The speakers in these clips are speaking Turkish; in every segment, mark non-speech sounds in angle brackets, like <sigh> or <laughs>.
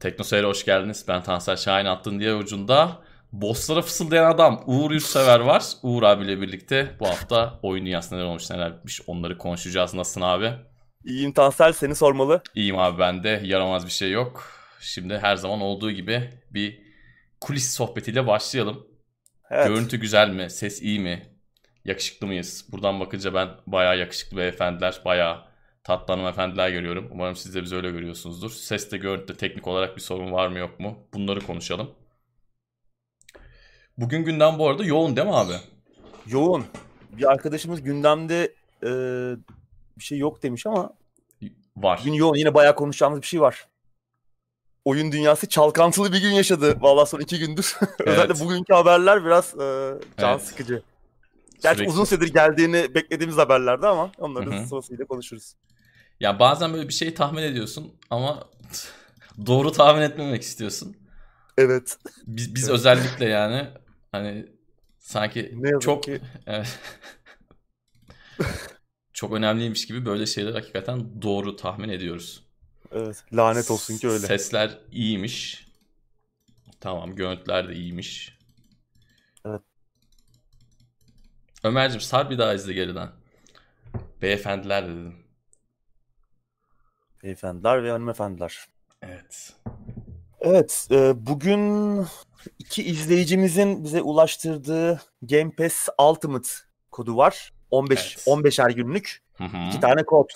Teknoseyir'e hoş geldiniz. Ben Tansel Şahin attın diye ucunda. Bosslara fısıldayan adam Uğur Yurtsever var. Uğur abiyle birlikte bu hafta oyun dünyasında neler olmuş neler bitmiş onları konuşacağız. Nasılsın abi? İyiyim Tansel seni sormalı. İyiyim abi ben de yaramaz bir şey yok. Şimdi her zaman olduğu gibi bir kulis sohbetiyle başlayalım. Evet. Görüntü güzel mi? Ses iyi mi? Yakışıklı mıyız? Buradan bakınca ben bayağı yakışıklı beyefendiler, bayağı tatlı hanımefendiler görüyorum. Umarım siz de bizi öyle görüyorsunuzdur. Seste, görüntüde teknik olarak bir sorun var mı yok mu? Bunları konuşalım. Bugün gündem bu arada yoğun değil mi abi? Yoğun. Bir arkadaşımız gündemde e, bir şey yok demiş ama var. Bugün yoğun. Yine bayağı konuşacağımız bir şey var. Oyun dünyası çalkantılı bir gün yaşadı. Vallahi son iki gündür. <laughs> Evet. Özellikle bugünkü haberler biraz e, can evet. sıkıcı. Gerçi Sürekli... uzun süredir geldiğini beklediğimiz haberlerdi ama onları Hı-hı. sırasıyla konuşuruz. Ya bazen böyle bir şeyi tahmin ediyorsun ama <laughs> doğru tahmin etmemek istiyorsun. Evet. Biz biz evet. özellikle yani hani sanki ne çok ki? <laughs> çok önemliymiş gibi böyle şeyler hakikaten doğru tahmin ediyoruz. Evet. Lanet olsun ki öyle. Sesler iyiymiş. Tamam, görüntüler de iyiymiş. Evet. Ömerciğim sar bir daha izle geriden. Beyefendiler dedim. Beyefendiler ve hanımefendiler. Evet. Evet, e, bugün iki izleyicimizin bize ulaştırdığı Game Pass Ultimate kodu var. 15 evet. 15'er günlük. Hı hı. İki tane kod.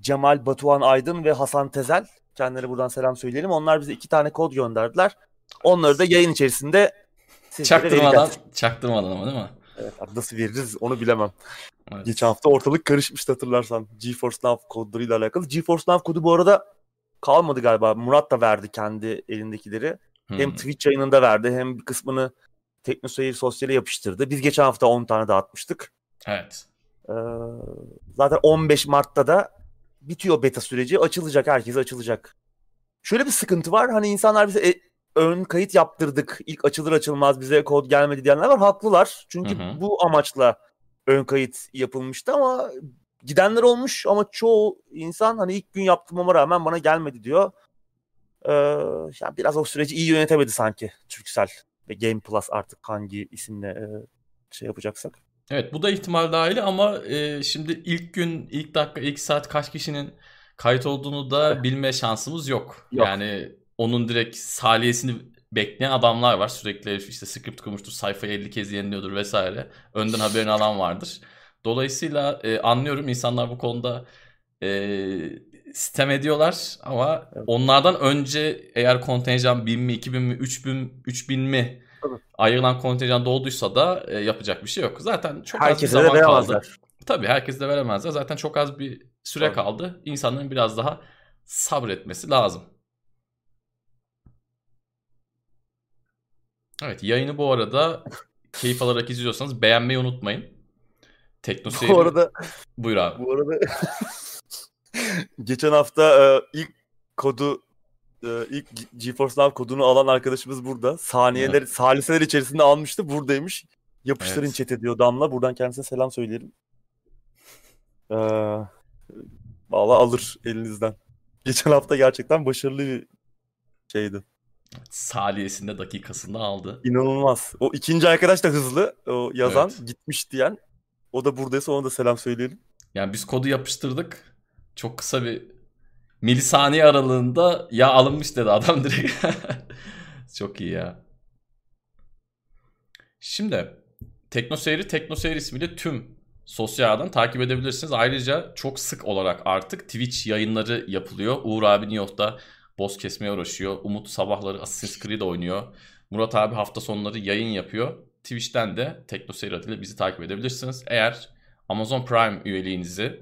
Cemal Batuhan Aydın ve Hasan Tezel. Kendilerine buradan selam söyleyelim. Onlar bize iki tane kod gönderdiler. Onları da yayın içerisinde çaktırmadan, çaktırmadan ama değil mi? Evet, nasıl veririz onu bilemem. Evet. Geçen hafta ortalık karışmıştı hatırlarsan. GeForce Now kodlarıyla alakalı. GeForce Now kodu bu arada kalmadı galiba. Murat da verdi kendi elindekileri. Hmm. Hem Twitch yayınında verdi hem bir kısmını TeknoSeyir sosyale yapıştırdı. Biz geçen hafta 10 tane dağıtmıştık. Evet. Ee, zaten 15 Mart'ta da bitiyor beta süreci. Açılacak, herkese açılacak. Şöyle bir sıkıntı var. Hani insanlar bize e, ön kayıt yaptırdık. İlk açılır açılmaz bize kod gelmedi diyenler var. Haklılar. Çünkü hı hı. bu amaçla ön kayıt yapılmıştı ama gidenler olmuş ama çoğu insan hani ilk gün yaptırmama rağmen bana gelmedi diyor. Ee, yani biraz o süreci iyi yönetemedi sanki Türksel ve Game Plus artık hangi isimle e, şey yapacaksak. Evet bu da ihtimal dahili ama e, şimdi ilk gün, ilk dakika, ilk saat kaç kişinin kayıt olduğunu da bilme şansımız yok. yok. Yani onun direkt saliyesini bekleyen adamlar var. Sürekli işte script kurmuştur, sayfayı 50 kez yeniliyordur vesaire. Önden haberini alan vardır. Dolayısıyla e, anlıyorum insanlar bu konuda e, sistem ediyorlar ama evet. onlardan önce eğer kontenjan 1000 mi, 2000 mi, 3000, 3000 mi Tabii. ayrılan kontenjan dolduysa da e, yapacak bir şey yok. Zaten çok Herkese az bir zaman kaldı. Tabii herkes de veremezler. Zaten çok az bir süre Tabii. kaldı. İnsanların biraz daha sabretmesi lazım. Evet yayını bu arada keyif alarak izliyorsanız beğenmeyi unutmayın. Tekno seyri. Bu arada buyur abi. Bu arada <laughs> geçen hafta e, ilk kodu e, ilk GeForce Now kodunu alan arkadaşımız burada. Saniyeler, evet. saliseler içerisinde almıştı. Buradaymış. Yapıştırın evet. chat ediyor Damla. Buradan kendisine selam söyleyelim. Ee, Valla alır elinizden. Geçen hafta gerçekten başarılı bir şeydi. Saliyesinde dakikasında aldı. İnanılmaz. O ikinci arkadaş da hızlı. O yazan evet. gitmiş diyen. O da buradaysa ona da selam söyleyelim. Yani biz kodu yapıştırdık. Çok kısa bir milisaniye aralığında ya alınmış dedi adam <laughs> direkt. Çok iyi ya. Şimdi Teknoseyri Teknoseyir ismiyle tüm sosyal ağdan takip edebilirsiniz. Ayrıca çok sık olarak artık Twitch yayınları yapılıyor. Uğur abi New York'ta boss kesmeye uğraşıyor. Umut sabahları Assassin's Creed oynuyor. Murat abi hafta sonları yayın yapıyor. Twitch'ten de TeknoSeyir adıyla bizi takip edebilirsiniz. Eğer Amazon Prime üyeliğinizi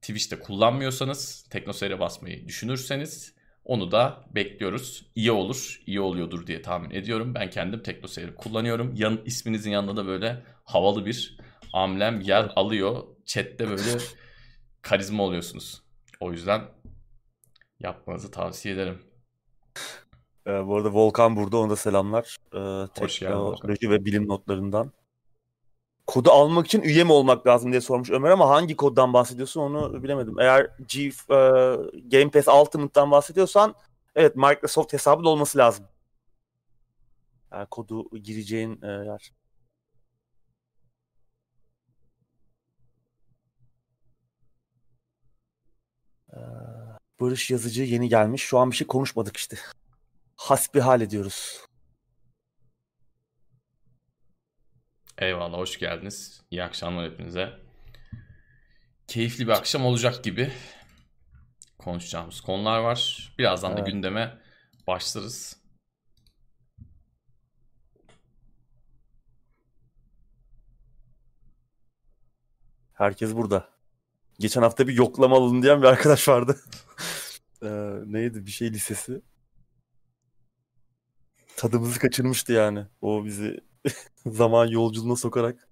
Twitch'te kullanmıyorsanız TeknoSeyir'e basmayı düşünürseniz onu da bekliyoruz. İyi olur, iyi oluyordur diye tahmin ediyorum. Ben kendim TeknoSeyir'i kullanıyorum. Yan, isminizin yanında da böyle havalı bir amblem yer alıyor. Chat'te böyle <laughs> karizma oluyorsunuz. O yüzden yapmanızı tavsiye ederim. Ee, bu arada Volkan burada. Ona da selamlar. Ee, teknoloji ve bilim notlarından. Kodu almak için üye mi olmak lazım diye sormuş Ömer ama hangi koddan bahsediyorsun onu bilemedim. Eğer G, e, Game Pass Ultimate'dan bahsediyorsan Evet Microsoft hesabı da olması lazım. Yani kodu gireceğin e, yer. Ee, Barış Yazıcı yeni gelmiş. Şu an bir şey konuşmadık işte. Hasbihal ediyoruz. Eyvallah hoş geldiniz. İyi akşamlar hepinize. Keyifli bir akşam olacak gibi konuşacağımız konular var. Birazdan da Evet. gündeme başlarız. Herkes burada. Geçen hafta bir yoklama alın diyen bir arkadaş vardı. <laughs> Ee, neydi bir şey lisesi. Tadımızı kaçırmıştı yani. O bizi <laughs> zaman yolculuğuna sokarak.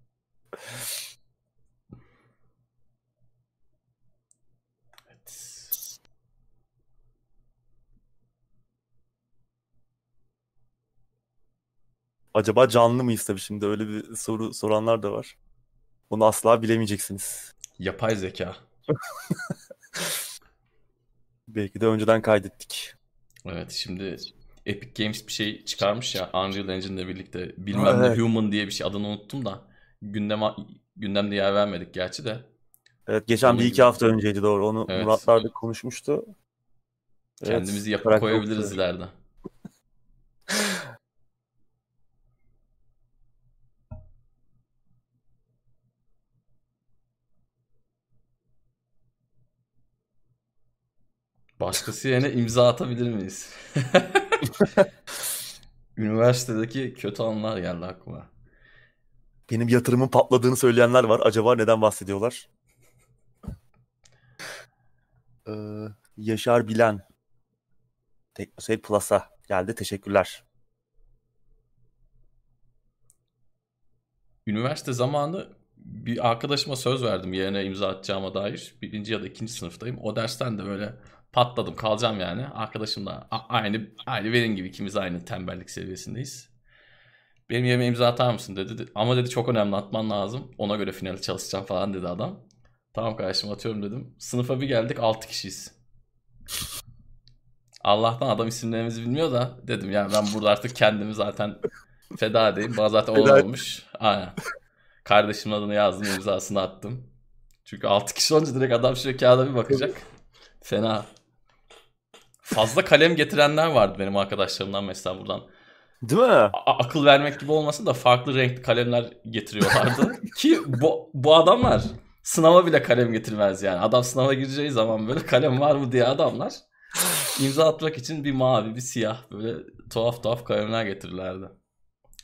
Acaba canlı mıyız tabii şimdi öyle bir soru soranlar da var. Bunu asla bilemeyeceksiniz. Yapay zeka. <laughs> Belki de önceden kaydettik. Evet şimdi Epic Games bir şey çıkarmış ya Unreal Engine'le birlikte bilmem Evet. ne Human diye bir şey adını unuttum da gündeme gündemde yer vermedik gerçi de. Evet geçen bir iki hafta önceydi doğru. Onu Evet. Muratlar da konuşmuştu. Evet, Kendimizi yapıp merak koyabiliriz yoktu. ileride. <laughs> Başkası yerine imza atabilir miyiz? <laughs> Üniversitedeki kötü anlar geldi aklıma. Benim yatırımın patladığını söyleyenler var. Acaba neden bahsediyorlar? Ee, Yaşar Bilen. Teknoseyir Plus'a geldi. Teşekkürler. Üniversite zamanı bir arkadaşıma söz verdim yerine imza atacağıma dair. Birinci ya da ikinci sınıftayım. O dersten de böyle patladım kalacağım yani. Arkadaşım da aynı aynı benim gibi ikimiz aynı tembellik seviyesindeyiz. Benim yerime imza atar mısın dedi. Ama dedi çok önemli atman lazım. Ona göre finale çalışacağım falan dedi adam. Tamam kardeşim atıyorum dedim. Sınıfa bir geldik 6 kişiyiz. Allah'tan adam isimlerimizi bilmiyor da dedim yani ben burada artık kendimi zaten feda edeyim. Bana zaten olan olmuş. Aynen. Kardeşimin adını yazdım imzasını attım. Çünkü 6 kişi olunca direkt adam şöyle kağıda bir bakacak. Fena. Fazla kalem getirenler vardı benim arkadaşlarımdan mesela buradan. Değil mi? A- akıl vermek gibi olmasın da farklı renkli kalemler getiriyorlardı. <laughs> Ki bu, bu adamlar sınava bile kalem getirmez yani. Adam sınava gireceği zaman böyle kalem var mı diye adamlar imza atmak için bir mavi bir siyah böyle tuhaf tuhaf kalemler getirirlerdi.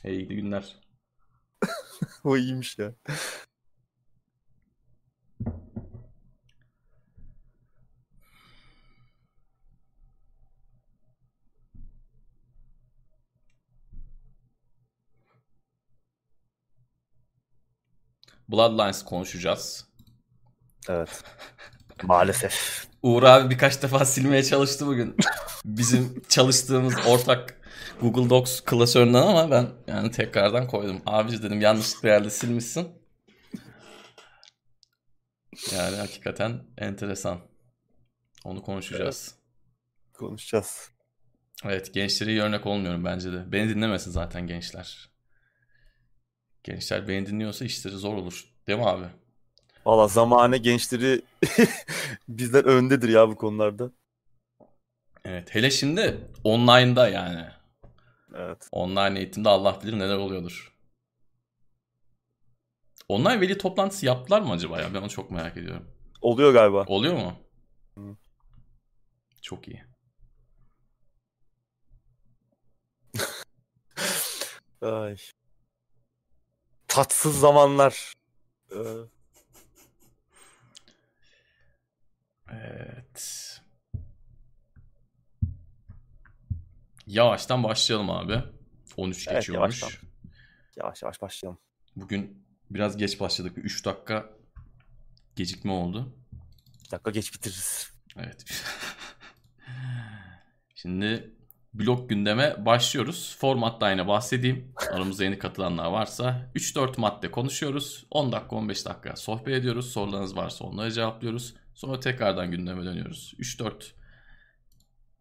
Hey iyi günler. <laughs> O iyiymiş ya. Bloodlines konuşacağız. Evet. Maalesef. Uğur abi birkaç defa silmeye çalıştı bugün. Bizim çalıştığımız ortak Google Docs klasöründen ama ben yani tekrardan koydum. Abici dedim yanlışlıkla yerde silmişsin. Yani hakikaten enteresan. Onu konuşacağız. Konuşacağız. Evet gençlere iyi örnek olmuyorum bence de. Beni dinlemesin zaten gençler. Gençler beni dinliyorsa işleri zor olur. Değil mi abi? Valla zamane gençleri <laughs> bizden öndedir ya bu konularda. Evet. Hele şimdi online'da yani. Evet. Online eğitimde Allah bilir neler oluyordur. Online veli toplantısı yaptılar mı acaba ya? Ben onu çok merak ediyorum. Oluyor galiba. Oluyor mu? Hı. Çok iyi. <laughs> Ay. Tatsız zamanlar. Evet. Yavaştan başlayalım abi. 13 Evet, geçiyormuş. yavaştan. Yavaş yavaş başlayalım. Bugün biraz geç başladık. Bir 3 dakika gecikme oldu. Bir dakika geç bitiririz. Evet. <laughs> Şimdi blok gündeme başlıyoruz. Formattan yine bahsedeyim. Aramızda yeni katılanlar varsa 3-4 madde konuşuyoruz. 10 dakika 15 dakika sohbet ediyoruz. Sorularınız varsa onları cevaplıyoruz. Sonra tekrardan gündeme dönüyoruz. 3-4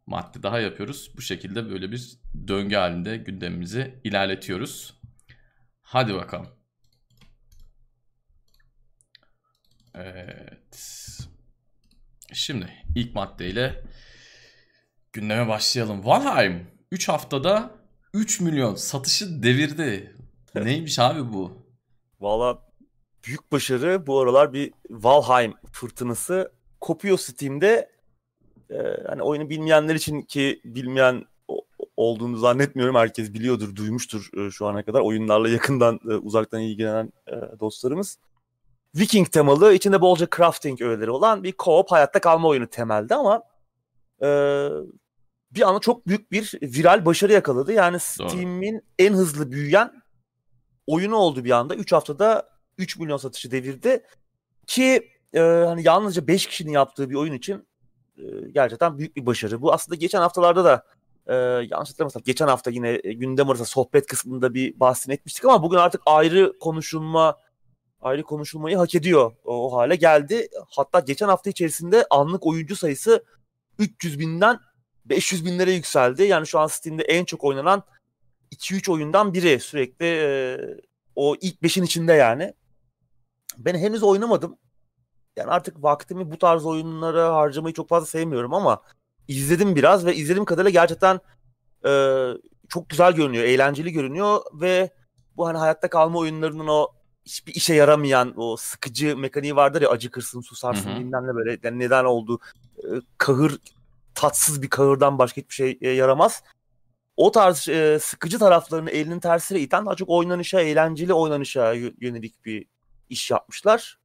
madde daha yapıyoruz. Bu şekilde böyle bir döngü halinde gündemimizi ilerletiyoruz. Hadi bakalım. Evet. Şimdi ilk maddeyle gündeme başlayalım. Valheim 3 haftada 3 milyon satışı devirdi. Neymiş abi bu? Valla büyük başarı. Bu aralar bir Valheim fırtınası kopuyor Steam'de. Ee, hani oyunu bilmeyenler için ki bilmeyen olduğunu zannetmiyorum. Herkes biliyordur, duymuştur e, şu ana kadar. Oyunlarla yakından, e, uzaktan ilgilenen e, dostlarımız. Viking temalı, içinde bolca crafting öğeleri olan bir co-op hayatta kalma oyunu temelde ama e, bir anda çok büyük bir viral başarı yakaladı. Yani Steam'in en hızlı büyüyen oyunu oldu bir anda. 3 haftada 3 milyon satışı devirdi. Ki e, hani yalnızca 5 kişinin yaptığı bir oyun için e, gerçekten büyük bir başarı. Bu aslında geçen haftalarda da e, yanlış hatırlamıyorsam geçen hafta yine e, gündem arası sohbet kısmında bir bahsini etmiştik ama bugün artık ayrı konuşulma ayrı konuşulmayı hak ediyor o, o hale geldi. Hatta geçen hafta içerisinde anlık oyuncu sayısı 300 binden 500 binlere yükseldi. Yani şu an Steam'de en çok oynanan 2-3 oyundan biri sürekli e, o ilk 5'in içinde yani. Ben henüz oynamadım. Yani artık vaktimi bu tarz oyunlara harcamayı çok fazla sevmiyorum ama izledim biraz ve izlediğim kadarıyla gerçekten e, çok güzel görünüyor, eğlenceli görünüyor ve bu hani hayatta kalma oyunlarının o hiçbir işe yaramayan o sıkıcı mekaniği vardır ya acıkırsın, susarsın bilmem ne böyle yani neden oldu e, kahır tatsız bir kahırdan başka hiçbir şey e, yaramaz. O tarz e, sıkıcı taraflarını elinin tersiyle iten daha çok oynanışa, eğlenceli oynanışa yönelik bir iş yapmışlar.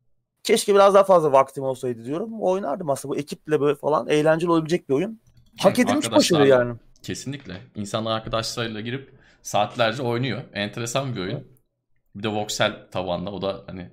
Keşke biraz daha fazla vaktim olsaydı diyorum. Oynardım aslında bu ekiple böyle falan eğlenceli olabilecek bir oyun. Hak edilmiş başarı yani. Kesinlikle. İnsanlar arkadaşlarıyla girip saatlerce oynuyor. Enteresan bir oyun. Bir de voxel tavanlı o da hani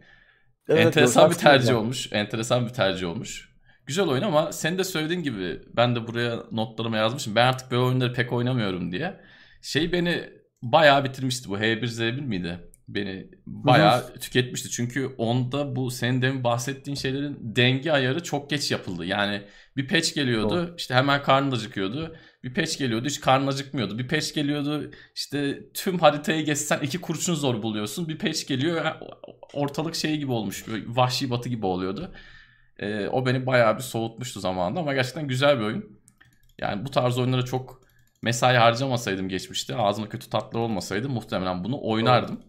evet, enteresan bir tercih olmuş. Enteresan bir tercih olmuş. Güzel oyun ama sen de söylediğin gibi ben de buraya notlarıma yazmışım. Ben artık böyle oyunları pek oynamıyorum diye. Şey beni bayağı bitirmişti bu H1Z1 miydi? Beni bayağı Hı-hı. tüketmişti. Çünkü onda bu senin demin bahsettiğin şeylerin denge ayarı çok geç yapıldı. Yani bir patch geliyordu Doğru. işte hemen karnın acıkıyordu. Bir patch geliyordu hiç karnın acıkmıyordu. Bir patch geliyordu işte tüm haritayı geçsen iki kurşun zor buluyorsun. Bir patch geliyor ortalık şey gibi olmuş. Vahşi batı gibi oluyordu. E, o beni bayağı bir soğutmuştu zamanında ama gerçekten güzel bir oyun. Yani bu tarz oyunlara çok mesai harcamasaydım geçmişte, ağzıma kötü tatlı olmasaydı muhtemelen bunu oynardım.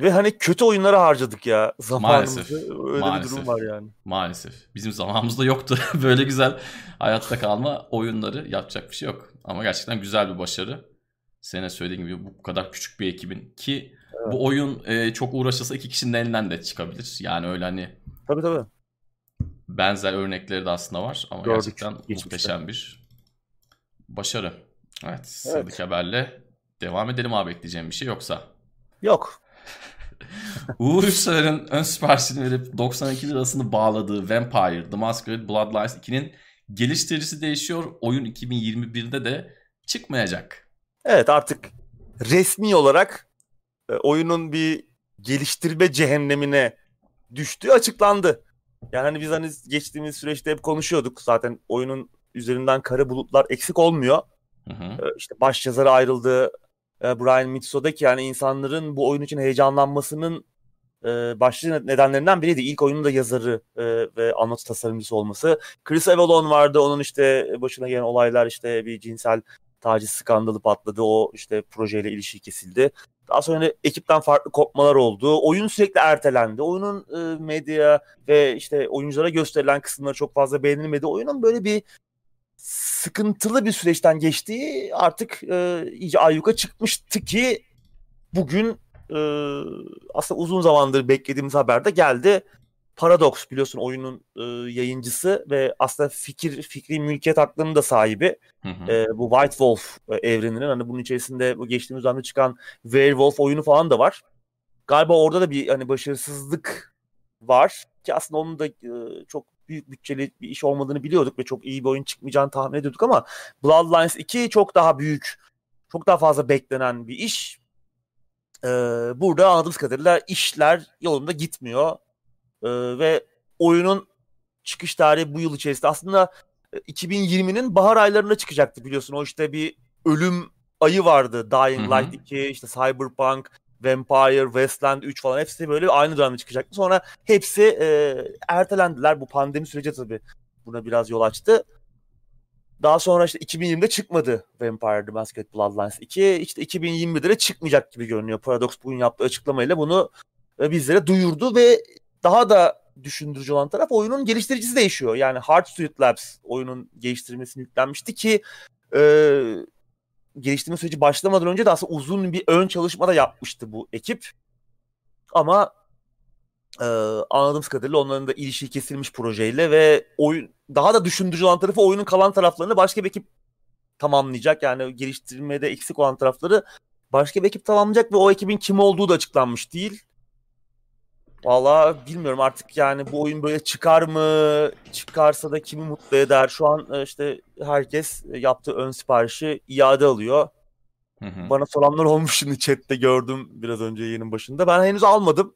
Ve hani kötü oyunlara harcadık ya zamanımızı. Maalesef. Öyle maalesef, bir durum var yani. Maalesef. Bizim zamanımızda yoktu. <laughs> Böyle güzel hayatta kalma oyunları yapacak bir şey yok. Ama gerçekten güzel bir başarı. Sene söylediğim gibi bu kadar küçük bir ekibin ki evet. bu oyun e, çok uğraşılsa iki kişinin elinden de çıkabilir. Yani öyle hani Tabii tabii benzer örnekleri de aslında var ama Gördük, gerçekten geçmişte. muhteşem bir başarı. Evet, sıradaki evet. haberle devam edelim abi ekleyeceğim bir şey yoksa. Yok. <laughs> Uğur Üçsever'in ön siparişini verip 92 lirasını bağladığı Vampire The Masquerade Bloodlines 2'nin geliştiricisi değişiyor. Oyun 2021'de de çıkmayacak. Evet artık resmi olarak e, oyunun bir geliştirme cehennemine düştüğü açıklandı. Yani hani biz hani geçtiğimiz süreçte hep konuşuyorduk. Zaten oyunun üzerinden kara bulutlar eksik olmuyor. Hı hı. Ee, işte baş yazarı ayrıldı. Ee, Brian Mitso'daki yani insanların bu oyun için heyecanlanmasının e, başlıca nedenlerinden biriydi. İlk oyunun da yazarı e, ve anlatı tasarımcısı olması. Chris Avalon vardı. Onun işte başına gelen olaylar işte bir cinsel taciz skandalı patladı. O işte projeyle ilişki kesildi. Daha sonra ekipten farklı kopmalar oldu. Oyun sürekli ertelendi. Oyunun e, medya ve işte oyunculara gösterilen kısımları çok fazla beğenilmedi. Oyunun böyle bir sıkıntılı bir süreçten geçtiği artık e, iyice ayyuka çıkmıştı ki bugün e, aslında uzun zamandır beklediğimiz haber de geldi. Paradox biliyorsun oyunun e, yayıncısı ve aslında fikir fikri mülkiyet haklarının da sahibi. Hı hı. E, bu White Wolf e, evreninin hani bunun içerisinde bu geçtiğimiz dönemde çıkan Werewolf oyunu falan da var. Galiba orada da bir hani başarısızlık var ki aslında onun da e, çok büyük bütçeli bir iş olmadığını biliyorduk ve çok iyi bir oyun çıkmayacağını tahmin ediyorduk ama Bloodlines 2 çok daha büyük, çok daha fazla beklenen bir iş. Ee, burada anladığımız kadarıyla işler yolunda gitmiyor. Ee, ve oyunun çıkış tarihi bu yıl içerisinde aslında 2020'nin bahar aylarında çıkacaktı biliyorsun. O işte bir ölüm ayı vardı. Dying. Light 2, işte Cyberpunk, Vampire, Westland 3 falan hepsi böyle aynı dönemde çıkacaktı. Sonra hepsi e, ertelendiler. Bu pandemi süreci tabii buna biraz yol açtı. Daha sonra işte 2020'de çıkmadı Vampire The Masquerade Bloodlines 2. İşte 2021'de de çıkmayacak gibi görünüyor. Paradox bugün yaptığı açıklamayla bunu e, bizlere duyurdu ve daha da düşündürücü olan taraf oyunun geliştiricisi değişiyor. Yani Hard Studio Labs oyunun geliştirmesini yüklenmişti ki e, geliştirme süreci başlamadan önce de aslında uzun bir ön çalışma da yapmıştı bu ekip. Ama e, anladığımız kadarıyla onların da ilişki kesilmiş projeyle ve oyun daha da düşündürücü olan tarafı oyunun kalan taraflarını başka bir ekip tamamlayacak. Yani geliştirmede eksik olan tarafları başka bir ekip tamamlayacak ve o ekibin kim olduğu da açıklanmış değil. Valla bilmiyorum artık yani bu oyun böyle çıkar mı? Çıkarsa da kimi mutlu eder? Şu an e, işte herkes yaptığı ön siparişi iade alıyor. Hı hı. Bana soranlar olmuş şimdi chatte gördüm biraz önce yayının başında. Ben henüz almadım.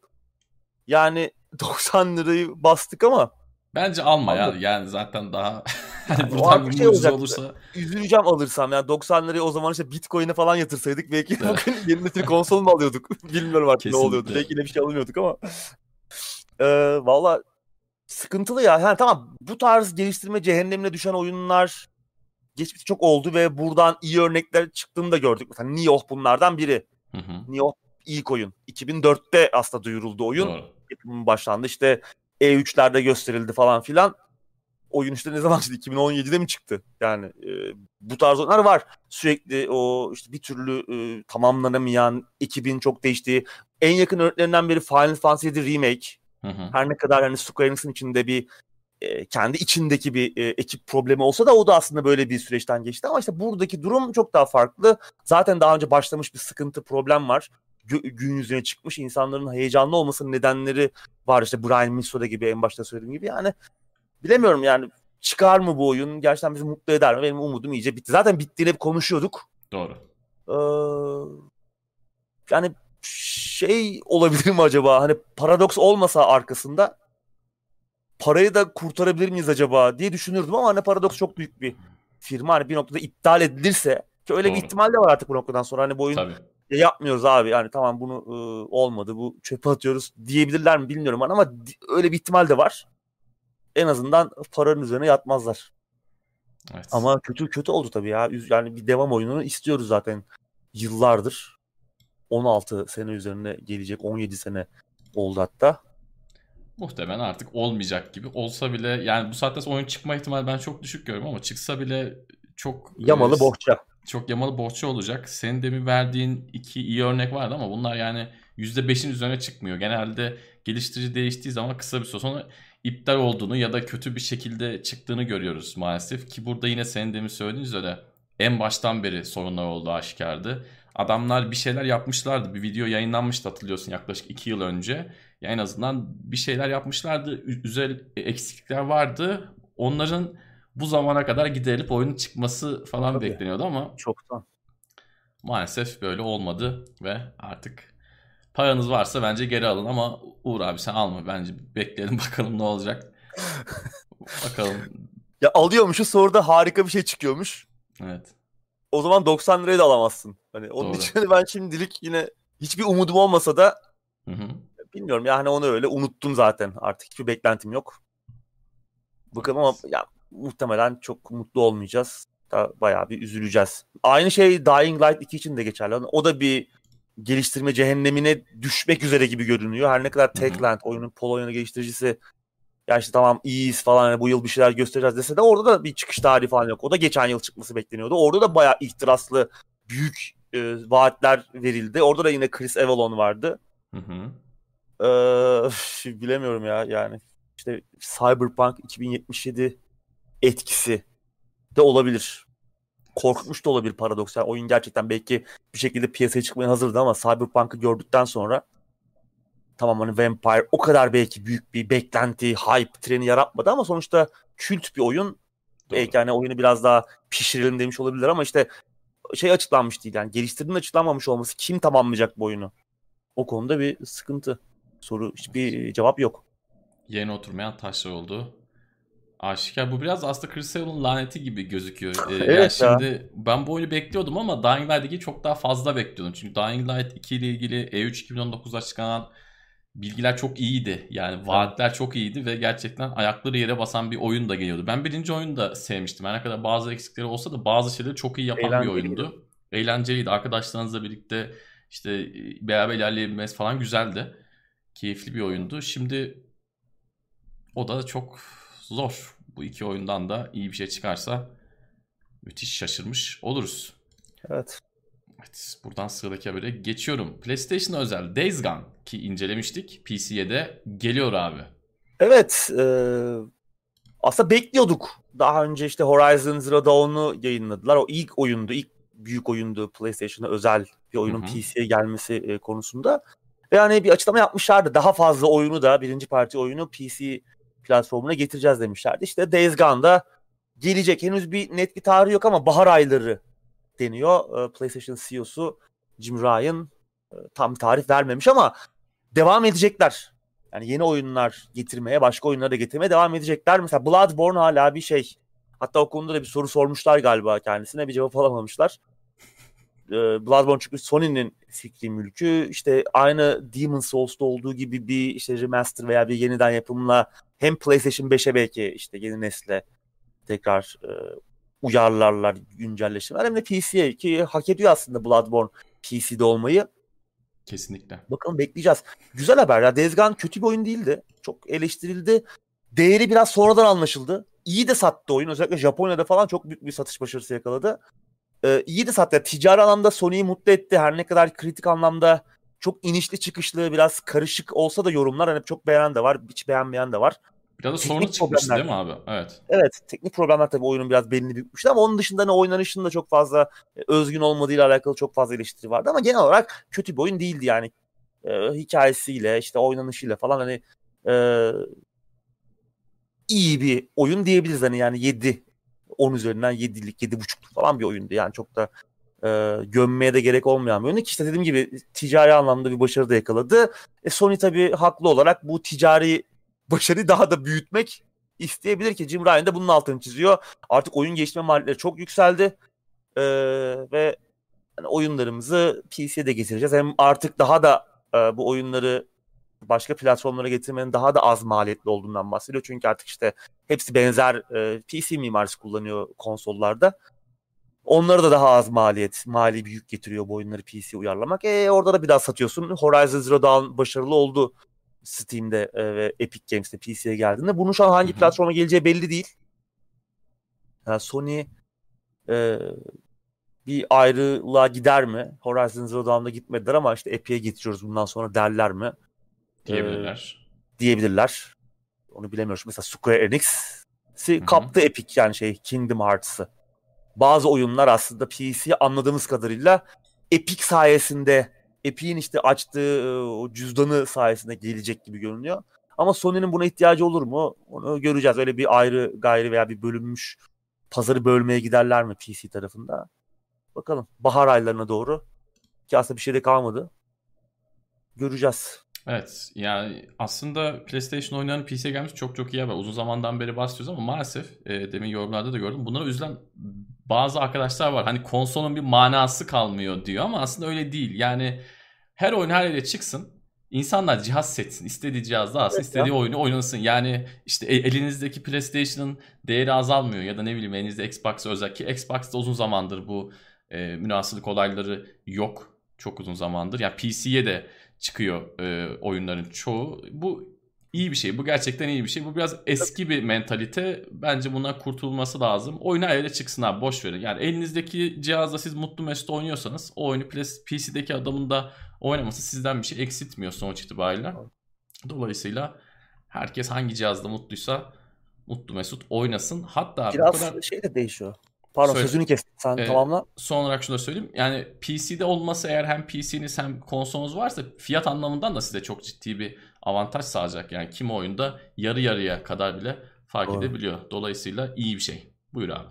Yani <laughs> 90 lirayı bastık ama Bence alma ya. Yani zaten daha <laughs> o buradan bir şey mucize olacak. olursa üzüleceğim alırsam. Yani 90 lirayı o zaman işte Bitcoin'e falan yatırsaydık belki Evet. bugün <laughs> yeni nesil konsol mu alıyorduk? <laughs> Bilmiyorum artık ne Kesinlikle. oluyordu. Belki yine bir şey almıyorduk ama. Ee, Valla sıkıntılı ya. Yani tamam bu tarz geliştirme cehennemine düşen oyunlar geçmişte çok oldu ve buradan iyi örnekler çıktığını da gördük. Mesela Nioh bunlardan biri. Hı hı. Nioh ilk oyun. 2004'te aslında duyuruldu oyun. Doğru. yapımı başlandı. İşte E3'lerde gösterildi falan filan. Oyun işte ne zaman çıktı? 2017'de mi çıktı? Yani e, bu tarz oyunlar var. Sürekli o işte bir türlü e, tamamlanamayan, ekibin çok değiştiği. En yakın örneklerinden biri Final Fantasy VII Remake. Hı hı. Her ne kadar hani Square Enix'in içinde bir e, kendi içindeki bir e, ekip problemi olsa da o da aslında böyle bir süreçten geçti. Ama işte buradaki durum çok daha farklı. Zaten daha önce başlamış bir sıkıntı, problem var. Gün yüzüne çıkmış. insanların heyecanlı olmasının nedenleri var. İşte Brian Minnesota gibi en başta söylediğim gibi. Yani bilemiyorum yani çıkar mı bu oyun? Gerçekten bizi mutlu eder mi? Benim umudum iyice bitti. Zaten bittiğini hep konuşuyorduk. Doğru. Ee, yani şey olabilir mi acaba? Hani paradoks olmasa arkasında parayı da kurtarabilir miyiz acaba diye düşünürdüm ama hani paradoks çok büyük bir firma. Hani bir noktada iptal edilirse ki öyle bir Doğru. ihtimal de var artık bu noktadan sonra. Hani bu oyun Tabii. ya yapmıyoruz abi. Yani tamam bunu e, olmadı. Bu çöpe atıyoruz diyebilirler mi bilmiyorum ama öyle bir ihtimal de var. En azından paranın üzerine yatmazlar. Evet. Ama kötü kötü oldu tabii ya. Yani bir devam oyununu istiyoruz zaten yıllardır. 16 sene üzerine gelecek 17 sene oldu hatta. Muhtemelen artık olmayacak gibi. Olsa bile yani bu saatte sonra oyun çıkma ihtimali ben çok düşük görüyorum ama çıksa bile çok Yamalı e, bohça. çok yamalı bohça olacak. Senin demin verdiğin iki iyi örnek vardı ama bunlar yani %5'in üzerine çıkmıyor. Genelde geliştirici değiştiği zaman kısa bir süre sonra iptal olduğunu ya da kötü bir şekilde çıktığını görüyoruz maalesef. Ki burada yine senin demin söylediğin üzere en baştan beri sorunlar olduğu aşikardı. Adamlar bir şeyler yapmışlardı. Bir video yayınlanmıştı hatırlıyorsun yaklaşık 2 yıl önce. Ya en azından bir şeyler yapmışlardı. Üzel eksiklikler vardı. Onların bu zamana kadar giderilip oyunun çıkması falan Tabii. bekleniyordu ama Çoktan. maalesef böyle olmadı ve artık paranız varsa bence geri alın ama Uğur abi sen alma bence bekleyelim bakalım ne olacak. bakalım <laughs> Ya alıyormuşuz sonra da harika bir şey çıkıyormuş. evet. O zaman 90 liraya da alamazsın. Hani onun Doğru. için <laughs> ben şimdilik yine hiçbir umudum olmasa da Hı hı. bilmiyorum ya hani onu öyle unuttum zaten. Artık hiçbir beklentim yok. Bakalım ama ya muhtemelen çok mutlu olmayacağız. Da bayağı bir üzüleceğiz. Aynı şey Dying Light 2 için de geçerli. O da bir geliştirme cehennemine düşmek üzere gibi görünüyor. Her ne kadar. Techland oyunun Polonya geliştiricisi ya işte tamam iyiyiz falan hani bu yıl bir şeyler göstereceğiz dese de orada da bir çıkış tarihi falan yok. O da geçen yıl çıkması bekleniyordu. Orada da bayağı ihtiraslı büyük e, vaatler verildi. Orada da yine Chris Avalon vardı. Hı hı. Ee, bilemiyorum ya yani işte Cyberpunk 2077 etkisi de olabilir. Korkutmuş da olabilir paradoks. Yani oyun gerçekten belki bir şekilde piyasaya çıkmaya hazırdı ama Cyberpunk'ı gördükten sonra tamam hani Vampire o kadar belki büyük bir beklenti, hype treni yaratmadı ama sonuçta kült bir oyun. Doğru. Belki hani oyunu biraz daha pişirelim demiş olabilirler ama işte şey açıklanmış değil yani geliştirdiğinin açıklanmamış olması kim tamamlayacak bu oyunu? O konuda bir sıkıntı. Soru hiçbir cevap yok. Yerine oturmayan taşlar oldu. Aşikar. Bu biraz aslında Chris Save'ın laneti gibi gözüküyor. Ee, evet yani ya. Şimdi ben bu oyunu bekliyordum ama Dying Light 2'yi çok daha fazla bekliyordum. Çünkü Dying Light 2 ile ilgili E3 2019'da çıkan bilgiler çok iyiydi. Yani vaatler çok iyiydi ve gerçekten ayakları yere basan bir oyun da geliyordu. Ben birinci oyunu da sevmiştim. Her ne kadar bazı eksikleri olsa da bazı şeyleri çok iyi yapan Eğlenceliydi. bir oyundu. Eğlenceliydi. Arkadaşlarınızla birlikte işte e, beraber ilerleyebilmesi falan güzeldi. Keyifli bir oyundu. Şimdi o da çok zor. Bu iki oyundan da iyi bir şey çıkarsa müthiş şaşırmış oluruz. Evet. Evet, buradan sıradaki habere geçiyorum. PlayStation özel Days Gone ki incelemiştik. PC'ye de geliyor abi. Evet. E, aslında bekliyorduk. Daha önce işte Horizon Zero Dawn'u yayınladılar. O ilk oyundu. ilk büyük oyundu PlayStation'a özel bir oyunun PC'ye gelmesi e, konusunda. Ve hani bir açıklama yapmışlardı. Daha fazla oyunu da birinci parti oyunu PC platformuna getireceğiz demişlerdi. İşte Days Gone'da gelecek. Henüz bir net bir tarihi yok ama bahar ayları deniyor. Ee, PlayStation CEO'su Jim Ryan e, tam tarih vermemiş ama devam edecekler. Yani yeni oyunlar getirmeye, başka oyunları da getirmeye devam edecekler. Mesela Bloodborne hala bir şey. Hatta o konuda da bir soru sormuşlar galiba kendisine. Bir cevap alamamışlar. Ee, Bloodborne çünkü Sony'nin fikri mülkü. İşte aynı Demon Souls'ta olduğu gibi bir işte remaster veya bir yeniden yapımla hem PlayStation 5'e belki işte yeni nesle tekrar e, uyarlarlar, güncelleştirmeler hem de PC'ye ki hak ediyor aslında Bloodborne PC'de olmayı. Kesinlikle. Bakalım bekleyeceğiz. Güzel haber ya. Days Gone kötü bir oyun değildi. Çok eleştirildi. Değeri biraz sonradan anlaşıldı. İyi de sattı oyun. Özellikle Japonya'da falan çok büyük bir satış başarısı yakaladı. Ee, iyi de sattı. ticari anlamda Sony'yi mutlu etti. Her ne kadar kritik anlamda çok inişli çıkışlı biraz karışık olsa da yorumlar hani çok beğenen de var, hiç beğenmeyen de var. Biraz da sorunu çıkmıştı değil mi abi? Evet. Evet. Teknik problemler tabii oyunun biraz belini bükmüştü ama onun dışında hani oynanışın da çok fazla e, özgün olmadığıyla alakalı çok fazla eleştiri vardı ama genel olarak kötü bir oyun değildi yani. Ee, hikayesiyle işte oynanışıyla falan hani e, iyi bir oyun diyebiliriz hani yani 7 10 üzerinden 7'lik 7.5'luk falan bir oyundu yani çok da e, gömmeye de gerek olmayan bir oyun. İşte dediğim gibi ticari anlamda bir başarı da yakaladı. E, Sony tabii haklı olarak bu ticari başarıyı daha da büyütmek isteyebilir ki Jim Ryan da bunun altını çiziyor. Artık oyun geliştirme maliyetleri çok yükseldi. Ee, ve yani oyunlarımızı PC'ye de getireceğiz. Hem artık daha da e, bu oyunları başka platformlara getirmenin daha da az maliyetli olduğundan bahsediyor. Çünkü artık işte hepsi benzer e, PC mimarisi kullanıyor konsollarda. Onlara da daha az maliyet, mali bir yük getiriyor bu oyunları PC'ye uyarlamak. E orada da bir daha satıyorsun. Horizon Zero Dawn başarılı oldu Steam'de e, ve Epic Games'te PC'ye geldiğinde. Bunun şu an hangi Hı-hı. platforma geleceği belli değil. Yani Sony e, bir ayrılığa gider mi? Horizon Zero Dawn'da gitmediler ama işte Epic'e getiriyoruz bundan sonra derler mi? Diyebilirler. E, diyebilirler. Onu bilemiyoruz. Mesela Square Enix'i kaptı Epic yani şey Kingdom Hearts'ı. Bazı oyunlar aslında PC anladığımız kadarıyla Epic sayesinde Epic'in işte açtığı o cüzdanı sayesinde gelecek gibi görünüyor. Ama Sony'nin buna ihtiyacı olur mu? Onu göreceğiz. Öyle bir ayrı gayri veya bir bölünmüş pazarı bölmeye giderler mi PC tarafında? Bakalım. Bahar aylarına doğru. Ki aslında bir şey de kalmadı. Göreceğiz. Evet yani aslında PlayStation oyunlarının PC'ye gelmiş çok çok iyi haber. Uzun zamandan beri bahsediyoruz ama maalesef e, demin yorumlarda da gördüm. Bunlara üzülen bazı arkadaşlar var. Hani konsolun bir manası kalmıyor diyor ama aslında öyle değil. Yani her oyun her yere çıksın. İnsanlar cihaz setsin. istediği cihazda alsın, evet, istediği ya. oyunu oynasın. Yani işte e, elinizdeki PlayStation'ın değeri azalmıyor ya da ne bileyim elinizde Xbox özel ki Xbox'ta uzun zamandır bu e, münasılık olayları yok. Çok uzun zamandır. Yani PC'ye de çıkıyor e, oyunların çoğu. Bu iyi bir şey. Bu gerçekten iyi bir şey. Bu biraz eski bir mentalite. Bence buna kurtulması lazım. Oyun her yere çıksın abi boş verin. Yani elinizdeki cihazda siz mutlu mesut oynuyorsanız o oyunu PC'deki adamın da oynaması sizden bir şey eksiltmiyor sonuç itibariyle. Dolayısıyla herkes hangi cihazda mutluysa mutlu mesut oynasın. Hatta biraz bu kadar... şey de değişiyor. Pardon Söyle. sözünü kestim. Sen ee, tamamla. Son olarak şunu da söyleyeyim. Yani PC'de olması eğer hem PC'niz hem konsolunuz varsa fiyat anlamından da size çok ciddi bir avantaj sağlayacak. Yani kim oyunda yarı yarıya kadar bile fark Doğru. edebiliyor. Dolayısıyla iyi bir şey. Buyur abi.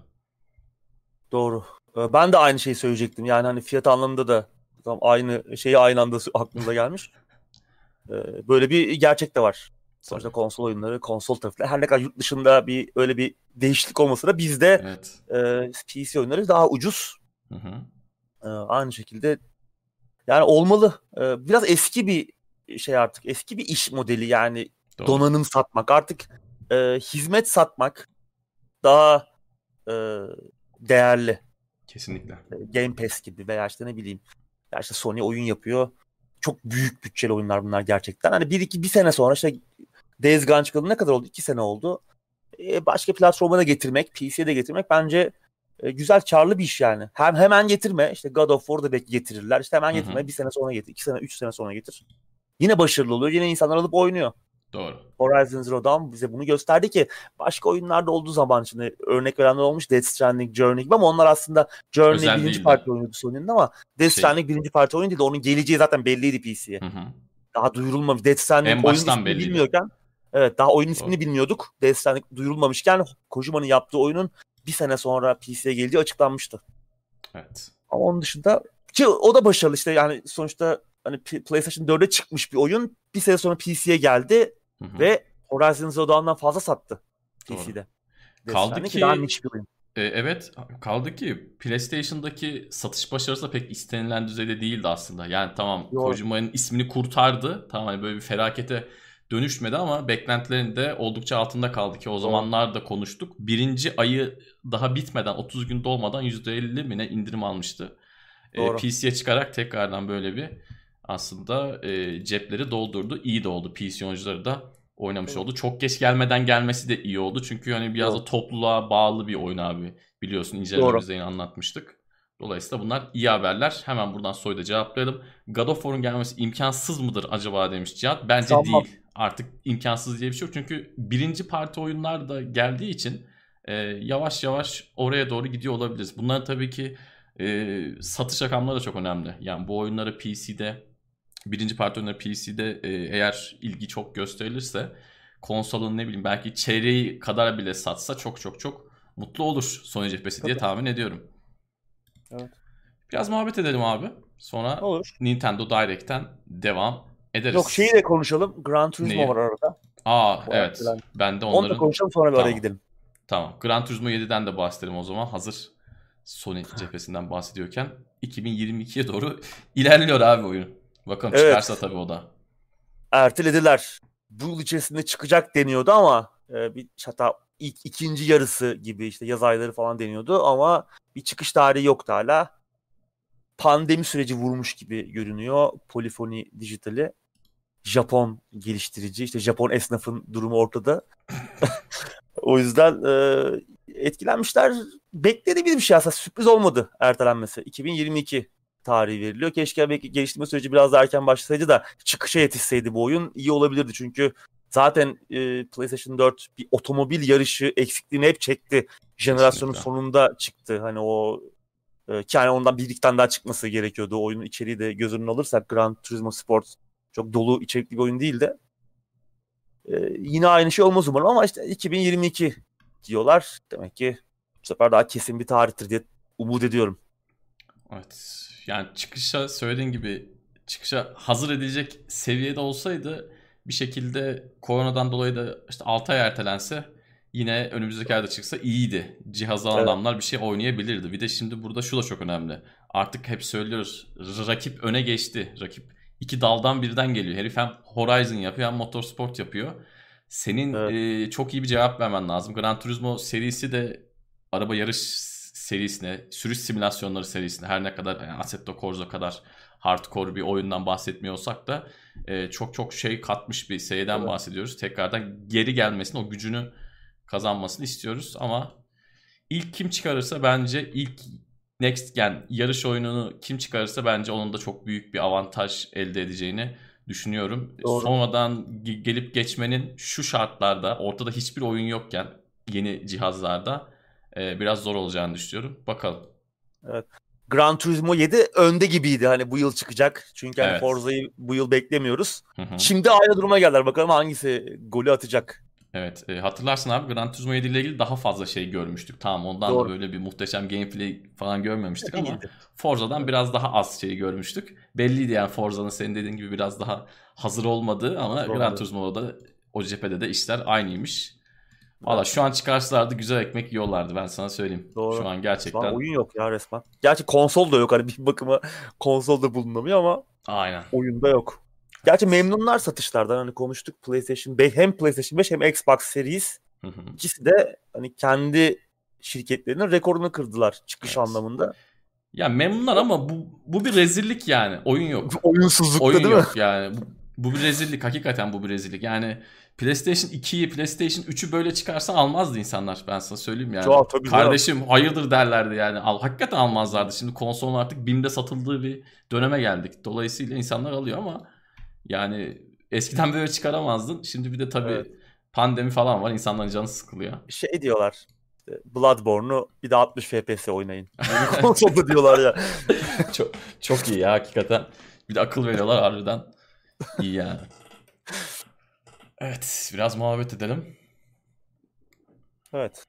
Doğru. Ee, ben de aynı şeyi söyleyecektim. Yani hani fiyat anlamında da tam aynı şeyi aynı anda <laughs> aklımda gelmiş. Ee, böyle bir gerçek de var. Sonuçta konsol oyunları, konsol tarafı her ne kadar yurt dışında bir öyle bir değişiklik olmasa da bizde Evet. e, PC oyunları daha ucuz. Hı hı. E, aynı şekilde yani olmalı. E, biraz eski bir şey artık. Eski bir iş modeli yani Doğru. donanım satmak. Artık e, hizmet satmak daha e, değerli. Kesinlikle. E, Game Pass gibi veya işte ne bileyim. Ya işte Sony oyun yapıyor. Çok büyük bütçeli oyunlar bunlar gerçekten. Hani bir iki bir sene sonra işte Days Gone çıkalı ne kadar oldu? İki sene oldu. E, başka platforma da getirmek, PC'ye de getirmek bence e, güzel karlı bir iş yani. Hem hemen getirme. işte God of War'da belki getirirler. İşte hemen getirme. Bir sene sonra getir. iki sene, üç sene sonra getir. Yine başarılı oluyor. Yine insanlar alıp oynuyor. Doğru. Horizon Zero Dawn bize bunu gösterdi ki başka oyunlarda olduğu zaman şimdi örnek verenler olmuş Death Stranding, Journey gibi ama onlar aslında Journey Özel birinci değildi. parti oynuyordu Sony'nin ama Death Şey- Stranding birinci parti oyun değildi. Onun geleceği zaten belliydi PC'ye. Hı hı. Daha duyurulmamış. Death Stranding En oyun baştan belliydi. bilmiyorken evet daha oyun ismini Doğru. bilmiyorduk. Stranding duyurulmamışken Kojima'nın yaptığı oyunun bir sene sonra PC'ye geleceği açıklanmıştı. Evet. Ama onun dışında ki o da başarılı işte yani sonuçta hani PlayStation 4'e çıkmış bir oyun bir sene sonra PC'ye geldi Hı hı. ve Horizon Zero Dawn'dan fazla sattı Doğru. PC'de. Kaldı Kaldı ki- daha niş bir oyun. E, evet kaldı ki PlayStation'daki satış başarısı da pek istenilen düzeyde değildi aslında. Yani tamam Doğru. Kojima'nın ismini kurtardı. Tamam hani böyle bir felakete dönüşmedi ama beklentilerin de oldukça altında kaldı ki o zamanlar da konuştuk. Birinci ayı daha bitmeden 30 gün dolmadan %50 mi ne indirim almıştı. E, Doğru. PC'ye çıkarak tekrardan böyle bir aslında e, cepleri doldurdu. İyi de oldu. PC oyuncuları da oynamış Evet. oldu. Çok geç gelmeden gelmesi de iyi oldu. Çünkü hani biraz Doğru. da topluluğa bağlı bir oyun abi. Biliyorsun incelememizde yine anlatmıştık. Dolayısıyla bunlar iyi haberler. Hemen buradan soruyu da cevaplayalım. God of War'un gelmesi imkansız mıdır acaba demiş Cihat. Bence Sanmam. değil. Artık imkansız diye bir şey yok. Çünkü birinci parti oyunlar da geldiği için e, yavaş yavaş oraya doğru gidiyor olabiliriz. Bunların tabii ki e, satış rakamları da çok önemli. Yani bu oyunları PC'de birinci parti oyunları PC'de e, eğer ilgi çok gösterilirse konsolun ne bileyim belki çeyreği kadar bile satsa çok çok çok mutlu olur Sony cephesi diye tahmin ediyorum. Evet. Biraz muhabbet edelim abi. Sonra Olur. Nintendo Direct'ten devam ederiz. Yok şeyi de konuşalım. Gran Turismo Neyi? var arada. Aa Bu evet. arada Ben de Onu da onların konuşalım sonra bir araya Tamam. gidelim. Tamam. Gran Turismo 7'den de bahsedelim o zaman. Hazır Sony cephesinden bahsediyorken 2022'ye doğru <laughs> ilerliyor abi oyun. Bakalım Evet. çıkarsa tabii o da. Ertelediler. Bu yıl içerisinde çıkacak deniyordu ama e, bir hatta ilk ikinci yarısı gibi işte yaz ayları falan deniyordu ama bir çıkış tarihi yoktu hala. Pandemi süreci vurmuş gibi görünüyor Polyphony Digital'i. Japon geliştirici, işte Japon esnafın durumu ortada. <laughs> o yüzden e, etkilenmişler. Beklediğimiz bir şey aslında sürpriz olmadı ertelenmesi. 2022 tarihi veriliyor. Keşke belki geliştirme süreci biraz daha erken başlasaydı da çıkışa yetişseydi bu oyun iyi olabilirdi. Çünkü zaten e, PlayStation 4 bir otomobil yarışı eksikliğini hep çekti. Jenerasyonun Kesinlikle. sonunda çıktı. Hani o e, ki yani ondan bir iki daha çıkması gerekiyordu. Oyunun içeriği de göz önüne alırsak Gran Turismo Sport çok dolu içerikli bir oyun değil de e, yine aynı şey olmaz umarım ama işte 2022 diyorlar. Demek ki bu sefer daha kesin bir tarihtir diye umut ediyorum. Evet. Yani çıkışa söylediğin gibi çıkışa hazır edilecek seviyede olsaydı bir şekilde koronadan dolayı da işte 6 ay ertelense yine önümüzdeki ayda çıksa iyiydi. Cihaz alan Evet. adamlar bir şey oynayabilirdi. Bir de şimdi burada şu da çok önemli. Artık hep söylüyoruz. Rakip öne geçti. Rakip iki daldan birden geliyor. Herif hem Horizon yapıyor hem Motorsport yapıyor. Senin Evet. e, çok iyi bir cevap vermen lazım. Gran Turismo serisi de araba yarış serisine, sürüş simülasyonları serisine her ne kadar yani Assetto Corsa kadar hardcore bir oyundan bahsetmiyor olsak da e, çok çok şey katmış bir seriden Evet. bahsediyoruz. Tekrardan geri gelmesini, o gücünü kazanmasını istiyoruz ama ilk kim çıkarırsa bence ilk next gen yarış oyununu kim çıkarırsa bence onun da çok büyük bir avantaj elde edeceğini düşünüyorum. Doğru. Sonradan ge- gelip geçmenin şu şartlarda ortada hiçbir oyun yokken yeni cihazlarda e, biraz zor olacağını düşünüyorum. Bakalım. Gran Turismo 7 önde gibiydi hani bu yıl çıkacak. Çünkü hani Evet. Forza'yı bu yıl beklemiyoruz. Hı hı. Şimdi aynı duruma geldiler. Bakalım hangisi golü atacak. Evet e, hatırlarsın abi Gran Turismo 7 ile ilgili daha fazla şey görmüştük. Tamam ondan Doğru. da böyle bir muhteşem gameplay falan görmemiştik ama. Forza'dan biraz daha az şey görmüştük. Belliydi yani Forza'nın senin dediğin gibi biraz daha hazır olmadığı ama Hazır Gran. Turismo'da o cephede de işler aynıymış. Valla şu an çıkarsalardı güzel ekmek yiyorlardı ben sana söyleyeyim. Doğru. Şu an gerçekten. Şu an oyun yok ya resmen. Gerçi konsol da yok hani bir bakıma konsol da bulunamıyor ama Aynen. oyunda yok. Gerçi memnunlar satışlardan hani konuştuk PlayStation 5 hem PlayStation 5 hem Xbox Series Hı hı. ikisi de hani kendi şirketlerinin rekorunu kırdılar çıkış Evet. anlamında. ya memnunlar ama bu, bu bir rezillik yani. Oyun yok. <laughs> Oyunsuzlukta Oyun değil mi? yok yani. Bu, bu bir rezillik. Hakikaten bu bir rezillik. Yani PlayStation 2'yi, PlayStation 3'ü böyle çıkarsa almazdı insanlar. Ben sana söyleyeyim yani. Çok, tabii. Kardeşim hayırdır derlerdi yani. Al, hakikaten almazlardı. Şimdi konsolun artık BİM'de satıldığı bir döneme geldik. Dolayısıyla insanlar alıyor ama yani eskiden böyle çıkaramazdın. Şimdi bir de tabii Evet. pandemi falan var. İnsanların canı sıkılıyor. Şey diyorlar Bloodborne'u bir de 60 FPS oynayın. <laughs> Konsolda diyorlar ya. <laughs> çok çok iyi ya hakikaten. Bir de akıl veriyorlar harbiden. İyi yani. Evet biraz muhabbet edelim. Evet.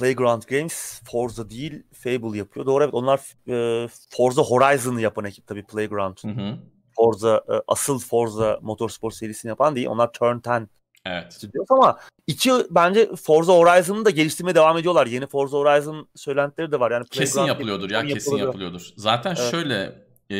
Playground Games Forza değil Fable yapıyor. Doğru evet onlar e, Forza Horizon'ı yapan ekip tabii Playground. Hı hı. Forza e, asıl Forza Motorsport serisini yapan değil. Onlar Turn 10 Evet. Studios ama içi bence Forza Horizon'ı da geliştirmeye devam ediyorlar. Yeni Forza Horizon söylentileri de var. Yani Kesin Playground yapılıyordur ya Games'in kesin yapılıyor. yapılıyordur. Zaten Evet. şöyle e,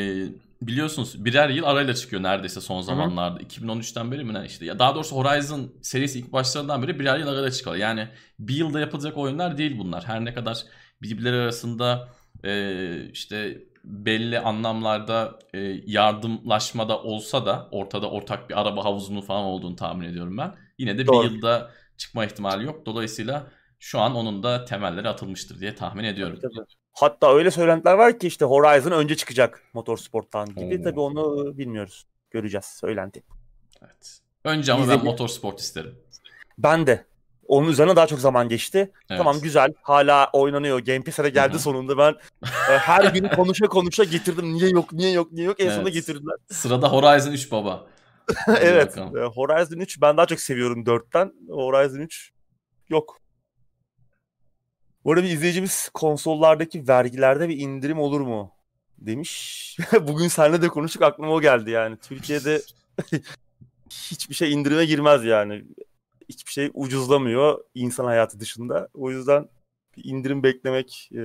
biliyorsunuz birer yıl arayla çıkıyor neredeyse son zamanlarda. 2013'ten beri mi ne işte. Ya daha doğrusu Horizon serisi ilk başlarından beri birer yıl arayla çıkıyor. Yani bir yılda yapılacak oyunlar değil bunlar. Her ne kadar birbirleri arasında e, işte belli anlamlarda e, yardımlaşmada olsa da ortada ortak bir araba havuzunun falan olduğunu tahmin ediyorum ben. Yine de Doğru. bir yılda çıkma ihtimali yok. Dolayısıyla şu an onun da temelleri atılmıştır diye tahmin ediyorum. Tabii. Hatta öyle söylentiler var ki işte Horizon önce çıkacak Motorsport'tan gibi. Oo. Tabii onu bilmiyoruz. Göreceğiz. Söylenti. Evet. Önce ama ben motorsport isterim. Ben de. Onun üzerine daha çok zaman geçti. Evet. Tamam güzel. Hala oynanıyor. Game Pass'e geldi Hı hı. sonunda. Ben e, her gün <laughs> konuşa konuşa getirdim. Niye yok, niye yok, niye yok. En sonunda Evet. getirdiler. Sırada Horizon 3 baba. <laughs> Evet. bakalım. e, Horizon 3 ben daha çok seviyorum 4'ten. Horizon 3 yok. Bu arada bir izleyicimiz konsollardaki vergilerde bir indirim olur mu? Demiş. <laughs> Bugün seninle de konuştuk aklıma o geldi yani. Türkiye'de <laughs> hiçbir şey indirime girmez yani. Hiçbir şey ucuzlamıyor insan hayatı dışında. O yüzden bir indirim beklemek e,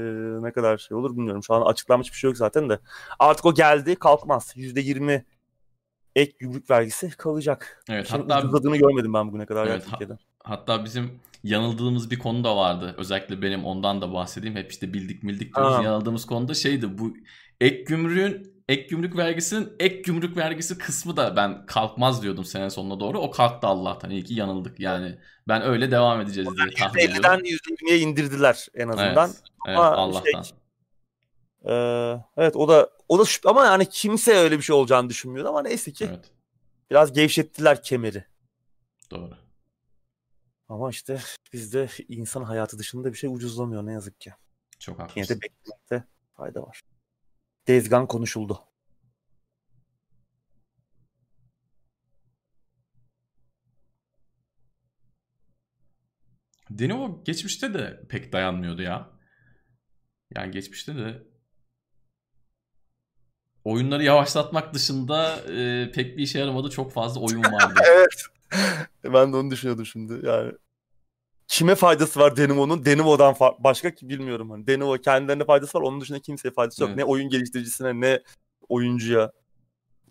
ne kadar şey olur bilmiyorum. Şu an açıklanmış bir şey yok zaten de. Artık o geldi kalkmaz. %20 ek gümrük vergisi kalacak. Evet Şimdi hatta ucuzladığını görmedim ben bugüne kadar Evet, ha- Türkiye'de. hatta bizim yanıldığımız bir konu da vardı. Özellikle benim ondan da bahsedeyim. Hep işte bildik bildik diyoruz. Yanıldığımız konuda şeydi bu ek gümrüğün ek gümrük vergisinin ek gümrük vergisi kısmı da ben kalkmaz diyordum sene sonuna doğru. O kalktı Allah'tan. İyi ki yanıldık yani. Ben öyle devam edeceğiz diye tahmin ediyorum. %50'den %20'ye indirdiler en azından. Evet, evet Ama Allah'tan. şey- Ee, evet o da o da şüphe ama yani kimse öyle bir şey olacağını düşünmüyordu ama neyse ki Evet biraz gevşettiler kemeri. doğru. Ama işte bizde insan hayatı dışında bir şey ucuzlamıyor ne yazık ki. Çok Yine haklısın. de beklemekte fayda var. Dezgan konuşuldu. Denivo geçmişte de pek dayanmıyordu ya. Yani geçmişte de oyunları yavaşlatmak dışında e, pek bir işe yaramadı. Çok fazla oyun vardı. <laughs> Evet. Ben de onu düşünüyordum şimdi. Yani kime faydası var Denimo'nun? Denimo'dan fa- başka ki bilmiyorum. Hani Denimo kendilerine faydası var. Onun dışında kimseye faydası yok. Evet. Ne oyun geliştiricisine ne oyuncuya.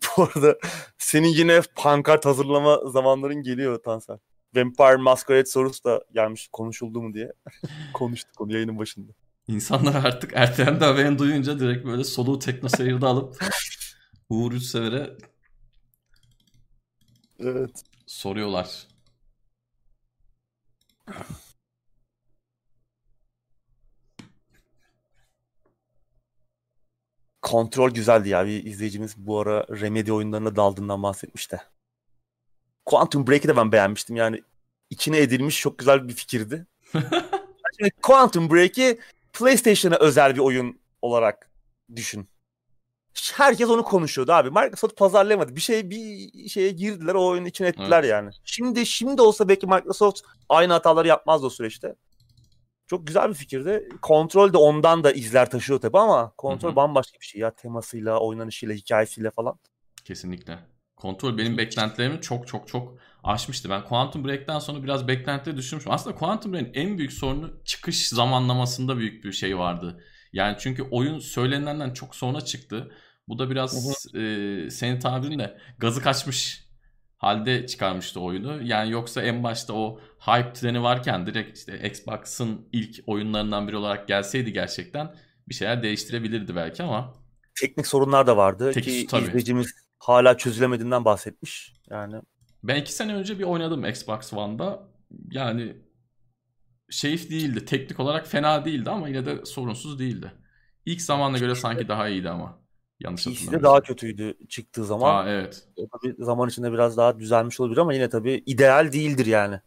<laughs> Bu arada senin yine pankart hazırlama zamanların geliyor Tansel. Vampire Masquerade sorusu da gelmiş konuşuldu mu diye. <laughs> Konuştuk onu yayının başında. İnsanlar artık ertelendi haberini duyunca direkt böyle soluğu tekno seyirde alıp Uğur Üçsever'e Evet. soruyorlar. Kontrol güzeldi ya. Bir izleyicimiz bu ara Remedy oyunlarına daldığından bahsetmiş de. Quantum Break'i de ben beğenmiştim. Yani içine edilmiş çok güzel bir fikirdi. <laughs> Quantum Break'i PlayStation'a özel bir oyun olarak düşün. Herkes onu konuşuyordu abi. Microsoft pazarlayamadı. Bir şey bir şeye girdiler, o oyunun içine ettiler yani. Şimdi şimdi olsa belki Microsoft aynı hataları yapmazdı o süreçte. Çok güzel bir fikirdi. Kontrol de ondan da izler taşıyor tabii ama kontrol Hı hı. bambaşka bir şey ya temasıyla, oynanışıyla, hikayesiyle falan. Kesinlikle. Kontrol benim beklentilerimi çok çok çok aşmıştı. Ben Quantum Break'ten sonra biraz beklentileri düşürmüşüm. Aslında Quantum Break'in en büyük sorunu çıkış zamanlamasında büyük bir şey vardı. Yani çünkü oyun söylenenden çok sonra çıktı. Bu da biraz e, senin tabirinle gazı kaçmış halde çıkarmıştı oyunu. Yani yoksa en başta o hype treni varken direkt işte Xbox'ın ilk oyunlarından biri olarak gelseydi gerçekten bir şeyler değiştirebilirdi belki ama teknik sorunlar da vardı Teknik, ki tabii. izleyicimiz hala çözülemediğinden bahsetmiş. Yani ben iki sene önce bir oynadım Xbox One'da. Yani şey değildi. Teknik olarak fena değildi ama yine de sorunsuz değildi. İlk zamanla göre sanki daha iyiydi ama. Yanlış hatırlamıyorsam. daha kötüydü çıktığı zaman. Aa, evet. O tabii zaman içinde biraz daha düzelmiş olabilir ama yine tabii ideal değildir yani.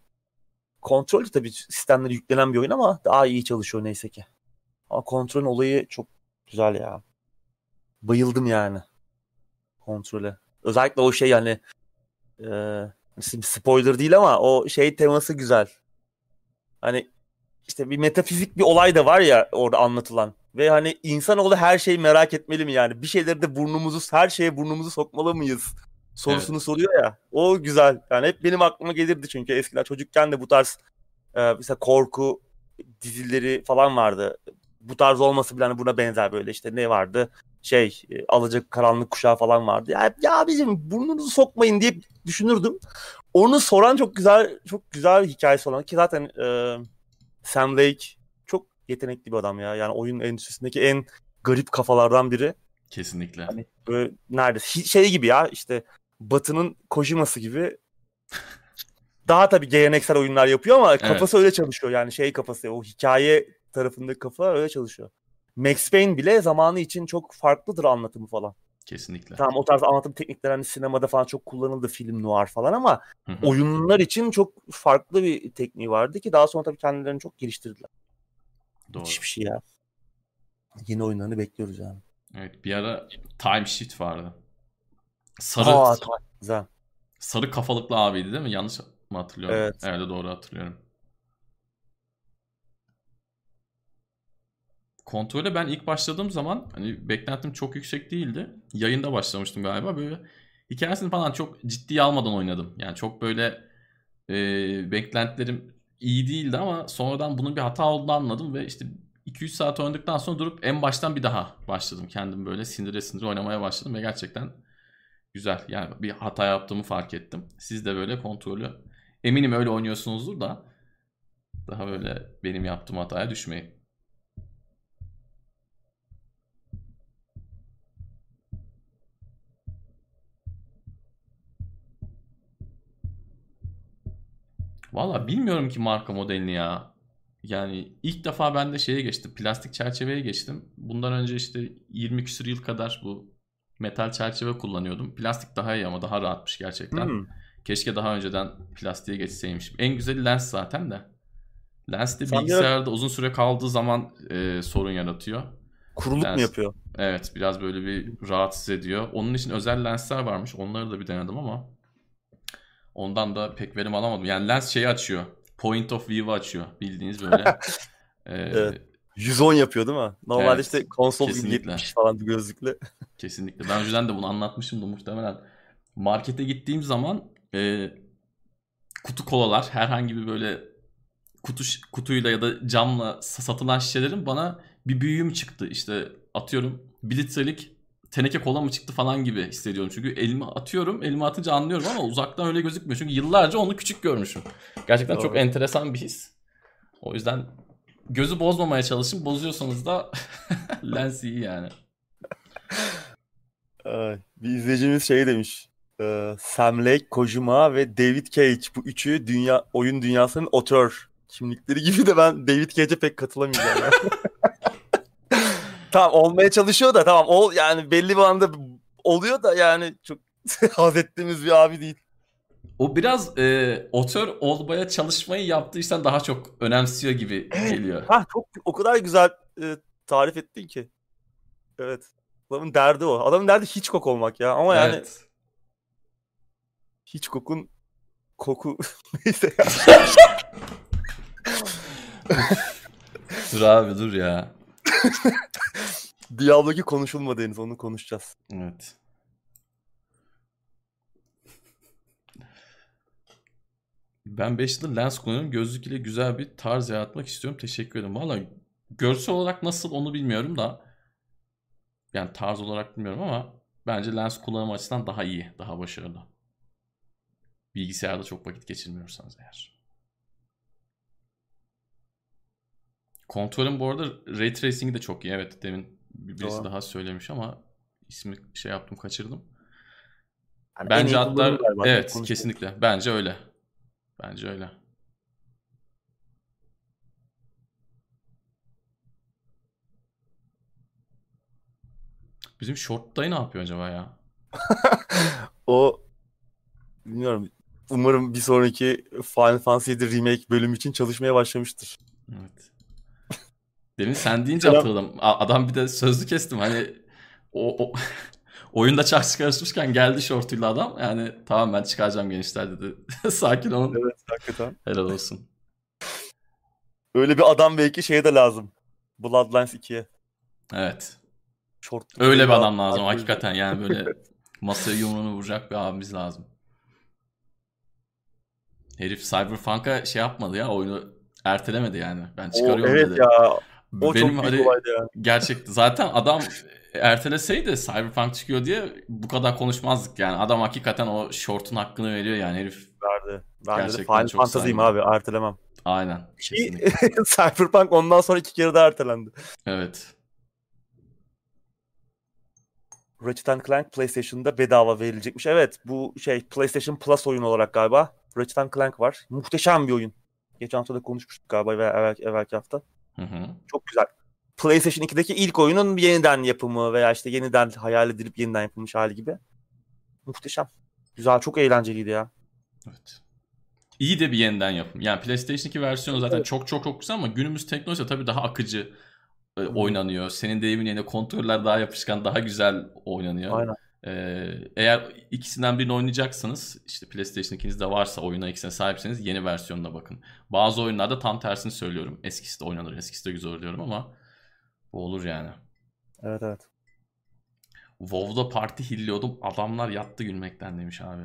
Kontrol de tabii sistemleri yüklenen bir oyun ama daha iyi çalışıyor neyse ki. Ama kontrolün olayı çok güzel ya. Bayıldım yani kontrole. Özellikle o şey yani e, spoiler değil ama o şey teması güzel. Hani işte bir metafizik bir olay da var ya orada anlatılan. Ve hani insanoğlu her şeyi merak etmeli mi yani? Bir şeyleri de burnumuzu, her şeye burnumuzu sokmalı mıyız? Sorusunu soruyor ya. O güzel. Yani hep benim aklıma gelirdi çünkü eskiden çocukken de bu tarz e, mesela korku dizileri falan vardı. Bu tarz olması bile hani buna benzer böyle işte ne vardı? Şey e, alacak karanlık kuşağı falan vardı. Ya, ya bizim burnunuzu sokmayın diye düşünürdüm. Onu soran çok güzel çok güzel bir hikayesi olan ki zaten e, Sam Lake çok yetenekli bir adam ya. Yani oyun endüstrisindeki en garip kafalardan biri. Kesinlikle. Hani böyle neredeyse hi- şey gibi ya işte Batı'nın Kojima'sı gibi daha tabii geleneksel oyunlar yapıyor ama kafası öyle çalışıyor. Yani şey kafası o hikaye tarafındaki kafa öyle çalışıyor. Max Payne bile zamanı için çok farklıdır anlatımı falan. Kesinlikle. Tamam o tarz anlatım teknikleri hani sinemada falan çok kullanıldı film noir falan ama oyunlar için çok farklı bir tekniği vardı ki daha sonra tabii kendilerini çok geliştirdiler. Doğru. Hiçbir şey ya. Yeni oyunlarını bekliyoruz yani. Evet bir ara Time Shift vardı. Sarı Aa, tamam, güzel. sarı kafalıklı abiydi değil mi? Yanlış mı hatırlıyorum? Evet. Evet doğru hatırlıyorum. Kontrole ben ilk başladığım zaman hani beklentim çok yüksek değildi. Yayında başlamıştım galiba. Böyle hikayesini falan çok ciddiye almadan oynadım. Yani çok böyle e, beklentilerim iyi değildi ama sonradan bunun bir hata olduğunu anladım ve işte 2-3 saat oynadıktan sonra durup en baştan bir daha başladım. Kendim böyle sindire sindire oynamaya başladım ve gerçekten güzel. Yani bir hata yaptığımı fark ettim. Siz de böyle kontrolü eminim öyle oynuyorsunuzdur da daha böyle benim yaptığım hataya düşmeyin. Valla bilmiyorum ki marka modelini ya. Yani ilk defa ben de şeye geçtim. Plastik çerçeveye geçtim. Bundan önce işte 20 küsur yıl kadar bu metal çerçeve kullanıyordum. Plastik daha iyi ama daha rahatmış gerçekten. Hmm. Keşke daha önceden plastiğe geçseymişim. En güzeli lens zaten de. Lens de Sen bilgisayarda uzun süre kaldığı zaman e, sorun yaratıyor. Kuruluk Lens. mu yapıyor? Evet biraz böyle bir rahatsız ediyor. Onun için özel lensler varmış. Onları da bir denedim ama ondan da pek verim alamadım. Yani lens şeyi açıyor. Point of view'u açıyor. Bildiğiniz böyle. <laughs> Ee, Evet. 110 yapıyor değil mi? Normalde Evet, işte konsol kesinlikle. 70 falan gözlükle. <laughs> Kesinlikle. Ben önceden de bunu anlatmışım da muhtemelen. Markete gittiğim zaman e, kutu kolalar herhangi bir böyle kutu kutuyla ya da camla sa- satılan şişelerin bana bir büyüğüm çıktı. İşte atıyorum 1 litrelik teneke kola mı çıktı falan gibi hissediyorum. Çünkü elime atıyorum. Elime atınca anlıyorum ama uzaktan öyle gözükmüyor. Çünkü yıllarca onu küçük görmüşüm. Gerçekten çok Doğru. enteresan bir his. O yüzden gözü bozmamaya çalışın. Bozuyorsanız da <laughs> lens iyi yani. <laughs> Bir izleyicimiz şey demiş. e, Sam Lake, Kojima ve David Cage bu üçü dünya oyun dünyasının otör kimlikleri gibi de ben David Cage'e pek katılamayacağım. ya. <laughs> tamam olmaya çalışıyor da tamam ol yani belli bir anda oluyor da yani çok <laughs> haz ettiğimiz bir abi değil. O biraz e, otör olmaya çalışmayı yaptığı işten daha çok önemsiyor gibi geliyor. Ha çok o kadar güzel e, tarif ettin ki. Evet. Adamın derdi o. Adamın derdi Hitchcock olmak ya. Ama yani Evet. Hitchcock'un koku <laughs> neyse ya. <laughs> Dur abi dur ya. <laughs> Diablo 2 konuşulmadı henüz onu konuşacağız. Evet. Ben 5 yıldır lens kullanıyorum. Gözlük ile güzel bir tarz yaratmak istiyorum. Teşekkür ederim. Valla görsel olarak nasıl onu bilmiyorum da yani tarz olarak bilmiyorum ama bence lens kullanımı açısından daha iyi, daha başarılı. Bilgisayarda çok vakit geçirmiyorsanız eğer. Kontrolün bu arada Ray Tracing'i de çok iyi. Evet demin birisi Doğru. daha söylemiş ama ismi şey yaptım kaçırdım. Yani Bence hatta evet kesinlikle. Bence öyle. Bence öyle. Bizim short dayı ne yapıyor acaba ya? <laughs> o bilmiyorum. Umarım bir sonraki Final Fantasy 7 remake bölüm için çalışmaya başlamıştır. Evet. Demin sen deyince hatırladım. Adam bir de sözlü kestim. Hani o, o <laughs> oyunda çak çıkarışmışken geldi şortuyla adam. Yani tamam ben çıkaracağım gençler dedi. <laughs> Sakin olun. Evet hakikaten. Helal olsun. Öyle bir adam belki şeye de lazım. Bloodlines 2'ye. Evet. Short Öyle bir adam lazım hakikaten yani böyle <laughs> masaya yumruğunu vuracak bir abimiz lazım. Herif Cyberpunk'a şey yapmadı ya oyunu ertelemedi yani. Ben çıkarıyorum o, evet dedi. ya. O Benim çok büyük hani, yani. Gerçekten zaten adam erteleseydi Cyberpunk çıkıyor diye bu kadar konuşmazdık yani. Adam hakikaten o short'un hakkını veriyor yani herif. Verdi. Ben de Final Fantasy'yim abi ertelemem. Aynen. <laughs> Cyberpunk ondan sonra iki kere daha ertelendi. Evet. Ratchet Clank PlayStation'da bedava verilecekmiş. Evet bu şey PlayStation Plus oyun olarak galiba. Ratchet Clank var. Muhteşem bir oyun. Geçen hafta da konuşmuştuk galiba evvel, evvelki hafta. Hı hı. Çok güzel. PlayStation 2'deki ilk oyunun yeniden yapımı veya işte yeniden hayal edilip yeniden yapılmış hali gibi. Muhteşem. Güzel, çok eğlenceliydi ya. Evet. İyi de bir yeniden yapım. Yani PlayStation 2 versiyonu zaten evet. çok çok çok güzel ama günümüz teknolojisi tabii daha akıcı e, oynanıyor. Senin deyimin yerine kontroller daha yapışkan, daha güzel oynanıyor. Aynen. Ee, eğer ikisinden birini oynayacaksınız, işte PlayStation 2'nizde varsa oyuna ikisine sahipseniz yeni versiyonuna bakın. Bazı oyunlarda tam tersini söylüyorum. Eskisi de oynanır, eskisi de güzel diyorum ama bu olur yani. Evet evet. WoW'da parti hilliyordum. Adamlar yattı gülmekten demiş abi.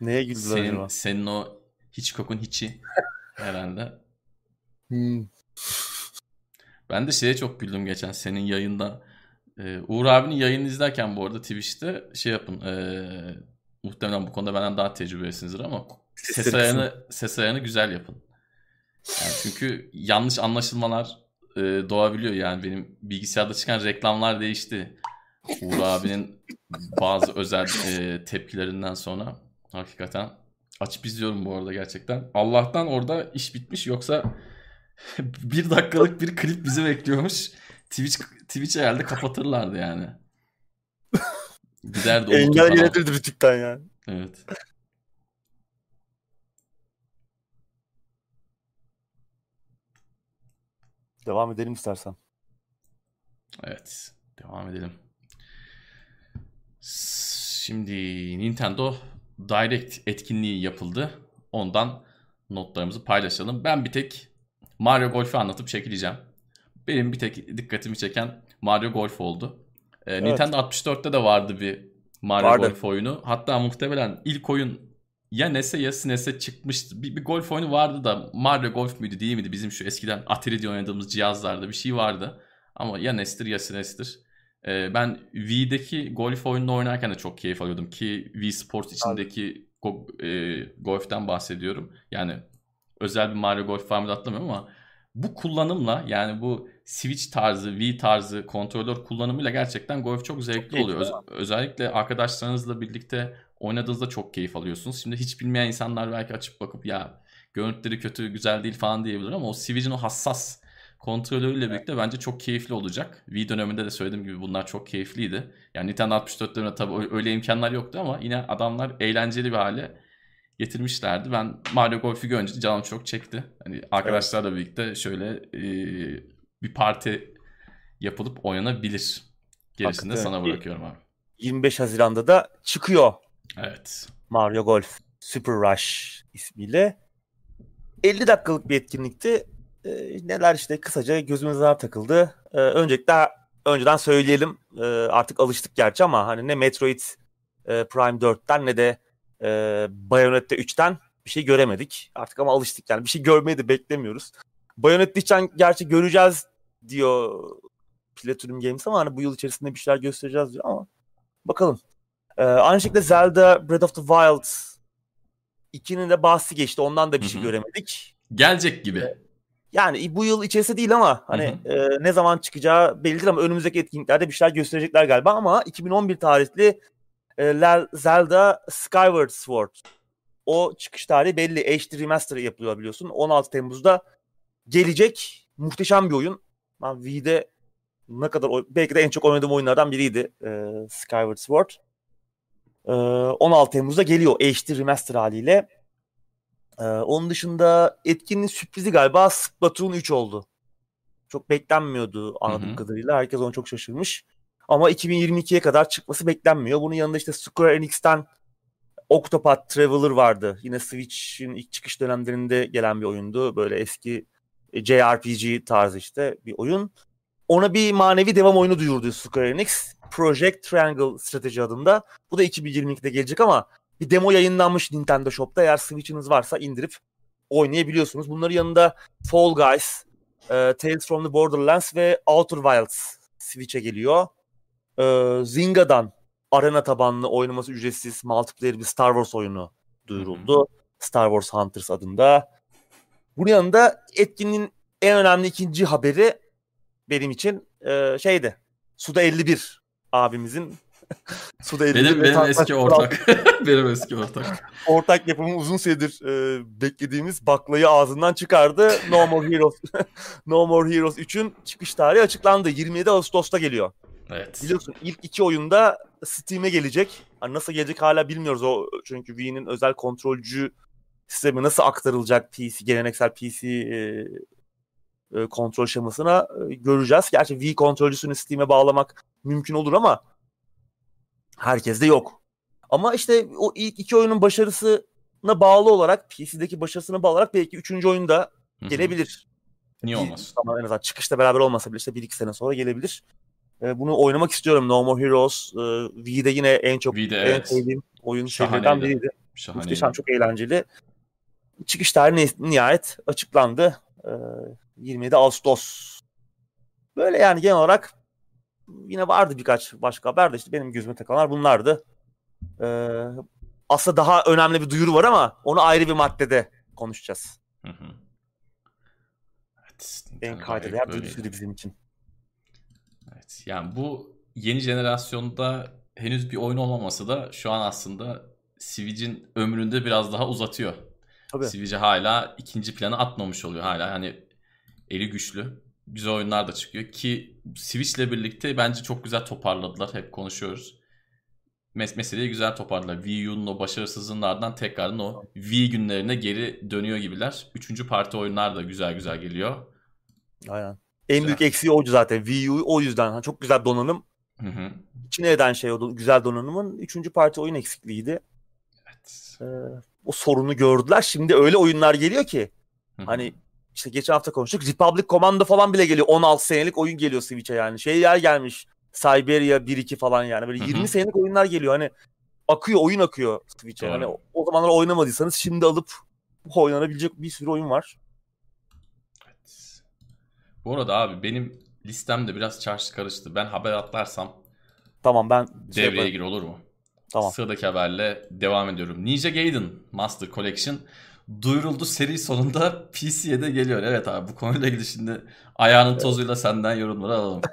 Neye güldüler senin, acaba? Senin o hiç kokun hiçi <laughs> herhalde. Hmm. Ben de şeye çok güldüm geçen senin yayında. Ee, Uğur abinin yayını izlerken bu arada Twitch'te şey yapın. E, muhtemelen bu konuda benden daha tecrübelisinizdir ama ses ayarını, ses ayarını güzel yapın. Yani çünkü yanlış anlaşılmalar e, doğabiliyor yani benim bilgisayarda çıkan reklamlar değişti. Uğur abinin bazı özel e, tepkilerinden sonra hakikaten açıp izliyorum bu arada gerçekten. Allah'tan orada iş bitmiş yoksa <laughs> bir dakikalık bir klip bizi bekliyormuş. Twitch Twitch herhalde kapatırlardı yani. Giderdi Engel yönetirdi rütükten yani. Evet. Devam edelim istersen. Evet. Devam edelim. Şimdi Nintendo Direct etkinliği yapıldı. Ondan notlarımızı paylaşalım. Ben bir tek Mario Golf'ü anlatıp çekileceğim. Benim bir tek dikkatimi çeken Mario Golf oldu. Ee, evet. Nintendo 64'te de vardı bir Mario vardı. Golf oyunu. Hatta muhtemelen ilk oyun ya NES'e ya SNES'e çıkmıştı. Bir, bir golf oyunu vardı da Mario Golf müydü değil miydi? Bizim şu eskiden Atari'de oynadığımız cihazlarda bir şey vardı. Ama ya NES'tir ya SNES'tir. Ee, ben Wii'deki golf oyununu oynarken de çok keyif alıyordum ki Wii Sports içindeki go, e, golften bahsediyorum. Yani özel bir Mario Golf var mı atlamıyorum ama bu kullanımla yani bu Switch tarzı, Wii tarzı kontrolör kullanımıyla gerçekten golf çok zevkli çok oluyor. Öz- özellikle arkadaşlarınızla birlikte oynadığınızda çok keyif alıyorsunuz. Şimdi hiç bilmeyen insanlar belki açıp bakıp ya görüntüleri kötü, güzel değil falan diyebilir ama o Switch'in o hassas kontrolörüyle birlikte bence çok keyifli olacak. Wii döneminde de söylediğim gibi bunlar çok keyifliydi. Yani Nintendo 64 döneminde tabii öyle imkanlar yoktu ama yine adamlar eğlenceli bir hale getirmişlerdi. Ben Mario Golf'ü görünce canım çok çekti. Hani arkadaşlarla evet. birlikte şöyle e, bir parti yapılıp oynanabilir. Gerisini de sana bırakıyorum abi. 25 Haziran'da da çıkıyor. Evet. Mario Golf Super Rush ismiyle. 50 dakikalık bir etkinlikti. Ee, neler işte kısaca gözümüze takıldı. Ee, öncelikle önceden söyleyelim. Ee, artık alıştık gerçi ama hani ne Metroid e, Prime 4'ten ne de e, Bayonetta 3'ten bir şey göremedik. Artık ama alıştık yani bir şey görmeyi de beklemiyoruz. Bayonetta için gerçi göreceğiz diyor Platinum Games ama hani bu yıl içerisinde bir şeyler göstereceğiz diyor ama bakalım. Ee, aynı şekilde Zelda Breath of the Wild 2'nin de bahsi geçti. Ondan da bir şey göremedik. Gelecek gibi. Yani bu yıl içerisinde değil ama hani e, ne zaman çıkacağı belli değil ama önümüzdeki etkinliklerde bir şeyler gösterecekler galiba ama 2011 tarihli e, Zelda Skyward Sword o çıkış tarihi belli. HD Remaster yapılıyor biliyorsun. 16 Temmuz'da gelecek. Muhteşem bir oyun. Ben V'de ne kadar belki de en çok oynadığım oyunlardan biriydi e, Skyward Sword. E, 16 Temmuz'da geliyor HD Remaster haliyle. Ee, onun dışında etkinin sürprizi galiba Splatoon 3 oldu. Çok beklenmiyordu anladığım Hı hı. kadarıyla. Herkes onu çok şaşırmış. Ama 2022'ye kadar çıkması beklenmiyor. Bunun yanında işte Square Enix'ten Octopath Traveler vardı. Yine Switch'in ilk çıkış dönemlerinde gelen bir oyundu. Böyle eski e, JRPG tarzı işte bir oyun. Ona bir manevi devam oyunu duyurdu Square Enix. Project Triangle Strateji adında. Bu da 2022'de gelecek ama bir demo yayınlanmış Nintendo Shop'ta. Eğer Switch'iniz varsa indirip oynayabiliyorsunuz. Bunların yanında Fall Guys, e, Tales from the Borderlands ve Outer Wilds Switch'e geliyor. E, Zinga'dan arena tabanlı oynaması ücretsiz multiplayer bir Star Wars oyunu duyuruldu. Star Wars Hunters adında. Bunun yanında etkinin en önemli ikinci haberi benim için e, şeydi. Suda 51 abimizin <laughs> Suda 51 Benim benim eski ortak. <laughs> benim eski ortak. ortak yapımı uzun süredir e, beklediğimiz baklayı ağzından çıkardı. No More Heroes <laughs> No More Heroes 3'ün çıkış tarihi açıklandı. 27 Ağustos'ta geliyor. Evet. Biliyorsun ilk iki oyunda Steam'e gelecek. Hani nasıl gelecek hala bilmiyoruz o çünkü Wii'nin özel kontrolcü sistemi nasıl aktarılacak PC geleneksel PC e, e, kontrol şemasına e, göreceğiz. Gerçi Wii kontrolcüsünü Steam'e bağlamak mümkün olur ama herkeste yok. Ama işte o ilk iki oyunun başarısına bağlı olarak PC'deki başarısına bağlı olarak belki üçüncü oyunda gelebilir. Niye olmaz? zaman en azından çıkışta beraber olmasa bile işte bir iki sene sonra gelebilir. Ee, bunu oynamak istiyorum. No More Heroes. Ee, Wii'de yine en çok Vi'de en evet. sevdiğim oyun Şahaneydi. serilerinden biriydi. Şahane. Muhteşem, çok eğlenceli. Çıkış tarihi ni- nihayet açıklandı. Ee, 27 Ağustos. Böyle yani genel olarak yine vardı birkaç başka haber de işte benim gözüme takılanlar bunlardı. Ee, aslında daha önemli bir duyuru var ama onu ayrı bir maddede konuşacağız. Hı hı. Evet, En böyleydi. duyurusuydu bizim için. Evet. Yani bu yeni jenerasyonda henüz bir oyun olmaması da şu an aslında Switch'in ömründe biraz daha uzatıyor. Tabii. Switch'e hala ikinci plana atmamış oluyor. Hala hani eli güçlü. Güzel oyunlar da çıkıyor ki Switch'le birlikte bence çok güzel toparladılar. Hep konuşuyoruz. Mes meseleyi güzel toparladılar. Wii U'nun o başarısızlığından tekrardan o Wii günlerine geri dönüyor gibiler. Üçüncü parti oyunlar da güzel güzel geliyor. Aynen. En büyük eksiği oydu zaten. Wii U o yüzden. Ha, Çok güzel donanım. Hı hı. İçine eden şey o güzel donanımın. Üçüncü parti oyun eksikliğiydi. Evet. Ee, o sorunu gördüler. Şimdi öyle oyunlar geliyor ki. Hı. Hani işte geçen hafta konuştuk. Republic Commando falan bile geliyor. 16 senelik oyun geliyor Switch'e yani. Şeyler gelmiş. Siberia 1-2 falan yani. Böyle Hı hı. 20 senelik oyunlar geliyor. Hani akıyor oyun akıyor Switch'e. Doğru. Hani o, zamanlar oynamadıysanız şimdi alıp oynanabilecek bir sürü oyun var. Evet. Bu arada abi benim listemde biraz çarşı karıştı. Ben haber atlarsam Tamam ben şey devreye yaparım. gir olur mu? Tamam. Sıradaki haberle devam ediyorum. Ninja Gaiden Master Collection duyuruldu seri sonunda <laughs> PC'ye de geliyor. Evet abi bu konuyla ilgili şimdi ayağının tozuyla senden yorumları alalım. <laughs>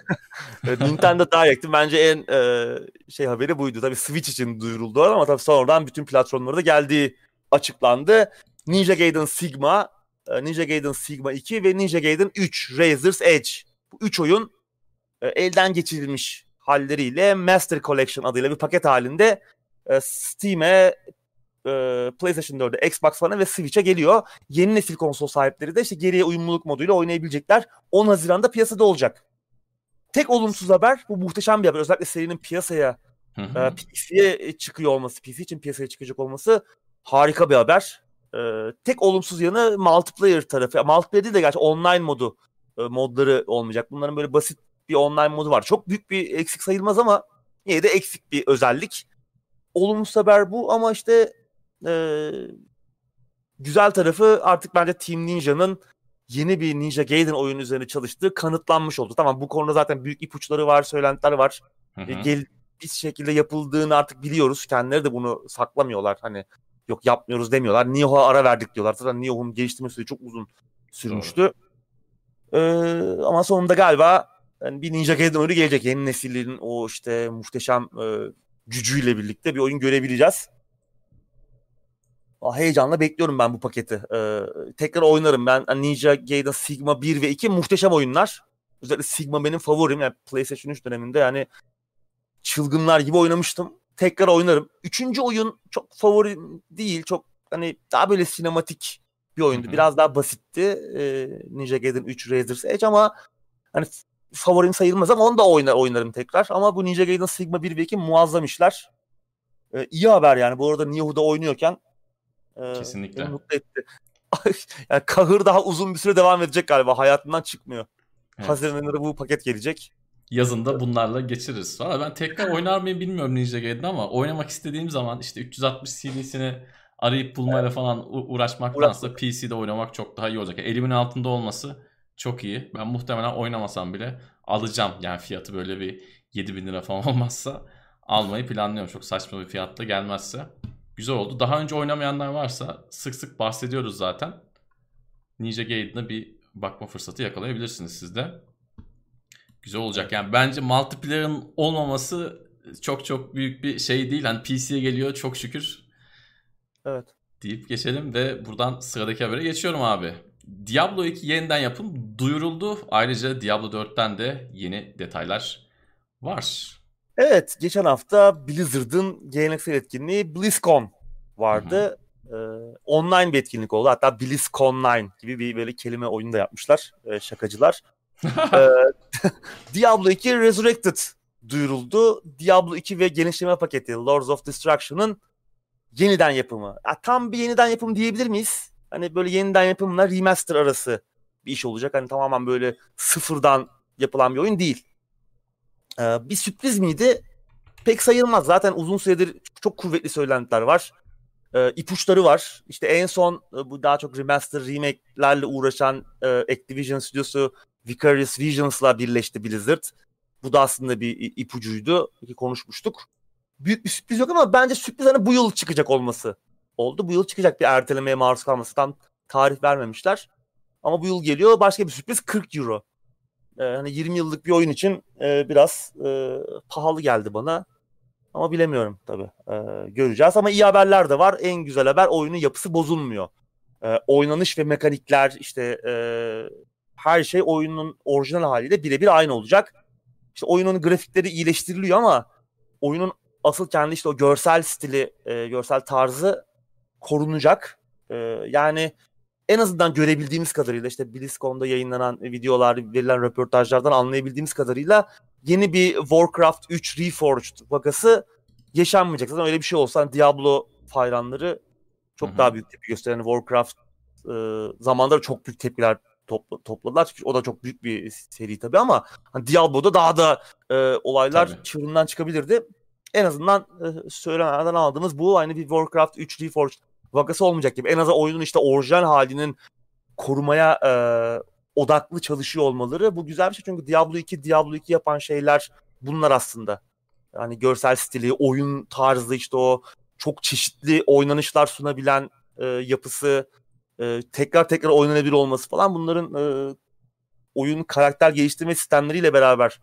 Evet, Nintendo Direct'in bence en e, şey haberi buydu. Tabii Switch için duyuruldu ama tabii sonradan bütün platformlara da geldiği açıklandı. Ninja Gaiden Sigma, e, Ninja Gaiden Sigma 2 ve Ninja Gaiden 3 Razor's Edge. Bu üç oyun e, elden geçirilmiş halleriyle Master Collection adıyla bir paket halinde e, Steam'e, e, PlayStation 4'e, Xbox One'a ve Switch'e geliyor. Yeni nesil konsol sahipleri de işte geriye uyumluluk moduyla oynayabilecekler. 10 Haziran'da piyasada olacak. Tek olumsuz haber bu muhteşem bir haber. Özellikle serinin piyasaya, e. PC'ye çıkıyor olması, PC için piyasaya çıkacak olması harika bir haber. E, tek olumsuz yanı multiplayer tarafı. Multiplayer değil de gerçi online modu e, modları olmayacak. Bunların böyle basit bir online modu var. Çok büyük bir eksik sayılmaz ama yine de eksik bir özellik. Olumsuz haber bu ama işte e, güzel tarafı artık bence Team Ninja'nın yeni bir Ninja Gaiden oyunu üzerine çalıştığı kanıtlanmış oldu. Tamam bu konuda zaten büyük ipuçları var, söylentiler var. Hı hı. Gel, bir şekilde yapıldığını artık biliyoruz. Kendileri de bunu saklamıyorlar. Hani yok yapmıyoruz demiyorlar. Nioh'a ara verdik diyorlar. Zaten Nioh'un geliştirme süreci çok uzun sürmüştü. Ee, ama sonunda galiba yani bir Ninja Gaiden oyunu gelecek. Yeni neslin o işte muhteşem e, gücüyle birlikte bir oyun görebileceğiz. Heyecanla bekliyorum ben bu paketi. Ee, tekrar oynarım ben. Ninja Gaiden Sigma 1 ve 2 muhteşem oyunlar. Özellikle Sigma benim favorim. Yani PlayStation 3 döneminde yani çılgınlar gibi oynamıştım. Tekrar oynarım. Üçüncü oyun çok favori değil. Çok hani daha böyle sinematik bir oyundu. Hı-hı. Biraz daha basitti. Ee, Ninja Gaiden 3 Razor's Edge ama hani favorim sayılmaz ama onu da oynar, oynarım tekrar. Ama bu Ninja Gaiden Sigma 1 ve 2 muazzam işler. Ee, iyi haber yani. Bu arada Niyahu'da oynuyorken e, Kesinlikle. mutlu etti. yani kahır daha uzun bir süre devam edecek galiba. Hayatından çıkmıyor. Evet. Haziran ayında bu paket gelecek. Yazında bunlarla geçiririz. Valla ben tekrar oynar mıyım bilmiyorum Ninja Gaiden ama oynamak istediğim zaman işte 360 CD'sini arayıp bulmayla evet. falan uğraşmaktansa PC'de oynamak çok daha iyi olacak. Elimin altında olması çok iyi. Ben muhtemelen oynamasam bile alacağım. Yani fiyatı böyle bir 7000 lira falan <laughs> olmazsa almayı planlıyorum. Çok saçma bir fiyatla gelmezse. Güzel oldu. Daha önce oynamayanlar varsa sık sık bahsediyoruz zaten. Ninja Gaiden'a bir bakma fırsatı yakalayabilirsiniz siz de. Güzel olacak. Yani bence multiplayer'ın olmaması çok çok büyük bir şey değil. Hani PC'ye geliyor çok şükür. Evet. Deyip geçelim ve buradan sıradaki habere geçiyorum abi. Diablo 2 yeniden yapım duyuruldu. Ayrıca Diablo 4'ten de yeni detaylar var. Evet, geçen hafta Blizzard'ın geleneksel etkinliği BlizzCon vardı. Ee, online bir etkinlik oldu. Hatta BlizzCon 9 gibi bir böyle kelime oyunu da yapmışlar e, şakacılar. <laughs> ee, <laughs> Diablo 2 Resurrected duyuruldu. Diablo 2 ve genişleme paketi Lords of Destruction'ın yeniden yapımı. Ya, tam bir yeniden yapım diyebilir miyiz? Hani böyle yeniden yapımla remaster arası bir iş olacak. Hani tamamen böyle sıfırdan yapılan bir oyun değil. Ee, bir sürpriz miydi? Pek sayılmaz. Zaten uzun süredir çok kuvvetli söylentiler var. Ee, ipuçları var. İşte en son e, bu daha çok remaster, remake'lerle uğraşan e, Activision stüdyosu Vicarious Visions'la birleşti Blizzard. Bu da aslında bir ipucuydu konuşmuştuk. Büyük bir sürpriz yok ama bence sürpriz hani bu yıl çıkacak olması oldu. Bu yıl çıkacak bir ertelemeye maruz kalması. Tam tarih vermemişler. Ama bu yıl geliyor. Başka bir sürpriz 40 euro. Ee, hani 20 yıllık bir oyun için e, biraz e, pahalı geldi bana. Ama bilemiyorum tabii. Ee, göreceğiz ama iyi haberler de var. En güzel haber oyunun yapısı bozulmuyor. Ee, oynanış ve mekanikler işte e, her şey oyunun orijinal haliyle birebir aynı olacak. İşte oyunun grafikleri iyileştiriliyor ama oyunun asıl kendi işte o görsel stili, e, görsel tarzı korunacak. E, yani en azından görebildiğimiz kadarıyla işte BlizzCon'da yayınlanan videolar, verilen röportajlardan anlayabildiğimiz kadarıyla yeni bir Warcraft 3 Reforged vakası yaşanmayacak. Zaten öyle bir şey olsa hani Diablo hayranları çok Hı-hı. daha büyük tepki gösteren Warcraft e, zamanında çok büyük tepkiler topla, topladılar. Çünkü o da çok büyük bir seri tabii ama hani Diablo'da daha da e, olaylar tabii. çığırından çıkabilirdi. En azından e, söylemeden aldığımız bu aynı bir Warcraft 3 Reforged vakası olmayacak gibi. En azından oyunun işte orijinal halinin korumaya e, odaklı çalışıyor olmaları bu güzel bir şey. Çünkü Diablo 2, Diablo 2 yapan şeyler bunlar aslında. Yani görsel stili, oyun tarzı işte o çok çeşitli oynanışlar sunabilen e, yapısı, e, tekrar tekrar oynanabilir olması falan bunların e, oyun karakter geliştirme sistemleriyle beraber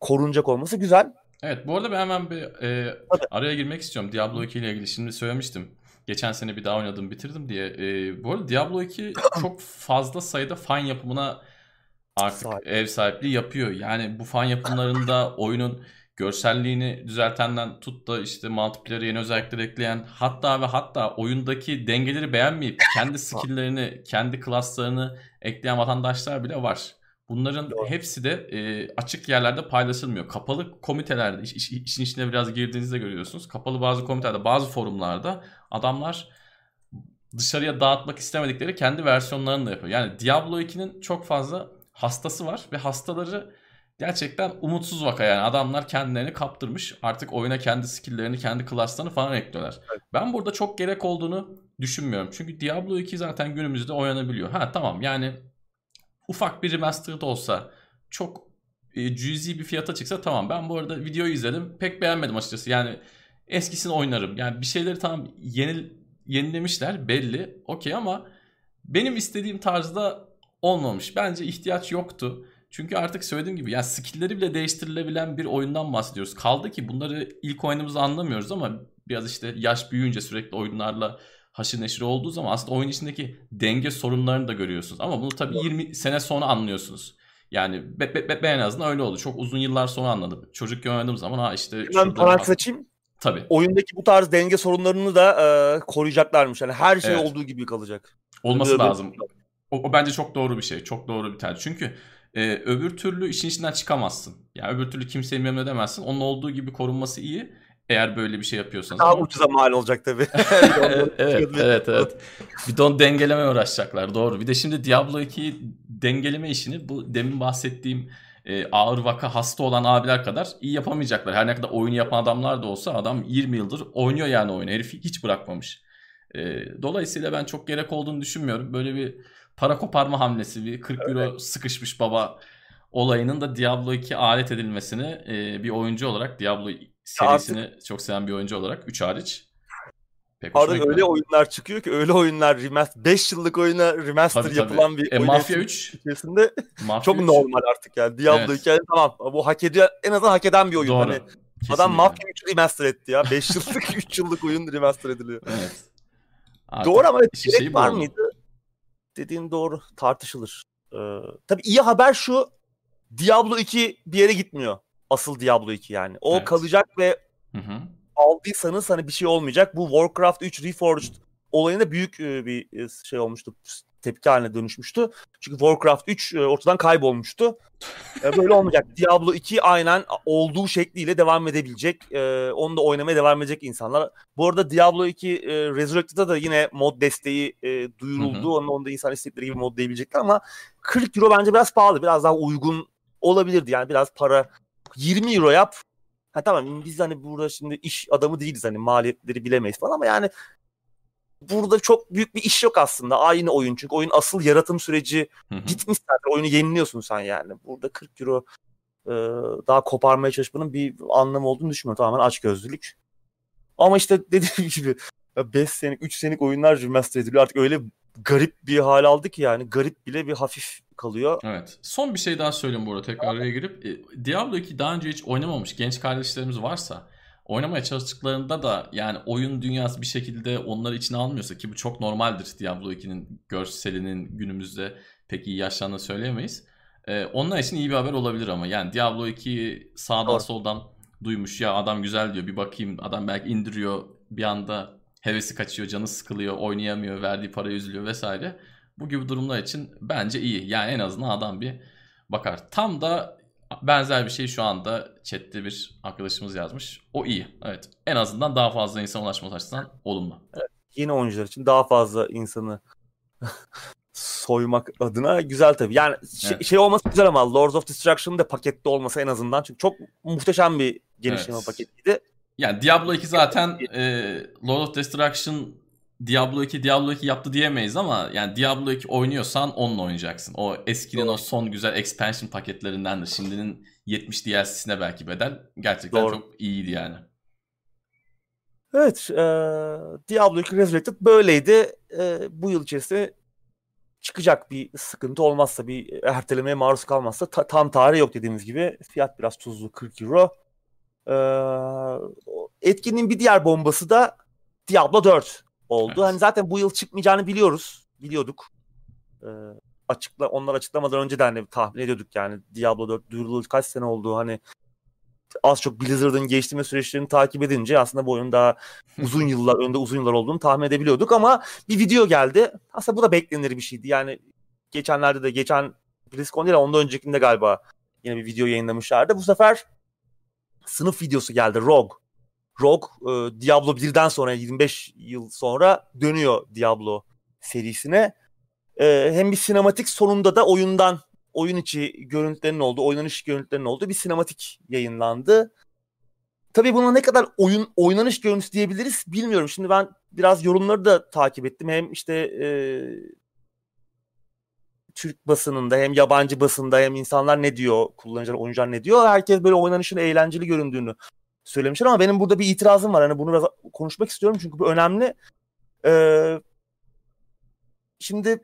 korunacak olması güzel. Evet bu arada ben hemen bir e, araya girmek istiyorum Diablo 2 ile ilgili. Şimdi söylemiştim. Geçen sene bir daha oynadım bitirdim diye. E, bu arada Diablo 2 <clears throat> çok fazla sayıda fan yapımına artık Sahip. ev sahipliği yapıyor. Yani bu fan yapımlarında <clears throat> oyunun görselliğini düzeltenden tut da işte multiplayer'e yeni özellikler ekleyen hatta ve hatta oyundaki dengeleri beğenmeyip kendi <clears throat> skill'lerini, kendi klaslarını ekleyen vatandaşlar bile var. Bunların Doğru. hepsi de e, açık yerlerde paylaşılmıyor. Kapalı komitelerde, iş, iş, işin içine biraz girdiğinizde görüyorsunuz. Kapalı bazı komitelerde, bazı forumlarda adamlar dışarıya dağıtmak istemedikleri kendi versiyonlarını da yapıyor. Yani Diablo 2'nin çok fazla hastası var ve hastaları gerçekten umutsuz vaka yani. Adamlar kendilerini kaptırmış. Artık oyuna kendi skill'lerini, kendi klaslarını falan ekliyorlar. Evet. Ben burada çok gerek olduğunu düşünmüyorum. Çünkü Diablo 2 zaten günümüzde oynanabiliyor. Ha tamam yani ufak bir remastered olsa çok e, cüzi bir fiyata çıksa tamam. Ben bu arada videoyu izledim. Pek beğenmedim açıkçası. Yani eskisini oynarım. Yani bir şeyleri tamam yeni, yenilemişler belli. Okey ama benim istediğim tarzda olmamış. Bence ihtiyaç yoktu. Çünkü artık söylediğim gibi yani skill'leri bile değiştirilebilen bir oyundan bahsediyoruz. Kaldı ki bunları ilk oynadığımızda anlamıyoruz ama biraz işte yaş büyüyünce sürekli oyunlarla haşır neşir olduğu zaman aslında oyun içindeki denge sorunlarını da görüyorsunuz. Ama bunu tabii 20 sene sonra anlıyorsunuz. Yani be, be, be, ben en azından öyle oldu. Çok uzun yıllar sonra anladım. Çocuk oynadığım zaman ha işte... Ben parantez açayım. Tabii. Oyundaki bu tarz denge sorunlarını da e, koruyacaklarmış. Yani her şey evet. olduğu gibi kalacak. Olması Öbür lazım. O, o bence çok doğru bir şey. Çok doğru bir tercih. Çünkü e, öbür türlü işin içinden çıkamazsın. Yani öbür türlü kimseyi memnun edemezsin. Onun olduğu gibi korunması iyi. Eğer böyle bir şey yapıyorsanız. Daha ucuza mal olacak tabii. <laughs> <laughs> evet, evet, evet. Bir don dengeleme uğraşacaklar. Doğru. Bir de şimdi Diablo 2'yi dengeleme işini bu demin bahsettiğim e, ağır vaka hasta olan abiler kadar iyi yapamayacaklar. Her ne kadar oyunu yapan adamlar da olsa adam 20 yıldır oynuyor yani oyunu. Herifi hiç bırakmamış. E, dolayısıyla ben çok gerek olduğunu düşünmüyorum. Böyle bir para koparma hamlesi, bir 40 euro evet. sıkışmış baba olayının da Diablo 2 alet edilmesini e, bir oyuncu olarak Diablo serisini Artık... çok seven bir oyuncu olarak 3 hariç Pek Artık öyle oyunlar çıkıyor ki öyle oyunlar remaster 5 yıllık oyuna remaster tabii, yapılan tabii. bir e, oyun Mafya 3 içerisinde Mafya çok 3. normal artık yani. Diablo evet. hikaye tamam bu hak ediyor en azından hak eden bir oyun. Doğru. Hani Kesinlikle. adam Mafya 3 remaster etti ya. 5 yıllık <laughs> 3 yıllık oyun remaster ediliyor. Evet. Artık doğru ama gerek şey var mıydı? Dediğin doğru tartışılır. Ee, tabii iyi haber şu Diablo 2 bir yere gitmiyor. Asıl Diablo 2 yani. O evet. kalacak ve hı hı aldıysanız hani bir şey olmayacak. Bu Warcraft 3 Reforged olayında büyük e, bir e, şey olmuştu. Tepki haline dönüşmüştü. Çünkü Warcraft 3 e, ortadan kaybolmuştu. <laughs> Böyle olmayacak. Diablo 2 aynen olduğu şekliyle devam edebilecek. Onu da oynamaya devam edecek insanlar. Bu arada Diablo 2 Resurrected'da da yine mod desteği duyuruldu. Onu, onu da insan istedikleri gibi modlayabilecekler ama 40 euro bence biraz pahalı. Biraz daha uygun olabilirdi. Yani biraz para 20 euro yap Ha tamam biz hani burada şimdi iş adamı değiliz hani maliyetleri bilemeyiz falan ama yani burada çok büyük bir iş yok aslında. Aynı oyun çünkü oyun asıl yaratım süreci bitmiş zaten. Oyunu yeniliyorsun sen yani. Burada 40 euro e, daha koparmaya çalışmanın bir anlamı olduğunu düşünmüyorum. Tamamen aç gözlülük. Ama işte <laughs> dediğim gibi 5 senelik 3 senelik oyunlar remaster ediliyor. Artık öyle garip bir hal aldı ki yani garip bile bir hafif kalıyor. Evet. Son bir şey daha söyleyeyim burada tekrar araya girip. E, Diablo 2 daha önce hiç oynamamış genç kardeşlerimiz varsa oynamaya çalıştıklarında da yani oyun dünyası bir şekilde onları içine almıyorsa ki bu çok normaldir Diablo 2'nin görselinin günümüzde pek iyi yaşlandığını söyleyemeyiz. Ee, onlar için iyi bir haber olabilir ama yani Diablo 2'yi sağdan Doğru. soldan duymuş ya adam güzel diyor bir bakayım adam belki indiriyor bir anda hevesi kaçıyor canı sıkılıyor oynayamıyor verdiği para üzülüyor vesaire. Bu gibi durumlar için bence iyi. Yani en azından adam bir bakar. Tam da benzer bir şey şu anda chatte bir arkadaşımız yazmış. O iyi. Evet. En azından daha fazla insan ulaşması açısından olumlu. Evet. Yeni oyuncular için daha fazla insanı <laughs> soymak adına güzel tabii. Yani şey, evet. şey olması güzel ama Lords of Destruction'ın da pakette olması en azından. Çünkü çok muhteşem bir genişleme evet. paketiydi. Yani Diablo 2 zaten e, Lord of Destruction Diablo 2 Diablo 2 yaptı diyemeyiz ama yani Diablo 2 oynuyorsan onunla oynayacaksın. O eskinin Doğru. o son güzel expansion paketlerindendir. Şimdinin 70 DLC'sine belki bedel. Gerçekten Doğru. çok iyiydi yani. Evet. E, Diablo 2 Resurrected böyleydi. E, bu yıl içerisinde çıkacak bir sıkıntı olmazsa bir ertelemeye maruz kalmazsa ta, tam tarih yok dediğimiz gibi. Fiyat biraz tuzlu 40 euro. E, etkinliğin bir diğer bombası da Diablo 4 oldu. Evet. Hani zaten bu yıl çıkmayacağını biliyoruz. Biliyorduk. Ee, açıkla onlar açıklamadan önce de hani tahmin ediyorduk yani Diablo 4 duyurulur kaç sene oldu hani az çok Blizzard'ın geçtiğimiz süreçlerini takip edince aslında bu oyun daha <laughs> uzun yıllar önde uzun yıllar olduğunu tahmin edebiliyorduk ama bir video geldi. Aslında bu da beklenir bir şeydi. Yani geçenlerde de geçen BlizzCon değil ondan öncekinde galiba yine bir video yayınlamışlardı. Bu sefer sınıf videosu geldi Rogue. Rogue e, Diablo 1'den sonra 25 yıl sonra dönüyor Diablo serisine. E, hem bir sinematik sonunda da oyundan oyun içi görüntülerin olduğu, oynanış görüntülerinin olduğu bir sinematik yayınlandı. Tabii buna ne kadar oyun oynanış görüntüsü diyebiliriz bilmiyorum. Şimdi ben biraz yorumları da takip ettim. Hem işte e, Türk basınında hem yabancı basında hem insanlar ne diyor, kullanıcılar, oyuncular ne diyor. Herkes böyle oynanışın eğlenceli göründüğünü söylemişler ama benim burada bir itirazım var. Hani bunu biraz konuşmak istiyorum çünkü bu önemli. Ee, şimdi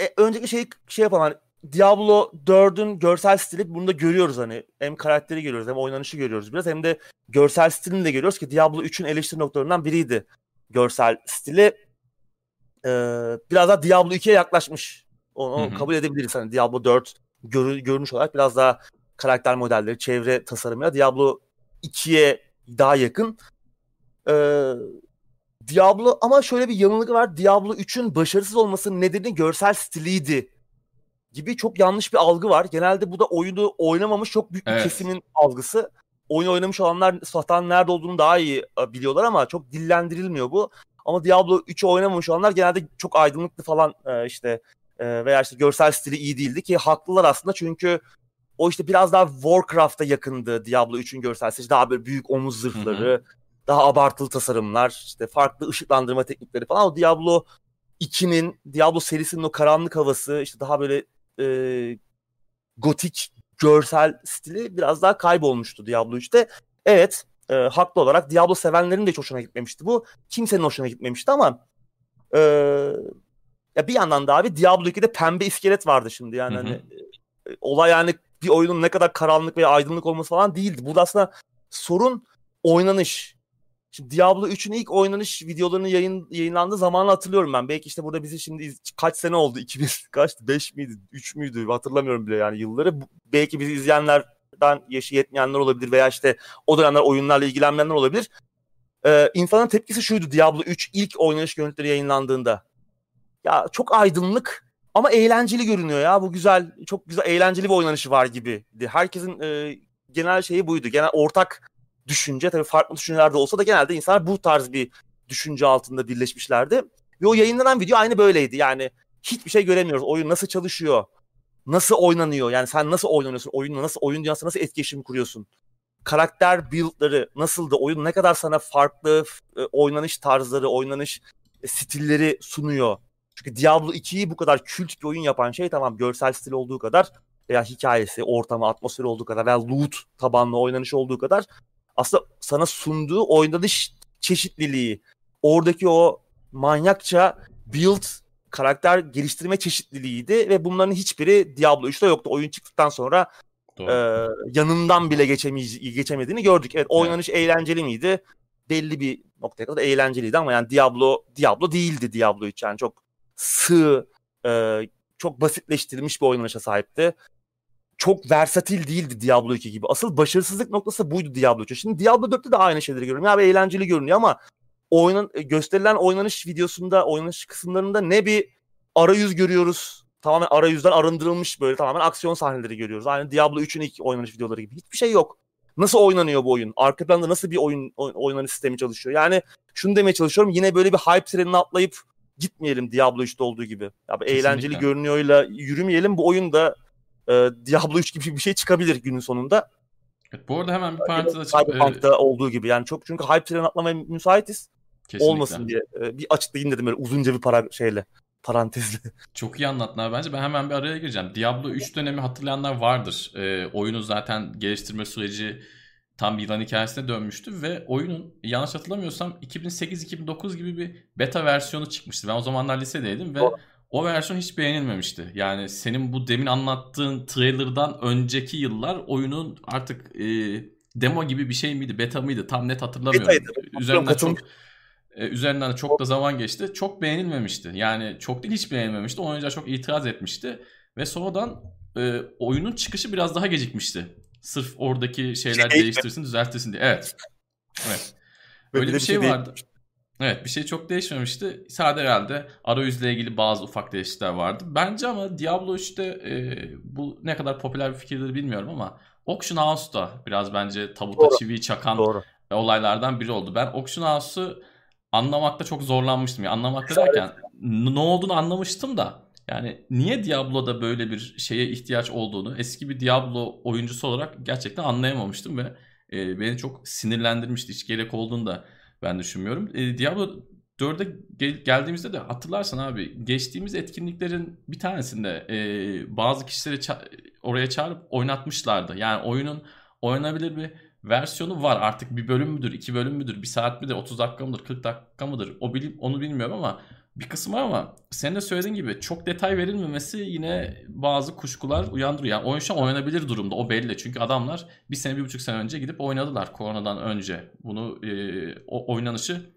e, önceki şey şey yapan hani Diablo 4'ün görsel stili bunu da görüyoruz hani. Hem karakteri görüyoruz hem oynanışı görüyoruz biraz hem de görsel stilini de görüyoruz ki Diablo 3'ün eleştiri noktalarından biriydi görsel stili. Ee, biraz daha Diablo 2'ye yaklaşmış. Onu hı. kabul edebiliriz. Hani Diablo 4 görü, görünüş olarak biraz daha karakter modelleri, çevre tasarımıyla Diablo 2'ye daha yakın. Ee, Diablo ama şöyle bir yanılık var. Diablo 3'ün başarısız olmasının nedeni görsel stiliydi gibi çok yanlış bir algı var. Genelde bu da oyunu oynamamış çok büyük bir evet. kesimin algısı. Oyun oynamış olanlar satanın nerede olduğunu daha iyi e, biliyorlar ama çok dillendirilmiyor bu. Ama Diablo 3'ü oynamamış olanlar genelde çok aydınlıklı falan e, işte e, veya işte görsel stili iyi değildi ki haklılar aslında çünkü o işte biraz daha Warcraft'a yakındı Diablo 3'ün görsel stili. Daha böyle büyük omuz zırhları, hı hı. daha abartılı tasarımlar, işte farklı ışıklandırma teknikleri falan. O Diablo 2'nin, Diablo serisinin o karanlık havası, işte daha böyle e, gotik görsel stili biraz daha kaybolmuştu Diablo 3'te. Evet, e, haklı olarak Diablo sevenlerin de hiç hoşuna gitmemişti bu. Kimsenin hoşuna gitmemişti ama e, ya bir yandan da abi Diablo 2'de pembe iskelet vardı şimdi yani hı hı. hani e, olay yani bir oyunun ne kadar karanlık veya aydınlık olması falan değildi. Burada aslında sorun oynanış. Şimdi Diablo 3'ün ilk oynanış videolarının yayın, yayınlandığı zamanı hatırlıyorum ben. Belki işte burada bizi şimdi kaç sene oldu? <laughs> 2000 kaçtı? 5 miydi? 3 müydü? Hatırlamıyorum bile yani yılları. Belki bizi izleyenlerden yaşı yetmeyenler olabilir veya işte o dönemler oyunlarla ilgilenmeyenler olabilir. Ee, insanın tepkisi şuydu Diablo 3 ilk oynanış görüntüleri yayınlandığında. Ya çok aydınlık ama eğlenceli görünüyor ya. Bu güzel, çok güzel, eğlenceli bir oynanışı var gibi. Herkesin e, genel şeyi buydu. Genel ortak düşünce tabii farklı düşünceler de olsa da genelde insanlar bu tarz bir düşünce altında birleşmişlerdi. Ve o yayınlanan video aynı böyleydi. Yani hiçbir şey göremiyoruz. Oyun nasıl çalışıyor? Nasıl oynanıyor? Yani sen nasıl oynanıyorsun? Oyunla nasıl oyun dünyası nasıl etkileşim kuruyorsun? Karakter build'ları nasıldı? Oyun ne kadar sana farklı e, oynanış tarzları, oynanış e, stilleri sunuyor? Çünkü Diablo 2'yi bu kadar kült bir oyun yapan şey tamam görsel stil olduğu kadar veya hikayesi, ortamı, atmosferi olduğu kadar veya loot tabanlı oynanış olduğu kadar aslında sana sunduğu oynanış çeşitliliği, oradaki o manyakça build karakter geliştirme çeşitliliğiydi ve bunların hiçbiri Diablo 3'te yoktu. Oyun çıktıktan sonra e, yanından bile geçemediğini gördük. Evet oynanış evet. eğlenceli miydi? Belli bir noktaya kadar eğlenceliydi ama yani Diablo Diablo değildi Diablo 3 yani çok sığ, e, çok basitleştirilmiş bir oynanışa sahipti. Çok versatil değildi Diablo 2 gibi. Asıl başarısızlık noktası buydu Diablo 3. Şimdi Diablo 4'te de aynı şeyleri görüyorum. Ya eğlenceli görünüyor ama oynan gösterilen oynanış videosunda, oynanış kısımlarında ne bir arayüz görüyoruz. Tamamen arayüzden arındırılmış böyle tamamen aksiyon sahneleri görüyoruz. Aynı Diablo 3'ün ilk oynanış videoları gibi. Hiçbir şey yok. Nasıl oynanıyor bu oyun? Arka planda nasıl bir oyun oynanış sistemi çalışıyor? Yani şunu demeye çalışıyorum. Yine böyle bir hype trenine atlayıp gitmeyelim Diablo 3'te olduğu gibi. Ya eğlenceli görünüyorla yürümeyelim. Bu oyun da e, Diablo 3 gibi bir şey çıkabilir günün sonunda. Evet, bu arada hemen bir parantez açıp... Cyberpunk'ta e... olduğu gibi. Yani çok çünkü hype treni atlamaya müsaitiz. Kesinlikle. Olmasın diye. E, bir açıklayayım dedim böyle uzunca bir para şeyle parantezle. <laughs> Çok iyi anlattın bence. Ben hemen bir araya gireceğim. Diablo 3 dönemi hatırlayanlar vardır. E, oyunu zaten geliştirme süreci tam bir yılan hikayesine dönmüştü ve oyunun yanlış hatırlamıyorsam 2008-2009 gibi bir beta versiyonu çıkmıştı. Ben o zamanlar lisedeydim ve Doğru. o versiyon hiç beğenilmemişti. Yani senin bu demin anlattığın trailer'dan önceki yıllar oyunun artık e, demo gibi bir şey miydi, beta mıydı tam net hatırlamıyorum. Betaydı. Üzerinden çok e, üzerinden de çok da zaman geçti. Çok beğenilmemişti. Yani çok değil hiç beğenilmemişti. Oyuncular çok itiraz etmişti ve sonradan e, oyunun çıkışı biraz daha gecikmişti. Sırf oradaki şeyler şey değiştirsin, düzeltirsin diye. Evet. Evet. Öyle bir şey, şey vardı. Evet bir şey çok değişmemişti. Sadece herhalde arayüzle ilgili bazı ufak değişiklikler vardı. Bence ama Diablo 3'te e, bu ne kadar popüler bir fikirdir bilmiyorum ama Auction House da biraz bence tabuta Doğru. çiviyi çakan Doğru. olaylardan biri oldu. Ben Auction House'u anlamakta çok zorlanmıştım. Yani anlamakta derken ne olduğunu anlamıştım da yani niye Diablo'da böyle bir şeye ihtiyaç olduğunu eski bir Diablo oyuncusu olarak gerçekten anlayamamıştım ve e, beni çok sinirlendirmişti. Hiç gerek olduğunu da ben düşünmüyorum. E, Diablo 4'e gel- geldiğimizde de hatırlarsan abi geçtiğimiz etkinliklerin bir tanesinde e, bazı kişileri ça- oraya çağırıp oynatmışlardı. Yani oyunun oynanabilir bir versiyonu var. Artık bir bölüm müdür, iki bölüm müdür, bir saat midir, 30 dakika mıdır, 40 dakika mıdır? O bilim, onu bilmiyorum ama bir kısmı ama senin de söylediğin gibi çok detay verilmemesi yine bazı kuşkular uyandırıyor. Yani oyun şu an oynanabilir durumda o belli. Çünkü adamlar bir sene bir buçuk sene önce gidip oynadılar koronadan önce. Bunu e, o oynanışı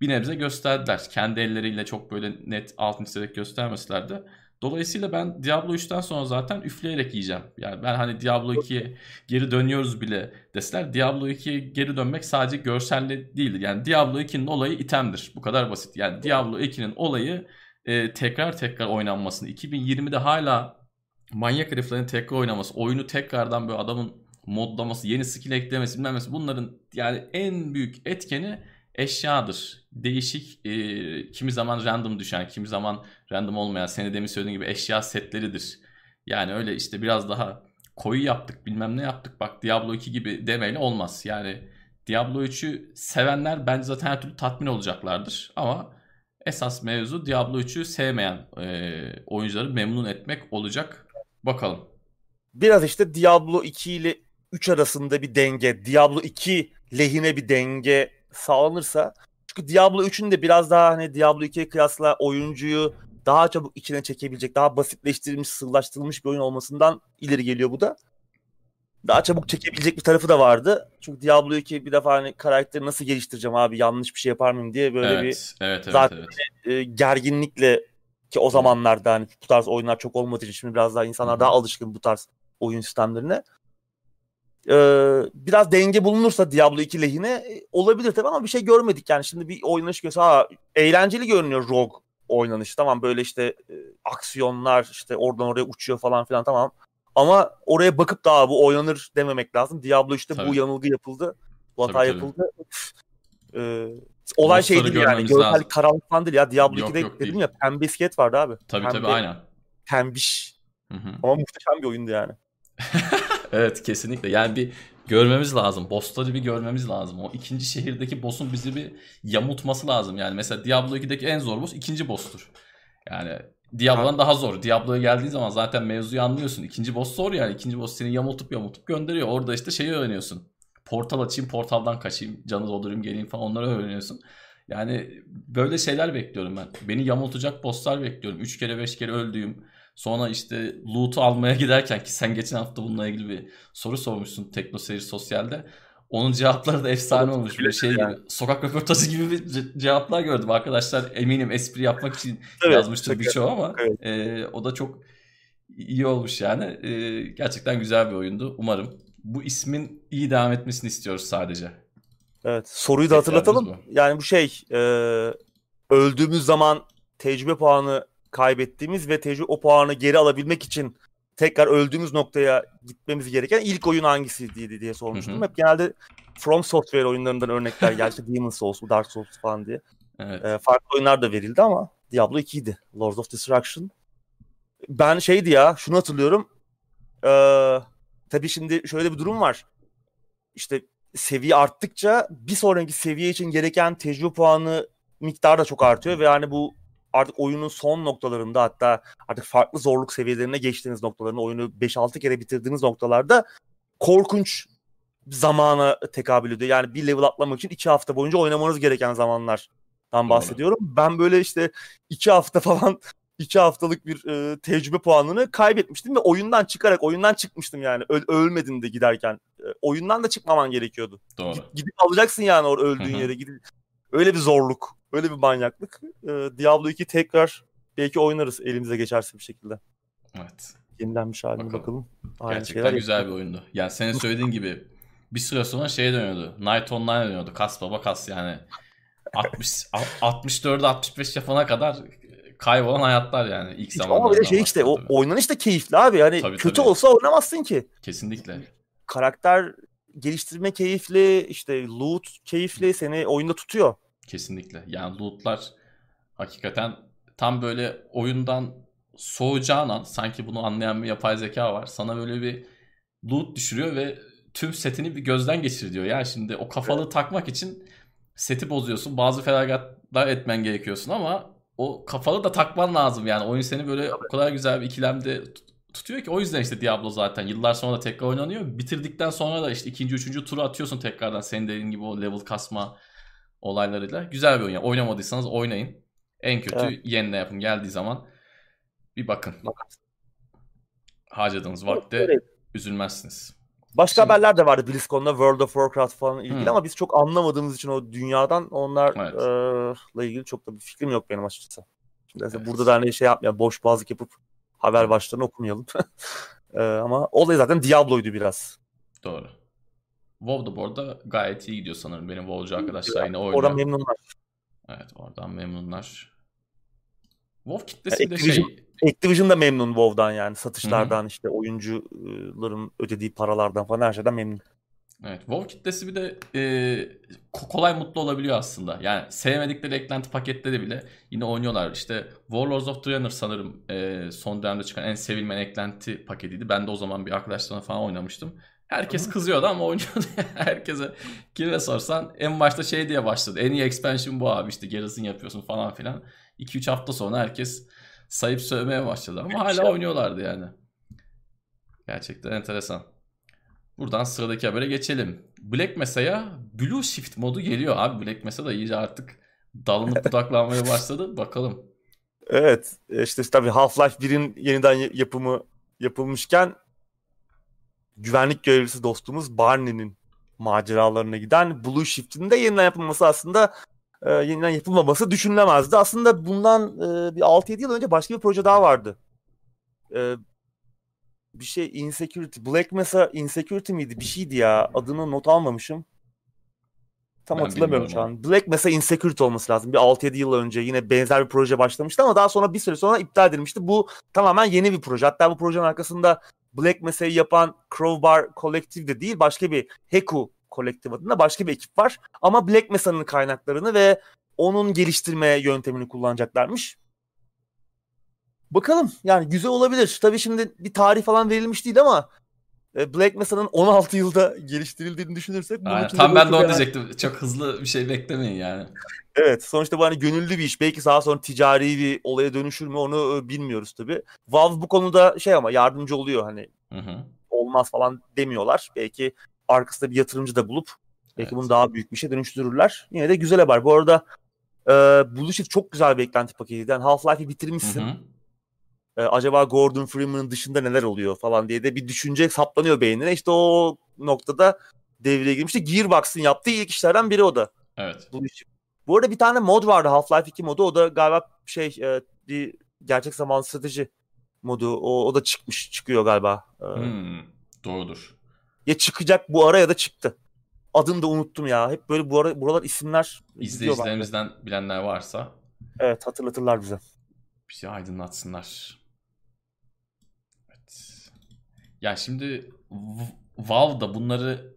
bir nebze gösterdiler. Kendi elleriyle çok böyle net altın çizerek göstermeseler de. Dolayısıyla ben Diablo 3'ten sonra zaten üfleyerek yiyeceğim. Yani ben hani Diablo 2'ye geri dönüyoruz bile deseler Diablo 2'ye geri dönmek sadece görselle değildir. Yani Diablo 2'nin olayı itemdir. Bu kadar basit. Yani Diablo 2'nin olayı e, tekrar tekrar oynanmasını. 2020'de hala manyak heriflerin tekrar oynaması, oyunu tekrardan böyle adamın modlaması, yeni skill eklemesi, bilmem bunların yani en büyük etkeni eşyadır. Değişik e, kimi zaman random düşen, kimi zaman random olmayan, seni demin söylediğin gibi eşya setleridir. Yani öyle işte biraz daha koyu yaptık, bilmem ne yaptık. Bak Diablo 2 gibi demeyle olmaz. Yani Diablo 3'ü sevenler bence zaten her türlü tatmin olacaklardır. Ama esas mevzu Diablo 3'ü sevmeyen e, oyuncuları memnun etmek olacak. Bakalım. Biraz işte Diablo 2 ile 3 arasında bir denge, Diablo 2 lehine bir denge sağlanırsa çünkü Diablo 3'ün de biraz daha hani Diablo 2'ye kıyasla oyuncuyu daha çabuk içine çekebilecek, daha basitleştirilmiş, sığlaştırılmış bir oyun olmasından ileri geliyor bu da. Daha çabuk çekebilecek bir tarafı da vardı. Çünkü Diablo 2 bir defa hani karakteri nasıl geliştireceğim abi yanlış bir şey yapar mıyım diye böyle evet, bir evet, evet, zaten evet. e, gerginlikle ki o zamanlarda hani bu tarz oyunlar çok olmadığı için şimdi biraz daha insanlar Hı hı. daha alışkın bu tarz oyun sistemlerine. Ee, biraz denge bulunursa Diablo 2 lehine e, olabilir tabii ama bir şey görmedik yani şimdi bir oynanış göster ha, eğlenceli görünüyor Rogue oynanış tamam böyle işte e, aksiyonlar işte oradan oraya uçuyor falan filan tamam ama oraya bakıp da bu oynanır dememek lazım. Diablo işte Tabii. bu yanılgı yapıldı. Bu hata Tabii, tabii. yapıldı. Ee, olay şey Bossları değil yani. Görsel karanlık falan değil ya. Diablo Yok, 2'de yok, dedim değil. ya pembe iskelet vardı abi. Tabii Pembe, tabii aynen. Pembiş. Hı hı. Ama muhteşem bir oyundu yani. <laughs> Evet kesinlikle. Yani bir görmemiz lazım. Bossları bir görmemiz lazım. O ikinci şehirdeki boss'un bizi bir yamultması lazım. Yani mesela Diablo 2'deki en zor boss ikinci boss'tur. Yani Diablo'dan daha zor. Diablo'ya geldiği zaman zaten mevzuyu anlıyorsun. İkinci boss zor yani. İkinci boss seni yamultup yamultup gönderiyor. Orada işte şeyi öğreniyorsun. Portal açayım, portaldan kaçayım, canı doldurayım, geleyim falan onları öğreniyorsun. Yani böyle şeyler bekliyorum ben. Beni yamultacak bosslar bekliyorum. 3 kere 5 kere öldüğüm. Sonra işte loot'u almaya giderken ki sen geçen hafta bununla ilgili bir soru sormuşsun Tekno Seyir Sosyal'de. Onun cevapları da efsane olmuş. Böyle şey gibi sokak röportajı gibi bir ce- cevaplar gördüm. Arkadaşlar eminim espri yapmak için <laughs> Evet, yazmıştır birçoğu ama Evet. e, o da çok iyi olmuş yani. E, gerçekten güzel bir oyundu. Umarım. Bu ismin iyi devam etmesini istiyoruz sadece. Evet. Soruyu da hatırlatalım. Yani bu şey e, öldüğümüz zaman tecrübe puanı kaybettiğimiz ve tecrübe o puanı geri alabilmek için tekrar öldüğümüz noktaya gitmemiz gereken ilk oyun hangisiydi diye sormuştum. Hı hı. Hep genelde From Software oyunlarından örnekler geldi. İşte <laughs> Demon's Souls, Dark Souls falan diye. Evet. E, farklı oyunlar da verildi ama Diablo 2'ydi. Lords of Destruction. Ben şeydi ya şunu hatırlıyorum. E, tabii şimdi şöyle bir durum var. İşte seviye arttıkça bir sonraki seviye için gereken tecrübe puanı miktarı da çok artıyor ve yani bu artık oyunun son noktalarında hatta artık farklı zorluk seviyelerine geçtiğiniz noktalarında oyunu 5-6 kere bitirdiğiniz noktalarda korkunç zamana tekabül ediyor. Yani bir level atlamak için 2 hafta boyunca oynamanız gereken zamanlardan bahsediyorum. Ben böyle işte 2 hafta <laughs> falan 2 haftalık bir e, tecrübe puanını kaybetmiştim ve oyundan çıkarak oyundan çıkmıştım yani. Öl- ölmedin de giderken. E, oyundan da çıkmaman gerekiyordu. Doğru. Gidip, alacaksın yani or öldüğün Hı hı. yere. Gidip, öyle bir zorluk, öyle bir manyaklık. E, Diablo 2 tekrar belki oynarız elimize geçerse bir şekilde. Evet. Yenilenmiş haline Bakalım. bakalım. Aynı Gerçekten güzel bir oyundu. Yani senin söylediğin gibi bir süre sonra şeye dönüyordu. Night Online dönüyordu. Kas baba kas yani. 60 64'e 65 yapana kadar kaybolan hayatlar yani ilk zamanlarda. Ama bir şey işte o oynanış da keyifli abi. Yani Tabii, kötü tabii. olsa oynamazsın ki. Kesinlikle. Karakter geliştirme keyifli, işte loot keyifli seni oyunda tutuyor. Kesinlikle. Yani lootlar hakikaten tam böyle oyundan soğuyacağın an sanki bunu anlayan bir yapay zeka var. Sana böyle bir loot düşürüyor ve tüm setini bir gözden geçir diyor. Yani şimdi o kafalığı takmak için seti bozuyorsun. Bazı feragatlar etmen gerekiyorsun ama o kafalı da takman lazım yani. Oyun seni böyle o kadar güzel bir ikilemde tutuyor ki o yüzden işte Diablo zaten yıllar sonra da tekrar oynanıyor. Bitirdikten sonra da işte ikinci, üçüncü turu atıyorsun tekrardan senin dediğin gibi o level kasma olaylarıyla. Güzel bir oyun. Yani oynamadıysanız oynayın. En kötü evet. yenile yapın. Geldiği zaman bir bakın. Harcadığınız vakte evet. üzülmezsiniz. Başka Şimdi... haberler de vardı BlizzCon'da World of Warcraft falan ilgili hmm. ama biz çok anlamadığımız için o dünyadan onlarla evet. ilgili çok da bir fikrim yok benim açıkçası. Şimdi evet. burada da hani şey yapmayalım, boş bazlık yapıp haber başlarını okumayalım. <laughs> ama olay zaten Diablo'ydu biraz. Doğru. WoW da bu arada gayet iyi gidiyor sanırım. Benim WoW'cu arkadaşlar yine oynuyor. Oradan memnunlar. Evet oradan memnunlar. WoW kitlesi de şey... Activision da memnun WoW'dan yani satışlardan Hı-hı. işte oyuncuların ödediği paralardan falan her şeyden memnun. Evet WoW kitlesi bir de e, kolay mutlu olabiliyor aslında. Yani sevmedikleri eklenti paketleri bile yine oynuyorlar. İşte Warlords of Draenor sanırım e, son dönemde çıkan en sevilmeyen eklenti paketiydi. Ben de o zaman bir arkadaşlarına falan oynamıştım. Herkes kızıyordu ama oynuyordu. <laughs> Herkese kime sorsan en başta şey diye başladı. En iyi expansion bu abi işte gerisini yapıyorsun falan filan. 2-3 hafta sonra herkes sayıp sövmeye başladı ama hala oynuyorlardı yani. Gerçekten enteresan. Buradan sıradaki habere geçelim. Black Mesa'ya Blue Shift modu geliyor abi. Black Mesa da iyice artık dalınıp <laughs> budaklanmaya başladı. Bakalım. Evet. işte tabii Half-Life 1'in yeniden yapımı yapılmışken güvenlik görevlisi dostumuz Barney'nin maceralarına giden Blue Shift'in de yeniden yapılması aslında e, yeniden yapılmaması düşünülemezdi. Aslında bundan e, bir 6-7 yıl önce başka bir proje daha vardı. E, bir şey Insecurity. Black Mesa Insecurity miydi? Bir şeydi ya. Adını not almamışım. Tam ben hatırlamıyorum şu an. Black Mesa Insecurity olması lazım. Bir 6-7 yıl önce yine benzer bir proje başlamıştı ama daha sonra bir süre sonra iptal edilmişti. Bu tamamen yeni bir proje. Hatta bu projenin arkasında Black Mesa'yı yapan Crowbar Collective de değil başka bir Heku Collective adında başka bir ekip var. Ama Black Mesa'nın kaynaklarını ve onun geliştirme yöntemini kullanacaklarmış. Bakalım yani güzel olabilir. Tabii şimdi bir tarih falan verilmiş değil ama e, Black Mesa'nın 16 yılda geliştirildiğini düşünürsek Aynen, tam ben de onu diyecektim. Çok hızlı bir şey beklemeyin yani. Evet sonuçta bu hani gönüllü bir iş. Belki daha sonra ticari bir olaya dönüşür mü onu bilmiyoruz tabii. Valve bu konuda şey ama yardımcı oluyor hani. Hı hı. Olmaz falan demiyorlar. Belki arkasında bir yatırımcı da bulup belki evet. bunu daha büyük bir şey dönüştürürler. Yine de güzel haber. Bu arada e, Blue Shift çok güzel bir eklenti paketi. Yani Half-Life'i bitirmişsin. Hı hı. E, acaba Gordon Freeman'ın dışında neler oluyor falan diye de bir düşünce saplanıyor beynine. İşte o noktada devreye girmişti. Gearbox'ın yaptığı ilk işlerden biri o da. Evet. Blue Shift. Bu arada bir tane mod vardı Half-Life 2 modu. O da galiba şey e, bir gerçek zaman strateji modu. O, o da çıkmış çıkıyor galiba. E, hmm, doğrudur. Ya çıkacak bu ara ya da çıktı. Adını da unuttum ya. Hep böyle bu ara, buralar isimler. İzleyicilerimizden bilenler varsa. Evet hatırlatırlar bize. Bizi aydınlatsınlar. Evet. Ya şimdi Valve da bunları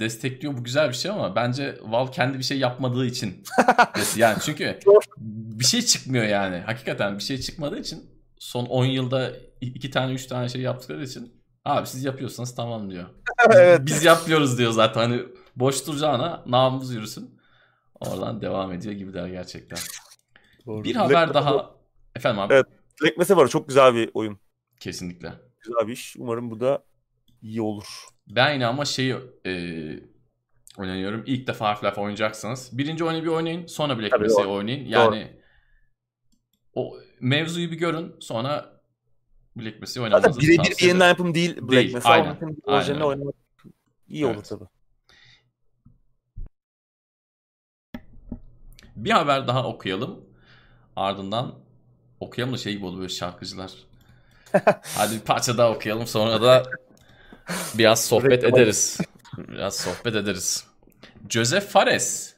destekliyor bu güzel bir şey ama bence Valve kendi bir şey yapmadığı için <laughs> yani çünkü bir şey çıkmıyor yani hakikaten bir şey çıkmadığı için son 10 yılda iki tane üç tane şey yaptıkları için abi siz yapıyorsanız tamam diyor. <laughs> evet. Biz yapmıyoruz diyor zaten hani boş duracağına namımız yürüsün. Oradan devam ediyor gibiler gerçekten. Doğru. Bir haber Black daha efendim abi. Evet. Black Mesa var çok güzel bir oyun. Kesinlikle. Güzel bir iş. Umarım bu da iyi olur. Ben yine ama şeyi e, oynanıyorum. İlk defa Half-Life oynayacaksınız. Birinci oyunu bir oynayın. Sonra Black Mesa'yı oynayın. Yani Doğru. o mevzuyu bir görün. Sonra Black Mesa'yı oynamanızı birebir bir yeniden yapım değil Black değil. Mesa. Aynen. Aynen. oynamak iyi evet. olur tabii. Bir haber daha okuyalım. Ardından okuyalım da şey gibi oluyor şarkıcılar. <laughs> Hadi bir parça daha okuyalım sonra da Biraz sohbet ederiz. Biraz sohbet ederiz. Joseph Fares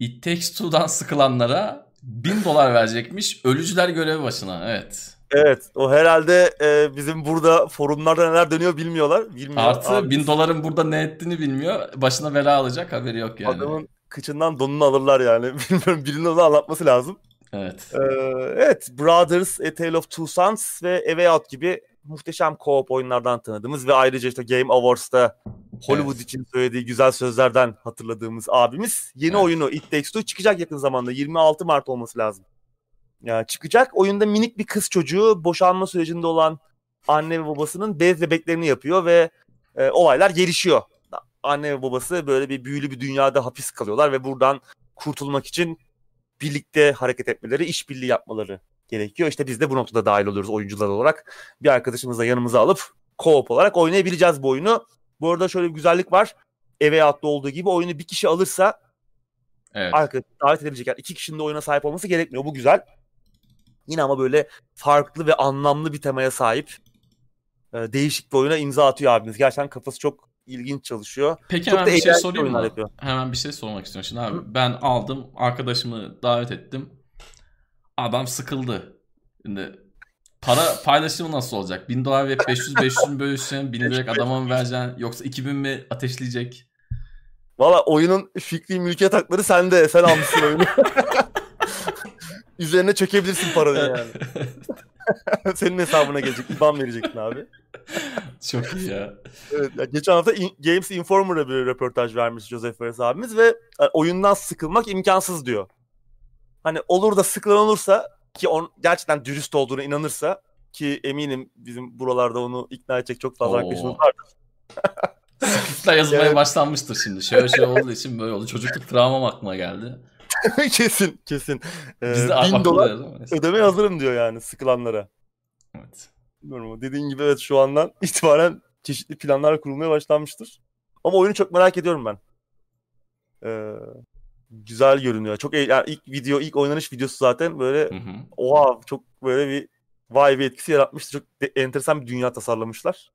It Takes Two'dan sıkılanlara 1000 dolar verecekmiş ölücüler görevi başına. Evet. Evet o herhalde e, bizim burada forumlarda neler dönüyor bilmiyorlar. Bilmiyor Artı abi. 1000 doların burada ne ettiğini bilmiyor. Başına bela alacak haberi yok yani. Adamın kıçından donunu alırlar yani. <laughs> Bilmiyorum birinin onu anlatması lazım. Evet. Ee, evet Brothers, A Tale of Two Sons ve A Way Out gibi muhteşem co-op oyunlardan tanıdığımız ve ayrıca işte Game Awards'ta Hollywood Evet. için söylediği güzel sözlerden hatırladığımız abimiz yeni Evet. oyunu It Takes Two çıkacak yakın zamanda. 26 Mart olması lazım. Ya çıkacak. Oyunda minik bir kız çocuğu boşanma sürecinde olan anne ve babasının bez bebeklerini yapıyor ve e, olaylar gelişiyor. Anne ve babası böyle bir büyülü bir dünyada hapis kalıyorlar ve buradan kurtulmak için birlikte hareket etmeleri, işbirliği yapmaları gerekiyor. İşte biz de bu noktada dahil oluyoruz oyuncular olarak. Bir arkadaşımızı da yanımıza alıp co-op olarak oynayabileceğiz bu oyunu. Bu arada şöyle bir güzellik var. Eve adlı olduğu gibi oyunu bir kişi alırsa Evet. arkadaş davet edebilecek. Yani iki kişinin de oyuna sahip olması gerekmiyor. Bu güzel. Yine ama böyle farklı ve anlamlı bir temaya sahip e, değişik bir oyuna imza atıyor abimiz. Gerçekten kafası çok ilginç çalışıyor. Peki Çok hemen bir şey sorayım mı? yapıyor. Hemen bir şey sormak istiyorum. Şimdi abi ben aldım arkadaşımı davet ettim. Adam sıkıldı. Şimdi para paylaşımı nasıl olacak? 1000 dolar verip 500 500 mü bölüşeceksin? 1000 direkt adama mı vereceksin? Yoksa 2000 mi ateşleyecek? Valla oyunun fikri mülkiyet hakları sende. Sen almışsın oyunu. <laughs> Üzerine çökebilirsin paranı yani. <laughs> Senin hesabına gelecek. IBAN vereceksin abi. Çok iyi ya. Evet, geçen hafta In- Games Informer'a bir röportaj vermiş Joseph Fares abimiz ve e, oyundan sıkılmak imkansız diyor. Hani olur da sıkılan olursa ki on gerçekten dürüst olduğuna inanırsa ki eminim bizim buralarda onu ikna edecek çok fazla Oo. arkadaşımız var. Skriptler yazılmaya Yani- başlanmıştır şimdi. Şöyle şey olduğu için böyle oldu. Çocukluk travmam aklıma geldi. <laughs> kesin kesin. Ee, Biz de bin dolar ödemeye hazırım diyor yani sıkılanlara. Evet. Bilmiyorum dediğin gibi evet şu andan <laughs> itibaren çeşitli planlar kurulmaya başlanmıştır. Ama oyunu çok merak ediyorum ben. Ee, güzel görünüyor. Çok yani ilk video, ilk oynanış videosu zaten böyle Hı hı. oha çok böyle bir vay bir etkisi yaratmıştı. Çok de- enteresan bir dünya tasarlamışlar.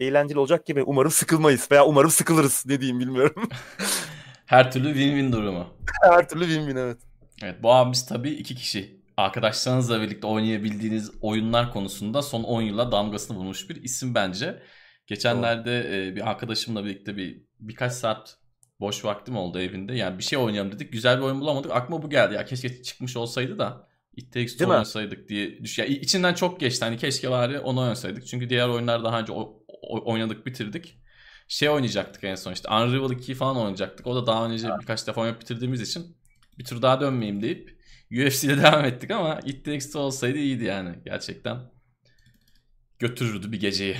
Eğlenceli olacak gibi. Umarım sıkılmayız veya umarım sıkılırız ne diyeyim bilmiyorum. <laughs> Her türlü win-win durumu. Her türlü win-win evet. Evet bu abimiz tabii iki kişi. Arkadaşlarınızla birlikte oynayabildiğiniz oyunlar konusunda son 10 yıla damgasını vurmuş bir isim bence. Geçenlerde e, bir arkadaşımla birlikte bir birkaç saat boş vaktim oldu evinde. Yani bir şey oynayalım dedik. Güzel bir oyun bulamadık. Aklıma bu geldi. Ya keşke çıkmış olsaydı da It Takes Two oynasaydık diye düş. Ya içinden çok geçti. Hani keşke bari onu oynasaydık. Çünkü diğer oyunlar daha önce o- o- oynadık bitirdik. Şey oynayacaktık en son işte Unravel 2 falan oynayacaktık. O da daha önce birkaç defa oynayıp bitirdiğimiz için bir tur daha dönmeyeyim deyip UFC'de <laughs> devam ettik ama It Takes Two olsaydı iyiydi yani. Gerçekten götürürdü bir geceyi.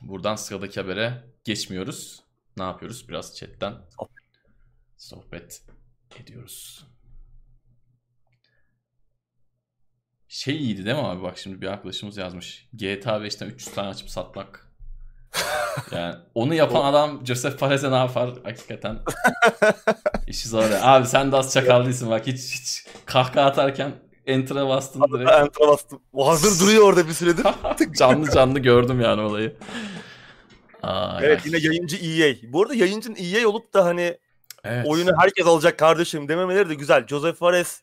Buradan sıradaki habere geçmiyoruz. Ne yapıyoruz? Biraz chatten sohbet ediyoruz. Şey iyiydi değil mi abi? Bak şimdi bir arkadaşımız yazmış. GTA 5'ten 300 tane açıp satmak. <laughs> Yani onu yapan adam Joseph Fares'e ne yapar hakikaten? İşi zor ya. Abi sen de az çakal değilsin bak hiç hiç kahkaha atarken enter'a bastın direkt. Ben enter'a bastım. O hazır duruyor orada bir süredir. <laughs> canlı canlı gördüm yani olayı. Aa, Evet yine yayıncı EA. Bu arada yayıncının EA olup da hani Evet. oyunu herkes alacak kardeşim dememeleri de güzel. Joseph Fares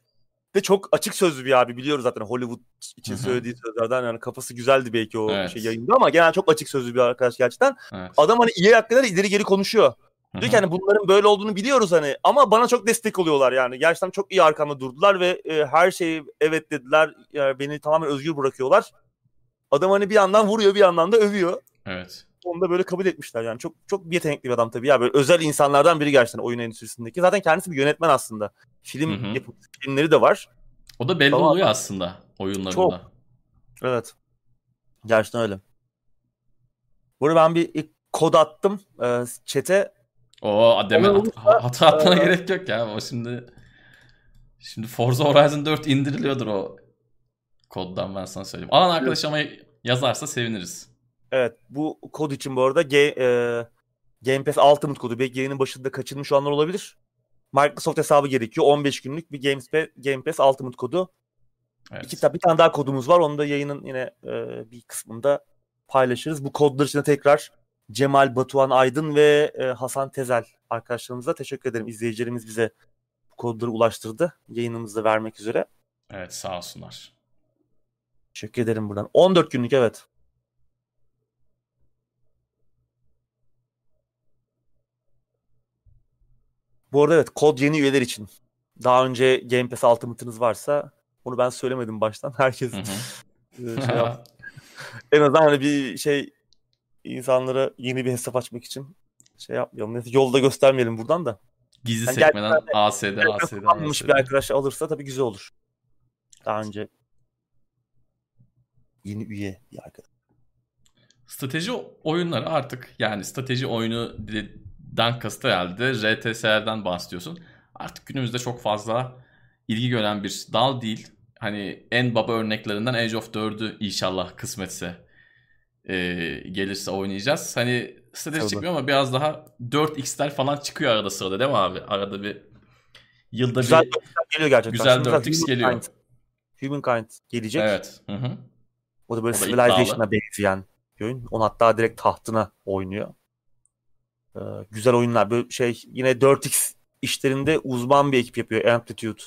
de çok açık sözlü bir abi biliyoruz zaten Hollywood için Hı hı. söylediği sözlerden yani kafası güzeldi belki o Evet. şey yayında ama genel çok açık sözlü bir arkadaş gerçekten. Evet. Adam hani EA hakkında da ileri geri konuşuyor. Hı Diyor ki hani bunların böyle olduğunu biliyoruz hani ama bana çok destek oluyorlar yani. Gerçekten çok iyi arkamda durdular ve e, her şeyi evet dediler. Yani beni tamamen özgür bırakıyorlar. Adam hani bir yandan vuruyor bir yandan da övüyor. Evet. Onu da böyle kabul etmişler yani. Çok çok yetenekli bir adam tabii ya. Böyle özel insanlardan biri gerçekten oyun endüstrisindeki. Zaten kendisi bir yönetmen aslında. Film Hı hı. yapım filmleri de var. O da belli Tamam. oluyor aslında oyunlarında. Çok. Evet. Gerçekten öyle. Burada ben bir ilk kod attım e, chat'e. O deme hat- hata atmana e, gerek yok ya. O şimdi şimdi Forza Horizon 4 indiriliyordur o koddan ben sana söyleyeyim. Alan arkadaş ama yazarsa seviniriz. Evet bu kod için bu arada G, e, Game Pass Ultimate kodu. Belki yayının başında kaçırmış olanlar olabilir. Microsoft hesabı gerekiyor. 15 günlük bir Game Pass, Game Pass Ultimate kodu. Evet. İki, bir tane daha kodumuz var. Onu da yayının yine e, bir kısmında paylaşırız. Bu kodlar için tekrar Cemal Batuhan Aydın ve e, Hasan Tezel arkadaşlarımıza teşekkür ederim. İzleyicilerimiz bize bu kodları ulaştırdı. Yayınımızda vermek üzere. Evet sağ olsunlar. Teşekkür ederim buradan. 14 günlük evet. Bu arada evet kod yeni üyeler için. Daha önce Game Pass Ultimate'ınız varsa onu ben söylemedim baştan. <laughs> Herkes e, şey <laughs> en azından hani bir şey insanlara yeni bir hesap açmak için şey yapmayalım. Yolda göstermeyelim buradan da. Gizli Yani sekmeden gerçekten ASD, ASD, Kullanmış ASD. bir arkadaş alırsa tabii güzel olur. Daha önce yeni üye bir arkadaş. Strateji oyunları artık yani strateji oyunu den kasıt herhalde RTS'lerden bahsediyorsun. Artık günümüzde çok fazla ilgi gören bir dal değil. Hani en baba örneklerinden Age of 4'ü inşallah kısmetse e, gelirse oynayacağız. Hani strateji Tabii. çıkmıyor ama biraz daha 4x'ler falan çıkıyor arada sırada değil mi abi? Arada bir yılda Güzel bir 4X geliyor gerçekten. güzel Şimdi mesela 4X geliyor. Humankind- Humankind gelecek. evet. Hı hı. O da böyle O da Civilization'a benzeyen bir oyun. Onu hatta direkt tahtına oynuyor. Ee, güzel oyunlar. Böyle şey yine 4X işlerinde uzman bir ekip yapıyor. Amplitude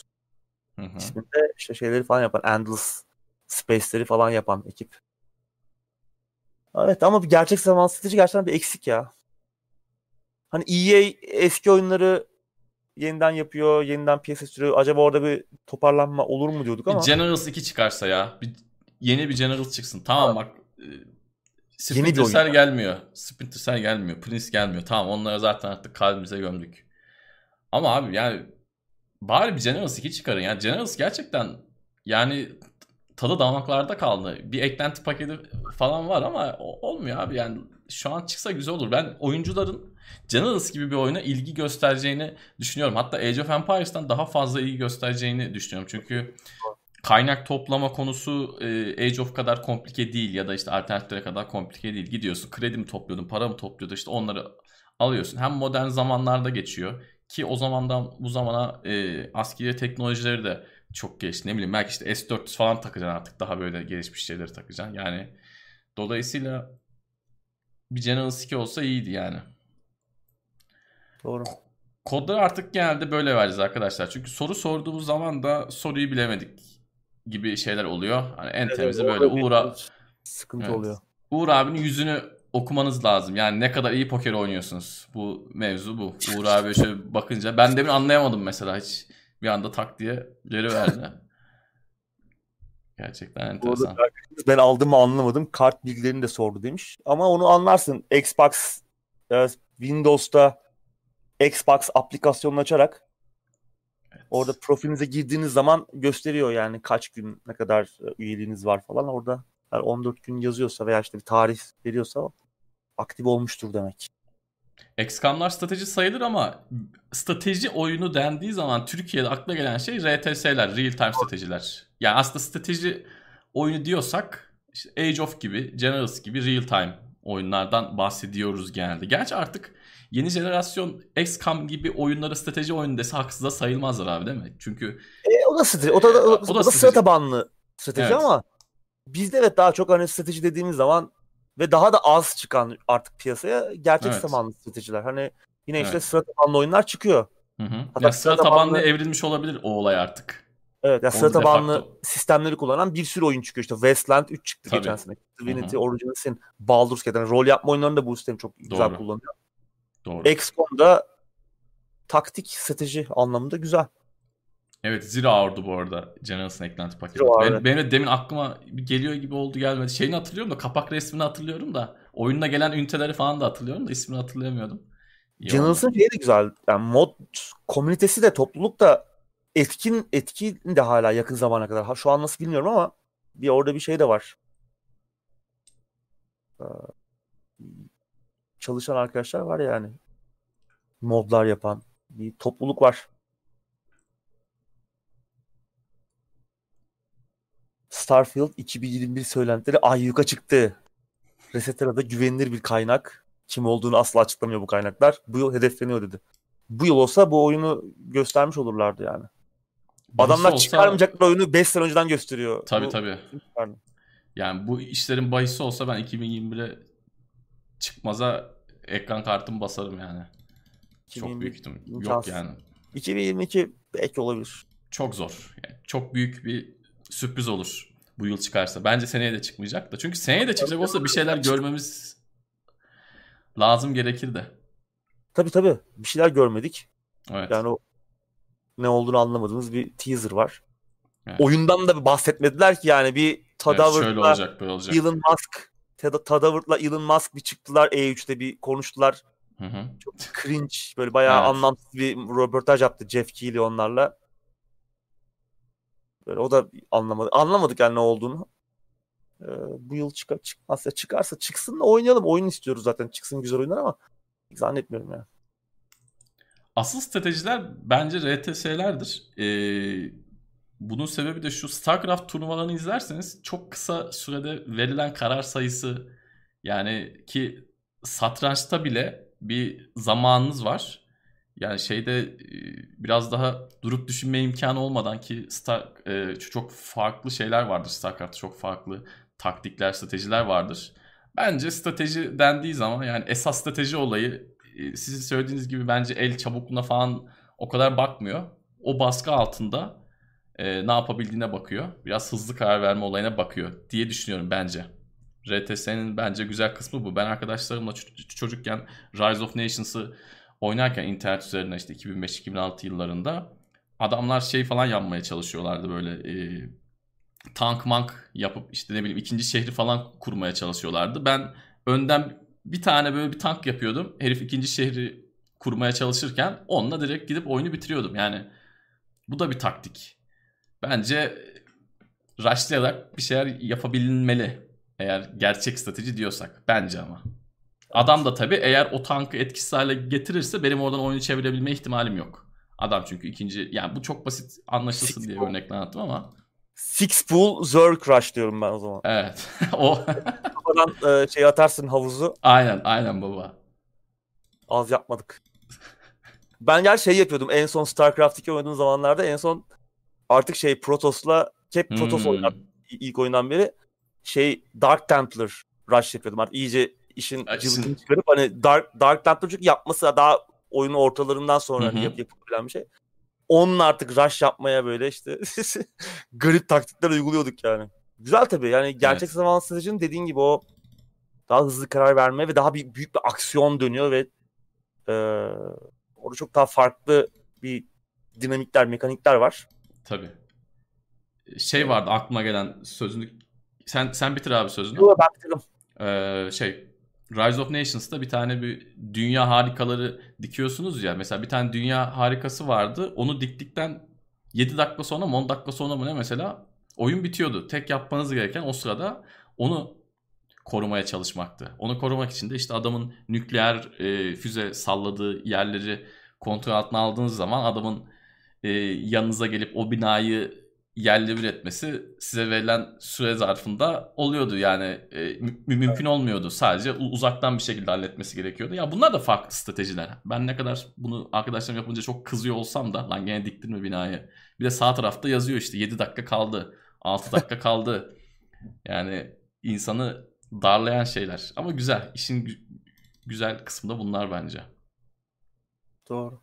Hı hı. isminde işte şeyleri falan yapan. Endless Space'leri falan yapan ekip. Evet ama bir gerçek zaman strateji gerçekten bir eksik ya. Hani EA eski oyunları yeniden yapıyor, yeniden piyasa sürüyor. Acaba orada bir toparlanma olur mu diyorduk ama Generals 2 çıkarsa ya. Bir, yeni bir Generals çıksın. Tamam bak. E, Yeni bir Splinter oyun. Gelmiyor. Splinter Cell gelmiyor. Prince gelmiyor. Tamam onları zaten artık kalbimize gömdük. Ama abi yani bari bir Generals 2 çıkarın. Yani Generals gerçekten yani tadı damaklarda kaldı. Bir eklenti paketi falan var ama olmuyor abi. Yani şu an çıksa güzel olur. Ben oyuncuların Generals gibi bir oyuna ilgi göstereceğini düşünüyorum. Hatta Age of Empires'tan daha fazla ilgi göstereceğini düşünüyorum. Çünkü kaynak toplama konusu e, Age of kadar komplike değil ya da işte alternatiflere kadar komplike değil. Gidiyorsun kredi mi topluyordun, para mı topluyordun işte onları alıyorsun. Hem modern zamanlarda geçiyor ki o zamandan bu zamana e, askeri teknolojileri de çok geçti. Ne bileyim belki işte S400 falan takacaksın artık daha böyle gelişmiş şeyleri takacaksın. Yani dolayısıyla bir General 2 olsa iyiydi yani. doğru. Kodları artık genelde böyle vereceğiz arkadaşlar. Çünkü soru sorduğumuz zaman da soruyu bilemedik gibi şeyler oluyor. Hani en temizi böyle Uğur, sıkıntı Evet. oluyor. Uğur abinin yüzünü okumanız lazım. Yani ne kadar iyi poker oynuyorsunuz. Bu mevzu bu. Uğur <laughs> abi şöyle bakınca ben demin anlayamadım mesela hiç. Bir anda tak diye geri verdi. <laughs> Gerçekten enteresan. ben aldım mı anlamadım. Kart bilgilerini de sordu demiş. Ama onu anlarsın. Xbox e, Windows'ta Xbox aplikasyonunu açarak orada profilinize girdiğiniz zaman gösteriyor yani kaç gün ne kadar e, üyeliğiniz var falan. Orada eğer 14 gün yazıyorsa veya işte bir tarih veriyorsa aktif olmuştur demek. XCOM'lar strateji sayılır ama strateji oyunu dendiği zaman Türkiye'de akla gelen şey RTS'ler, real time stratejiler. Yani aslında strateji oyunu diyorsak işte Age of gibi, Generals gibi real time oyunlardan bahsediyoruz genelde. Gerçi artık yeni jenerasyon XCOM gibi oyunlara strateji oyunu dese haksız da sayılmazlar abi değil mi? Çünkü E, o da strateji. O da, o, O o da da, sıra strateji. tabanlı strateji Evet. ama bizde evet daha çok hani strateji dediğimiz zaman ve daha da az çıkan artık piyasaya gerçek Evet. tabanlı stratejiler. Hani yine işte Evet. sıra tabanlı oyunlar çıkıyor. hı hı. Hatta Ya sıra sıra tabanlı tabanlı- evrilmiş olabilir o olay artık. Evet ya sıra tabanlı sistemleri kullanan bir sürü oyun çıkıyor. İşte Wasteland 3 çıktı Tabii. geçen sene. Divinity. Origins Sin, Baldur's Gate. Yani rol yapma oyunlarında bu sistemi çok güzel Doğru. kullanıyor. Doğru. XCOM'da taktik strateji anlamında güzel. Evet Zero Hour'du bu arada Generals'ın eklenti paketi. Benim, benim de demin aklıma geliyor gibi oldu gelmedi. Şeyini hatırlıyorum da kapak resmini hatırlıyorum da oyununa gelen üniteleri falan da hatırlıyorum da ismini hatırlayamıyordum. İyi. Generals'ın şeyi de güzel. Yani mod komünitesi de topluluk da etkin etkin de hala yakın zamana kadar. Ha, şu an nasıl bilmiyorum ama bir orada bir şey de var. Çalışan arkadaşlar var yani. Modlar yapan bir topluluk var. Starfield 2021 söylentileri ayyuka çıktı. Resetera'da güvenilir bir kaynak. Kim olduğunu asla açıklamıyor bu kaynaklar. Bu yıl hedefleniyor dedi. Bu yıl olsa bu oyunu göstermiş olurlardı yani. Bahis Adamlar olsa- çıkarmayacaklar oyunu 5 sene önceden gösteriyor. Tabii Bu- tabii. Yani bu işlerin bahisi olsa ben 2021'e çıkmaza ekran kartımı basarım yani. Çok 2021 büyük ihtimal. Yok yani. 2022 belki olabilir. Çok zor. Yani çok büyük bir sürpriz olur bu yıl çıkarsa. Bence seneye de çıkmayacak da. Çünkü seneye de çıkacak olsa bir şeyler görmemiz lazım gerekir de. Tabii tabii. Bir şeyler görmedik. Evet. Yani o ne olduğunu anlamadığımız bir teaser var. Evet. Oyundan da bahsetmediler ki yani bir Evet, şöyle olacak böyle olacak. Elon Musk Ted- Tadavert'la Elon Musk bir çıktılar E3'te bir konuştular. Hı hı. Çok cringe böyle bayağı Evet. anlamsız bir röportaj yaptı Jeff Keighley onlarla. Böyle o da anlamadı. Anlamadık yani ne olduğunu. Ee, bu yıl çıkar çıkmazsa çıkarsa çıksın da oynayalım. Oyun istiyoruz zaten. Çıksın güzel oyunlar ama zannetmiyorum ya. Asıl stratejiler bence RTS'lerdir. Ee, bunun sebebi de şu StarCraft turnuvalarını izlerseniz çok kısa sürede verilen karar sayısı yani ki satrançta bile bir zamanınız var. Yani şeyde e, biraz daha durup düşünme imkanı olmadan ki Star, e, çok farklı şeyler vardır StarCraft'ta çok farklı taktikler, stratejiler vardır. Bence strateji dendiği zaman yani esas strateji olayı e, sizin söylediğiniz gibi bence el çabukluğuna falan o kadar bakmıyor. O baskı altında e, ne yapabildiğine bakıyor. Biraz hızlı karar verme olayına bakıyor diye düşünüyorum bence. RTS'nin bence güzel kısmı bu. Ben arkadaşlarımla çocukken Rise of Nations'ı oynarken internet üzerine işte 2005-2006 yıllarında adamlar şey falan yapmaya çalışıyorlardı böyle e, tank mank yapıp işte ne bileyim ikinci şehri falan kurmaya çalışıyorlardı. Ben önden bir tane böyle bir tank yapıyordum. Herif ikinci şehri kurmaya çalışırken onunla direkt gidip oyunu bitiriyordum. Yani bu da bir taktik. Bence rushlayarak bir şeyler yapabilmeli. Eğer gerçek strateji diyorsak. Bence ama. Adam da tabii eğer o tankı etkisiz hale getirirse benim oradan oyunu çevirebilme ihtimalim yok. Adam çünkü ikinci yani bu çok basit anlaşılsın Six diye pool. örnekle anlattım ama Six pool Zerg Rush diyorum ben o zaman. evet. <laughs> o Kafadan e, şey atarsın havuzu. aynen aynen baba. Az yapmadık. Ben gel şey yapıyordum. En son StarCraft 2 oynadığım zamanlarda en son artık şey Protos'la hep Protoss Hmm. oynar ilk oyundan beri. Şey Dark Templar Rush yapıyordum. Artık iyice işin sizin- çıkarıp hani Dark, Dark Templar çünkü yapması daha oyunun ortalarından sonra hani yap, yapılabilen bir şey. Onun artık rush yapmaya böyle işte <laughs> garip taktikler uyguluyorduk yani. Güzel tabii yani gerçek Evet. zaman stratejinin dediğin gibi o daha hızlı karar verme ve daha bir, büyük bir aksiyon dönüyor ve e, orada çok daha farklı bir dinamikler, mekanikler var. Tabii. Şey vardı aklıma gelen sözünü sen sen bitir abi sözünü. Yo, ben bitirdim. Ee, şey Rise of Nations'ta bir tane bir dünya harikaları dikiyorsunuz ya. Mesela bir tane dünya harikası vardı. Onu diktikten 7 dakika sonra mı 10 dakika sonra mı ne mesela oyun bitiyordu. Tek yapmanız gereken o sırada onu korumaya çalışmaktı. Onu korumak için de işte adamın nükleer e, füze salladığı yerleri kontrol altına aldığınız zaman adamın e, yanınıza gelip o binayı yerle bir etmesi size verilen süre zarfında oluyordu. Yani e, mü- mümkün olmuyordu. Sadece uzaktan bir şekilde halletmesi gerekiyordu. Ya bunlar da farklı stratejiler. Ben ne kadar bunu arkadaşlarım yapınca çok kızıyor olsam da lan gene diktin mi binayı? Bir de sağ tarafta yazıyor işte 7 dakika kaldı. 6 dakika <laughs> kaldı. Yani insanı darlayan şeyler. Ama güzel. İşin gü- güzel kısmı da bunlar bence. Doğru.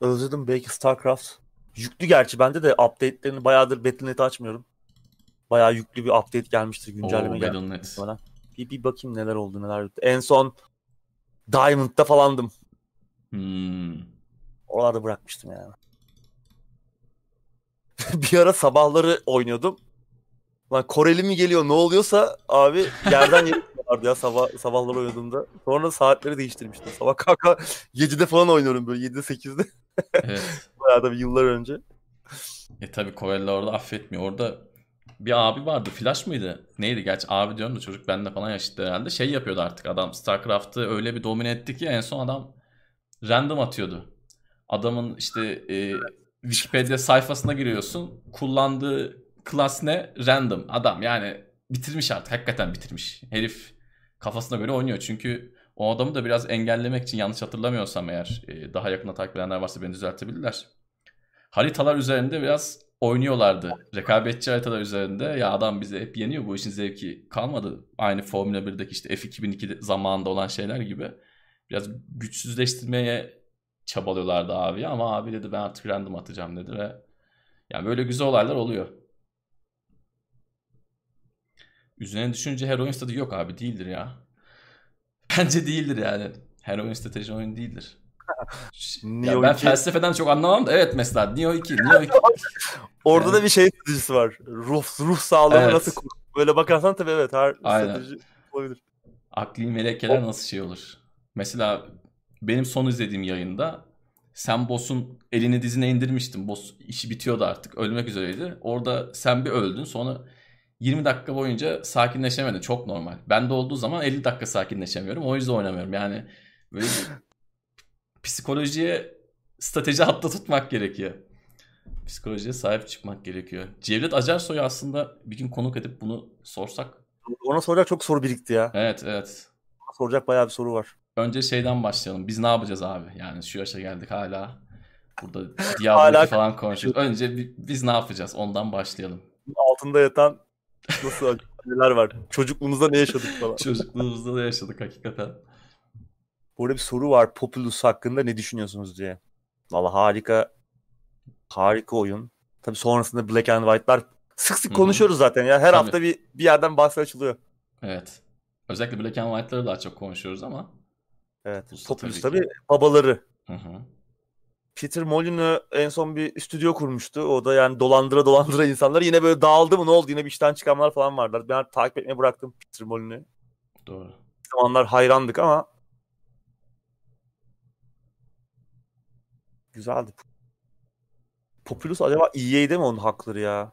Özledim belki StarCraft. Yüklü gerçi bende de update'lerini bayağıdır Battle.net'i açmıyorum. Bayağı yüklü bir update gelmiştir, güncelleme Oo, gelmiştir. Battle.net. Bir, bir bakayım neler oldu neler bitti. En son Diamond'da falandım. Hmm. Oralarda bırakmıştım yani. <laughs> bir ara sabahları oynuyordum. Lan Koreli mi geliyor ne oluyorsa abi yerden <laughs> vardı ya sabah sabahları oynadığımda. Sonra saatleri değiştirmiştim. Sabah kalka <laughs> 7'de falan oynuyorum böyle 7'de 8'de. Evet. <laughs> Bayağı da yıllar önce. E tabi Koreliler orada affetmiyor. Orada bir abi vardı. Flash mıydı? Neydi? Gerçi abi diyorum da çocuk bende falan yaşıttı herhalde. Şey yapıyordu artık adam. StarCraft'ı öyle bir domine etti ki en son adam random atıyordu. Adamın işte e, Wikipedia sayfasına giriyorsun. Kullandığı klas ne? Random. Adam yani bitirmiş artık. Hakikaten bitirmiş. Herif kafasına göre oynuyor. Çünkü o adamı da biraz engellemek için yanlış hatırlamıyorsam eğer e, daha yakında takip edenler varsa beni düzeltebilirler haritalar üzerinde biraz oynuyorlardı. Rekabetçi haritalar üzerinde ya adam bizi hep yeniyor bu işin zevki kalmadı. Aynı Formula 1'deki işte F2002 zamanında olan şeyler gibi. Biraz güçsüzleştirmeye çabalıyorlardı abi ama abi dedi ben artık random atacağım dedi ve yani böyle güzel olaylar oluyor. Üzerine düşününce heroin strateji yok abi değildir ya. Bence değildir yani. Heroin strateji oyun değildir. Ya Neo ben 2 felsefeden çok anlamam da evet mesela Neo 2, Neo 2. <laughs> Orada Yani- da bir şey stratejisi var. Ruh ruh sağlığını Evet. nasıl kur- Böyle bakarsan tabii evet her Aynen. strateji olabilir. Akli melekeler nasıl şey olur? Mesela benim son izlediğim yayında sen boss'un elini dizine indirmiştin. Boss işi bitiyordu artık. Ölmek üzereydi. Orada sen bir öldün. Sonra 20 dakika boyunca sakinleşemedin. Çok normal. Ben de olduğu zaman 50 dakika sakinleşemiyorum. O yüzden oynamıyorum. Yani böyle <laughs> psikolojiye strateji hatta tutmak gerekiyor. Psikolojiye sahip çıkmak gerekiyor. Cevdet Acarsoy'u aslında bir gün konuk edip bunu sorsak. Ona soracak çok soru birikti ya. Evet evet. Ona soracak bayağı bir soru var. Önce şeyden başlayalım. Biz ne yapacağız abi? Yani şu yaşa geldik hala. Burada <laughs> Diablo falan konuşuyoruz. Önce biz ne yapacağız? Ondan başlayalım. Altında yatan nasıl neler var? Çocukluğumuzda ne yaşadık falan. Çocukluğumuzda ne yaşadık hakikaten. Burada bir soru var Populus hakkında ne düşünüyorsunuz diye. Valla harika harika oyun. Tabii sonrasında Black and White'lar sık sık konuşuyoruz zaten ya. Her Tabii. hafta bir bir yerden bahsi açılıyor. Evet. Özellikle Black and White'ları daha çok konuşuyoruz ama. Evet. Populus tabii, tabii babaları. Hı hı. Peter Molyneux en son bir stüdyo kurmuştu. O da yani dolandıra dolandıra insanlar yine böyle dağıldı mı ne oldu yine bir işten çıkanlar falan varlar. Ben takip etmeyi bıraktım Peter Molyneux. Doğru. O zamanlar hayrandık ama güzeldi. Populus acaba EA'de mi onun hakları ya?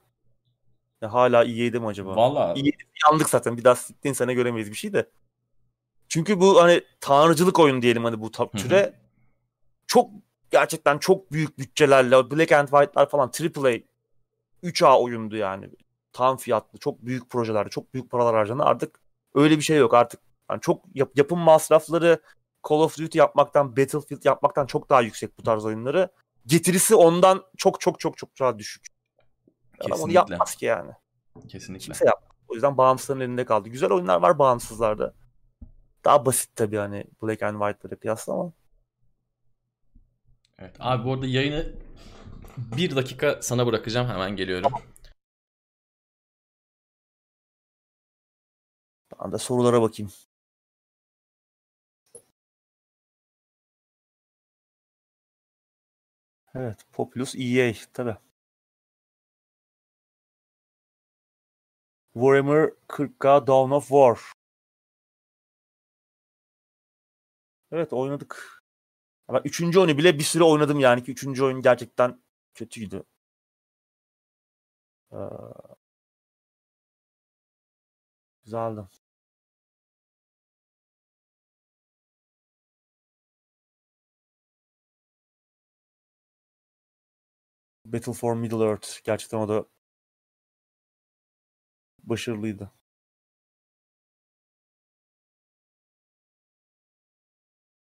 ya hala EA'de mi acaba? Valla. EA'de yandık zaten. Bir daha sittin sene göremeyiz bir şey de. Çünkü bu hani tanrıcılık oyun diyelim hani bu türe çok gerçekten çok büyük bütçelerle Black and White'lar falan AAA 3A oyundu yani. Tam fiyatlı, çok büyük projelerde, çok büyük paralar harcandı. Artık öyle bir şey yok artık. Yani çok yap, yapım masrafları Call of Duty yapmaktan, Battlefield yapmaktan çok daha yüksek bu tarz oyunları. Getirisi ondan çok çok çok çok daha düşük. Adam onu yapmaz ki yani. Kesinlikle. Kimse yapmaz. O yüzden bağımsızların elinde kaldı. Güzel oyunlar var bağımsızlarda. Daha basit tabii hani Black and White'lara kıyasla ama. Evet. Abi bu arada yayını bir dakika sana bırakacağım. Hemen geliyorum. Ben de sorulara bakayım. Evet. Populus EA tabi. Warhammer 40K Dawn of War. Evet oynadık. Ama üçüncü oyunu bile bir süre oynadım yani ki üçüncü oyun gerçekten kötüydü. Ee, güzeldi. Battle for Middle Earth gerçekten o da başarılıydı.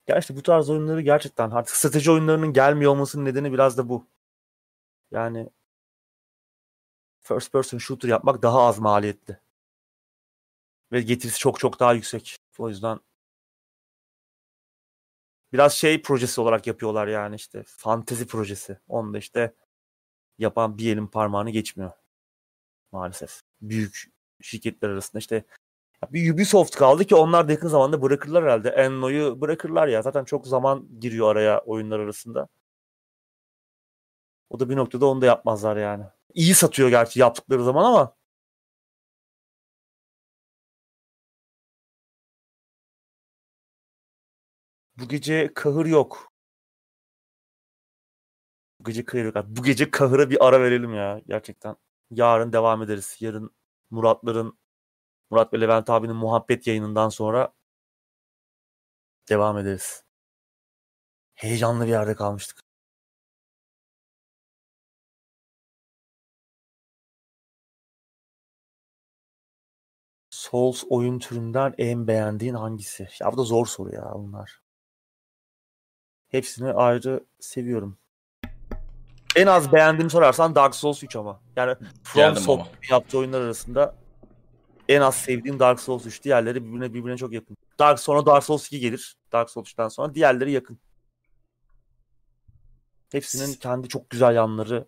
Ya işte bu tarz oyunları gerçekten artık strateji oyunlarının gelmiyor olmasının nedeni biraz da bu. Yani first person shooter yapmak daha az maliyetli. Ve getirisi çok çok daha yüksek. O yüzden biraz şey projesi olarak yapıyorlar yani işte fantezi projesi. Onda işte yapan bir elin parmağını geçmiyor. Maalesef. Büyük şirketler arasında işte bir Ubisoft kaldı ki onlar da yakın zamanda bırakırlar herhalde. Enno'yu bırakırlar ya. Zaten çok zaman giriyor araya oyunlar arasında. O da bir noktada onu da yapmazlar yani. İyi satıyor gerçi yaptıkları zaman ama Bu gece kahır yok. Bu gece kahır yok. Bu gece kahıra bir ara verelim ya gerçekten. Yarın devam ederiz. Yarın Muratların Murat ve Levent abinin muhabbet yayınından sonra devam ederiz. Heyecanlı bir yerde kalmıştık. Souls oyun türünden en beğendiğin hangisi? Ya bu da zor soru ya bunlar. Hepsini ayrı seviyorum. En az beğendiğimi sorarsan Dark Souls 3 ama. Yani From Software yaptığı oyunlar arasında en az sevdiğim Dark Souls 3. Diğerleri birbirine birbirine çok yakın. Dark sonra Dark Souls 2 gelir. Dark Souls 3'ten sonra diğerleri yakın. Hepsinin kendi çok güzel yanları,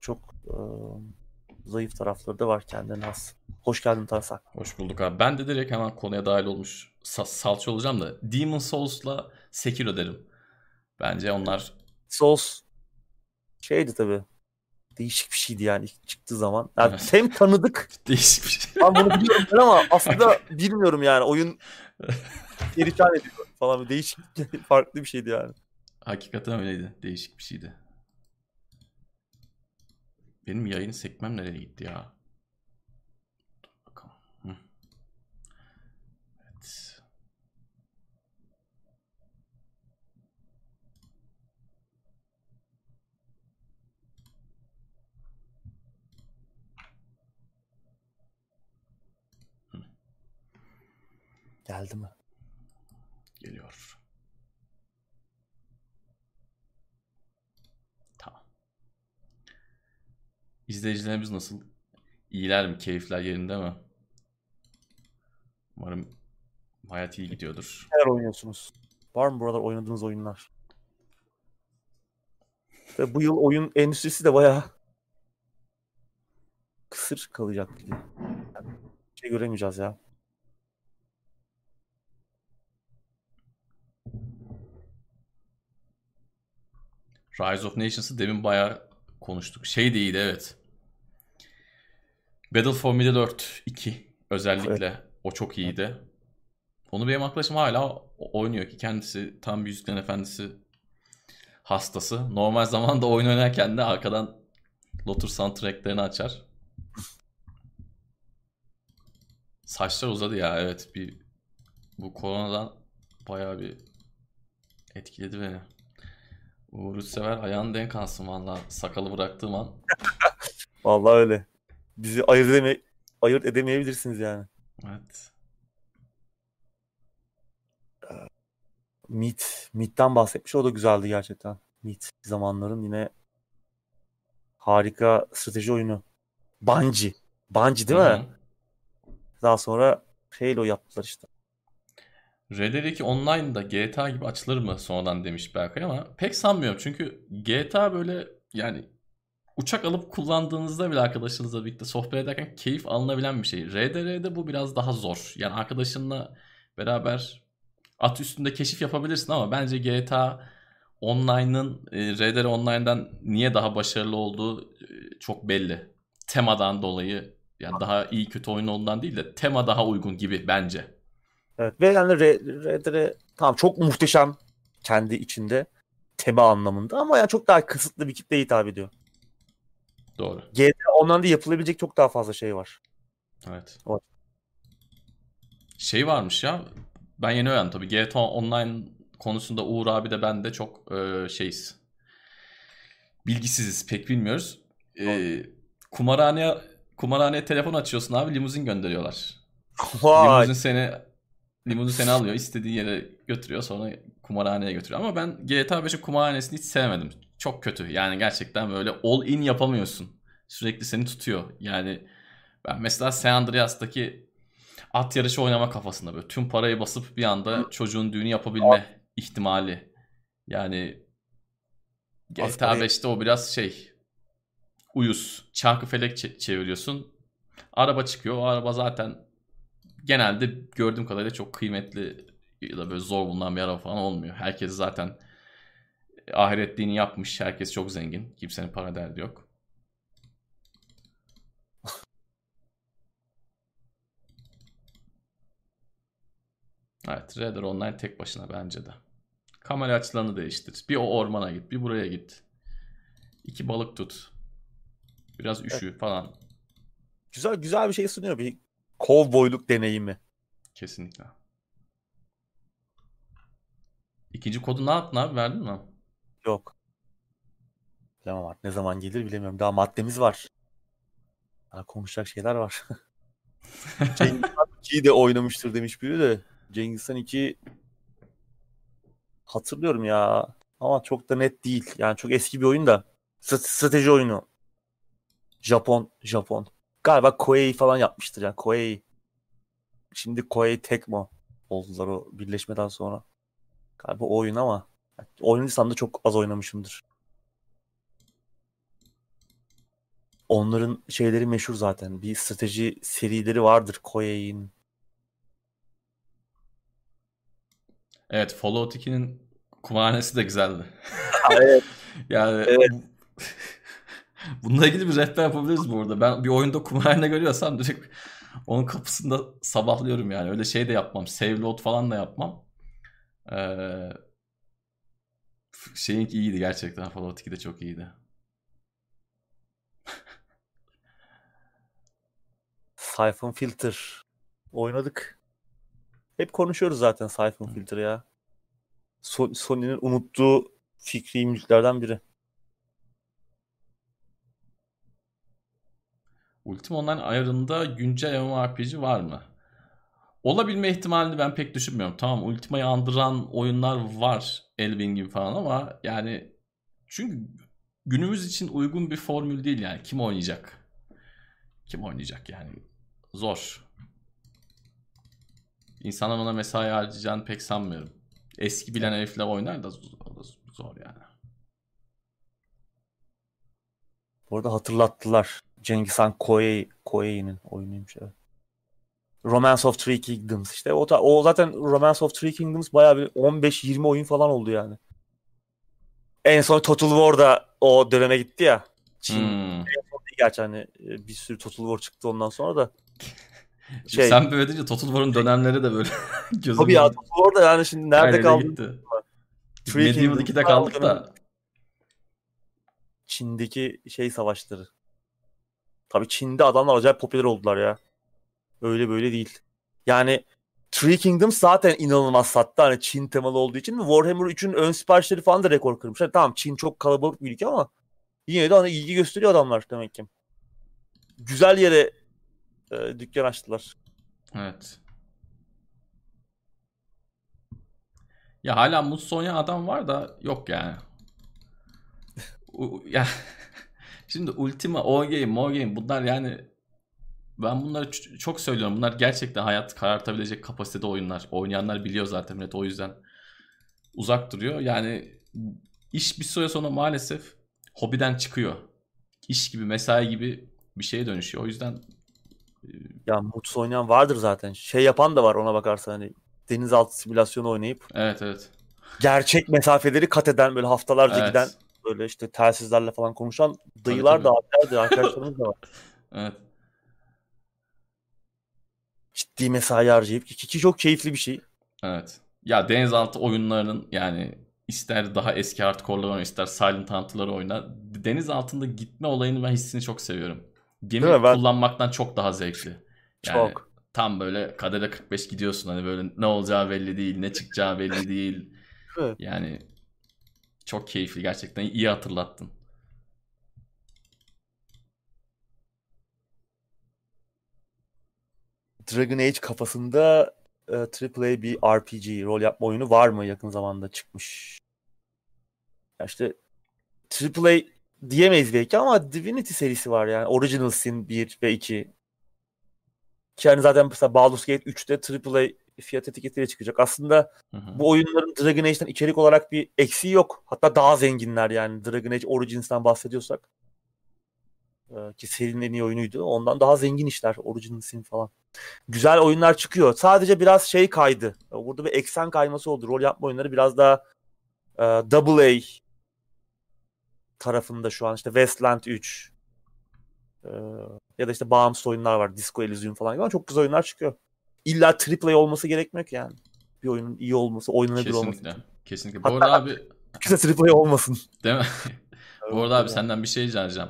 çok e, zayıf tarafları da var kendine has. Hoş geldin Tarsak. Hoş bulduk abi. Ben de direkt hemen konuya dahil olmuş sa- salça olacağım da Demon Souls'la Sekiro derim. Bence onlar Souls şeydi tabii değişik bir şeydi yani ilk çıktığı zaman. Yani hem tanıdık. <laughs> değişik bir şey. Ben bunu biliyorum ben ama aslında <laughs> bilmiyorum yani oyun <laughs> Perişan ediyor falan. Değişik, farklı bir şeydi yani. Hakikaten öyleydi. Değişik bir şeydi. Benim yayın sekmem nereye gitti ya? Geldi mi? Geliyor. Tamam. İzleyicilerimiz nasıl? İyiler mi? Keyifler yerinde mi? Umarım hayat iyi gidiyordur. Neler oynuyorsunuz? Var mı buralar oynadığınız oyunlar? Ve bu yıl oyun endüstrisi de bayağı kısır kalacak gibi. Yani bir şey göremeyeceğiz ya. Rise of Nations'ı demin bayağı konuştuk. Şey de iyiydi evet. Battle for Middle-earth 2 özellikle. O çok iyiydi. Onu benim arkadaşım hala oynuyor ki kendisi tam bir Yüzüklerin Efendisi hastası. Normal zamanda oyun oynarken de arkadan Lotus soundtracklerini açar. Saçlar uzadı ya evet bir bu koronadan bayağı bir etkiledi beni. Uğur sever ayağını denk alsın valla sakalı bıraktığım an. <laughs> Vallahi öyle. Bizi ayırt, edeme ayırt edemeyebilirsiniz yani. Evet. Meat. Meat'ten bahsetmiş. O da güzeldi gerçekten. Meat zamanların yine harika strateji oyunu. Bungie. Bungie değil Hı mi? Daha sonra Halo yaptılar işte. Red Dead 2 Online'da GTA gibi açılır mı sonradan demiş Berkay ama pek sanmıyorum. Çünkü GTA böyle yani uçak alıp kullandığınızda bile arkadaşınızla birlikte sohbet ederken keyif alınabilen bir şey. RDR'de bu biraz daha zor. Yani arkadaşınla beraber at üstünde keşif yapabilirsin ama bence GTA Online'ın e, RDR Online'dan niye daha başarılı olduğu e, çok belli. Temadan dolayı yani daha iyi kötü oyun olduğundan değil de tema daha uygun gibi bence. Evet ve yani Dead'e tamam çok muhteşem kendi içinde tema anlamında ama yani çok daha kısıtlı bir kitleye hitap ediyor. Doğru. GTA ondan da yapılabilecek çok daha fazla şey var. Evet. O- Şey varmış ya. Ben yeni öğrendim tabii. GTA Online konusunda Uğur abi de ben de çok e, şeyiz. Bilgisiziz. Pek bilmiyoruz. E, kumarhaneye kumarhaneye telefon açıyorsun abi limuzin gönderiyorlar. Vay. Limuzin seni limuzin seni alıyor, istediği yere götürüyor, sonra kumarhaneye götürüyor. Ama ben GTA 5'in kumarhanesini hiç sevmedim. Çok kötü. Yani gerçekten böyle all in yapamıyorsun. Sürekli seni tutuyor. Yani ben mesela San Andreas'taki at yarışı oynama kafasında böyle tüm parayı basıp bir anda çocuğun düğünü yapabilme ihtimali. Yani GTA Asgari- 5'te o biraz şey uyuz. Çarkı felek çe- çeviriyorsun. Araba çıkıyor. O araba zaten genelde gördüğüm kadarıyla çok kıymetli ya da böyle zor bulunan bir araba falan olmuyor. Herkes zaten ahiretliğini yapmış. Herkes çok zengin. Kimsenin para derdi yok. Evet, Dead Online tek başına bence de. Kamera açılarını değiştir. Bir o ormana git, bir buraya git. İki balık tut. Biraz üşü falan. Güzel güzel bir şey sunuyor bir kovboyluk deneyimi. Kesinlikle. İkinci kodu ne yaptın abi? Verdin mi? Yok. Bilemem artık ne zaman gelir bilemiyorum. Daha maddemiz var. Daha konuşacak şeyler var. <laughs> Cengiz Han 2'yi de oynamıştır demiş biri de. Cengiz Han 2 hatırlıyorum ya. Ama çok da net değil. Yani çok eski bir oyun da. Stra- Strateji oyunu. Japon, Japon. Galiba Koei falan yapmıştır yani Koei. Şimdi Koei Tecmo oldular o birleşmeden sonra. Galiba o oyun ama oynadıysam da çok az oynamışımdır. Onların şeyleri meşhur zaten. Bir strateji serileri vardır Koei'nin. Evet, Fallout 2'nin kumarhanesi de güzeldi. evet. <laughs> Yani Evet. <laughs> <laughs> bununla ilgili bir rehber yapabiliriz burada. Ben bir oyunda kumarhane görüyorsam direkt Onun kapısında sabahlıyorum yani. Öyle şey de yapmam. Save load falan da yapmam. Ee, şeyin iyiydi gerçekten. Fallout 2 de çok iyiydi. Siphon Filter oynadık. Hep konuşuyoruz zaten Siphon Filter ya. So- Sony'nin unuttuğu fikri müziklerden biri. Ultima Online ayarında güncel MMORPG var mı? Olabilme ihtimalini ben pek düşünmüyorum. Tamam Ultima'yı andıran oyunlar var. Elvin gibi falan ama yani çünkü günümüz için uygun bir formül değil yani. Kim oynayacak? Kim oynayacak yani? Zor. İnsanlar ona mesai harcayacağını pek sanmıyorum. Eski bilen herifler oynar da zor yani. Bu arada hatırlattılar. Cengiz Han Koei, Koei'nin oyunuymuş. Evet. Romance of Three Kingdoms işte. O, ta- o zaten Romance of Three Kingdoms bayağı bir 15-20 oyun falan oldu yani. En son Total War'da o döneme gitti ya. Çin Hmm. gerçi hani e, bir sürü Total War çıktı ondan sonra da. <laughs> Şey, Sen böyle deyince Total War'un dönemleri de böyle <laughs> gözümün tabii ya Total War'da yani şimdi nerede kaldı? Medieval Kingdoms 2'de kaldık kaldı. da. Çin'deki şey savaşları. Tabii Çin'de adamlar acayip popüler oldular ya. Öyle böyle değil. Yani Three Kingdoms zaten inanılmaz sattı. Hani Çin temalı olduğu için mi? Warhammer 3'ün ön siparişleri falan da rekor kırmış. Hani tamam Çin çok kalabalık bir ülke ama yine de hani ilgi gösteriyor adamlar demek ki. Güzel yere e, dükkan açtılar. Evet. Ya hala mutsuz oynayan adam var da yok yani. <laughs> Ya şimdi Ultima, O Game, Mo Game bunlar yani ben bunları çok söylüyorum. Bunlar gerçekten hayat karartabilecek kapasitede oyunlar. Oynayanlar biliyor zaten millet o yüzden uzak duruyor. Yani iş bir süre sonra maalesef hobiden çıkıyor. İş gibi, mesai gibi bir şeye dönüşüyor. O yüzden Ya mutsuz oynayan vardır zaten. Şey yapan da var ona bakarsan hani denizaltı simülasyonu oynayıp evet evet. gerçek mesafeleri kat eden böyle haftalarca Evet. giden böyle işte telsizlerle falan konuşan dayılar da abiler de arkadaşlarımız da var. <laughs> Evet. Ciddi mesai harcayıp ki, ki çok keyifli bir şey. Evet. Ya denizaltı oyunlarının yani ister daha eski hardcore'ları oyna ister Silent Hunt'ları oyna. Deniz altında gitme olayını ben hissini çok seviyorum. Gemi Değil? Ben- kullanmaktan çok daha zevkli. Yani Çok. tam böyle kadere 45 gidiyorsun hani böyle ne olacağı belli değil, ne çıkacağı belli değil. Evet. Yani çok keyifli gerçekten iyi hatırlattın. Dragon Age kafasında e, AAA bir RPG, rol yapma oyunu var mı yakın zamanda çıkmış? Ya işte AAA diyemeyiz belki ama Divinity serisi var yani. Original Sin 1 ve 2. Ki yani zaten mesela Baldur's Gate 3'te AAA fiyat etiketiyle çıkacak. Aslında Hı hı. bu oyunların Dragon Age'den içerik olarak bir eksiği yok. Hatta daha zenginler yani Dragon Age Origins'ten bahsediyorsak. Ee, ki serinin en iyi oyunuydu. Ondan daha zengin işler. Original Sin falan. Güzel oyunlar çıkıyor. Sadece biraz şey kaydı. Burada bir eksen kayması oldu. Rol yapma oyunları biraz daha e, Double A tarafında şu an işte Westland 3 e, ya da işte bağımsız oyunlar var. Disco Elysium falan gibi ama çok güzel oyunlar çıkıyor. İlla AAA olması gerekmiyor ki yani. Bir oyunun iyi olması, oynanabilir olması. Kesinlikle. Kesinlikle. <laughs> Bu arada abi Kimse AAA olmasın. değil mi? Bu arada abi senden bir şey rica edeceğim.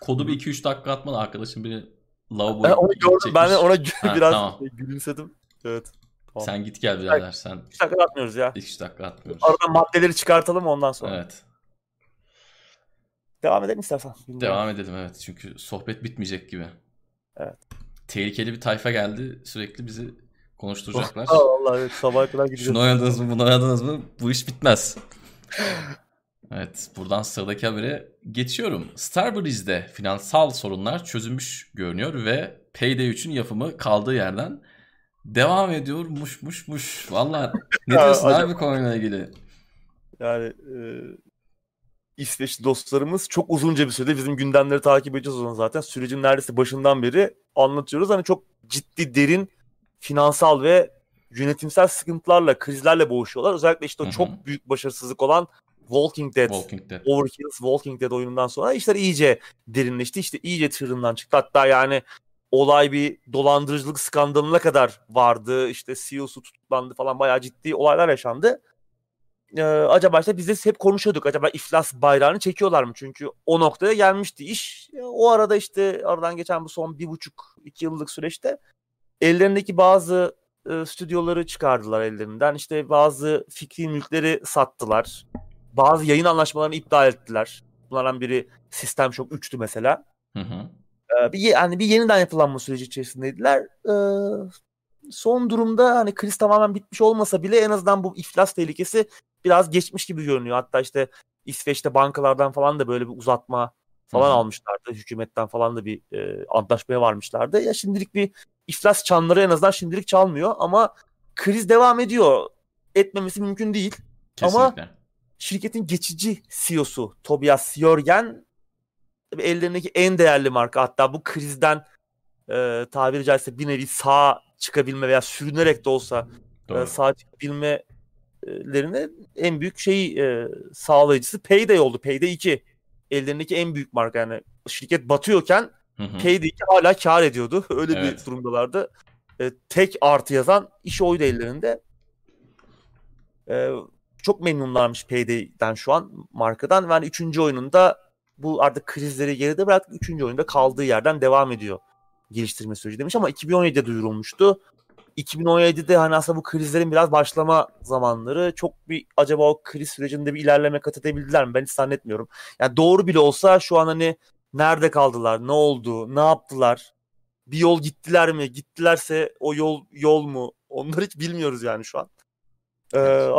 Kodu bir 2-3 dakika atmalı arkadaşım biri lavaboya Ben onu gördüm. Ben ona Ha, biraz tamam. gülümsedim. Evet. Tamam. Sen git gel birader sen. Bir dakika atmıyoruz ya. 2 dakika atmıyoruz. Aradan maddeleri çıkartalım ondan sonra. Evet. Devam edelim istersen. Bilmiyorum. Devam edelim evet. Çünkü sohbet bitmeyecek gibi. Evet. Tehlikeli bir tayfa geldi. Sürekli bizi konuşturacaklar. Aa, vallahi evet sabaha kadar gideceğiz. Şunu oynadınız mı, bunu oynadınız mı? Bu iş bitmez. Evet, buradan sıradaki habere geçiyorum. Starbreeze'de finansal sorunlar çözülmüş görünüyor ve Payday 3'ün yapımı kaldığı yerden devam ediyor. Muş muş muş. Valla ne diyorsun abi konuyla ilgili? Yani e, İsveçli dostlarımız çok uzunca bir süredir bizim gündemleri takip edeceğiz o zaman zaten. Sürecin neredeyse başından beri anlatıyoruz. Hani çok ciddi derin finansal ve yönetimsel sıkıntılarla, krizlerle boğuşuyorlar. Özellikle işte o çok büyük başarısızlık olan Walking Dead, Walking Dead. Overkill's Walking Dead oyunundan sonra işler iyice derinleşti. İşte iyice tırından çıktı. Hatta yani olay bir dolandırıcılık skandalına kadar vardı. İşte CEO'su tutuklandı falan bayağı ciddi olaylar yaşandı. Ee, acaba işte biz de hep konuşuyorduk. Acaba iflas bayrağını çekiyorlar mı? Çünkü o noktaya gelmişti iş. O arada işte aradan geçen bu son bir buçuk iki yıllık süreçte ellerindeki bazı e, stüdyoları çıkardılar ellerinden. İşte bazı fikri mülkleri sattılar. Bazı yayın anlaşmalarını iptal ettiler. Bunlardan biri Sistem Shock 3'tü mesela. Hı hı. Ee, bir yani bir yeniden yapılanma süreci içerisindeydiler. Ee, son durumda hani kriz tamamen bitmiş olmasa bile en azından bu iflas tehlikesi biraz geçmiş gibi görünüyor. Hatta işte İsveç'te bankalardan falan da böyle bir uzatma falan Hı hı. almışlardı. Hükümetten falan da bir e, antlaşmaya varmışlardı. Ya şimdilik bir iflas çanları en azından şimdilik çalmıyor ama kriz devam ediyor. Etmemesi mümkün değil. Ama- Kesinlikle. Şirketin geçici CEO'su Tobias Jörgen ellerindeki en değerli marka hatta bu krizden e, tabiri caizse bir nevi sağ çıkabilme veya sürünerek de olsa e, Doğru. sağ çıkabilmelerine en büyük şey e, sağlayıcısı Payday oldu. Payday 2 ellerindeki en büyük marka yani şirket batıyorken Hı hı. Payday 2 hala kar ediyordu. <laughs> Öyle Evet. bir durumdalardı. E, tek artı yazan iş oydu ellerinde. E, çok memnunlarmış Payday'den şu an markadan. Ve hani üçüncü oyununda bu artık krizleri geride bıraktık. Üçüncü oyunda kaldığı yerden devam ediyor geliştirme süreci demiş ama 2017'de duyurulmuştu. 2017'de hani aslında bu krizlerin biraz başlama zamanları. Çok bir acaba o kriz sürecinde bir ilerleme kat edebildiler mi? Ben hiç zannetmiyorum. Yani doğru bile olsa şu an hani nerede kaldılar, ne oldu, ne yaptılar? Bir yol gittiler mi? Gittilerse o yol yol mu? Onları hiç bilmiyoruz yani şu an. Ee,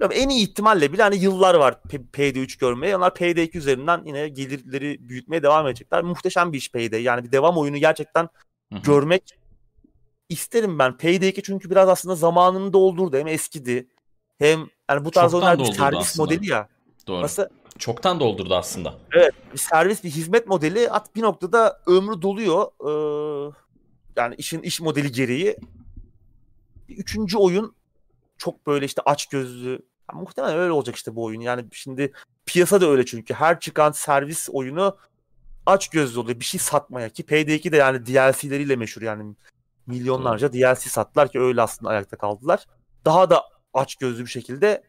ama en iyi ihtimalle bile hani yıllar var P- PD3 görmeye. Onlar PD2 üzerinden yine gelirleri büyütmeye devam edecekler. Muhteşem bir iş PD. Yani bir devam oyunu gerçekten Hı hı. görmek isterim ben. Payday 2 çünkü biraz aslında zamanını doldurdu. Hem eskidi hem yani bu tarz Çoktan oyunlar bir servis aslında. modeli ya. Doğru. Nasıl Çoktan doldurdu aslında. bir servis bir hizmet modeli at bir noktada ömrü doluyor. Ee, yani işin iş modeli gereği. Üçüncü oyun çok böyle işte aç gözlü. Ya muhtemelen öyle olacak işte bu oyun. Yani şimdi piyasa da öyle çünkü. Her çıkan servis oyunu aç gözlü oluyor. Bir şey satmaya ki PD2 de yani DLC'leriyle meşhur yani. Milyonlarca DLC sattılar ki öyle aslında ayakta kaldılar. Daha da aç gözlü bir şekilde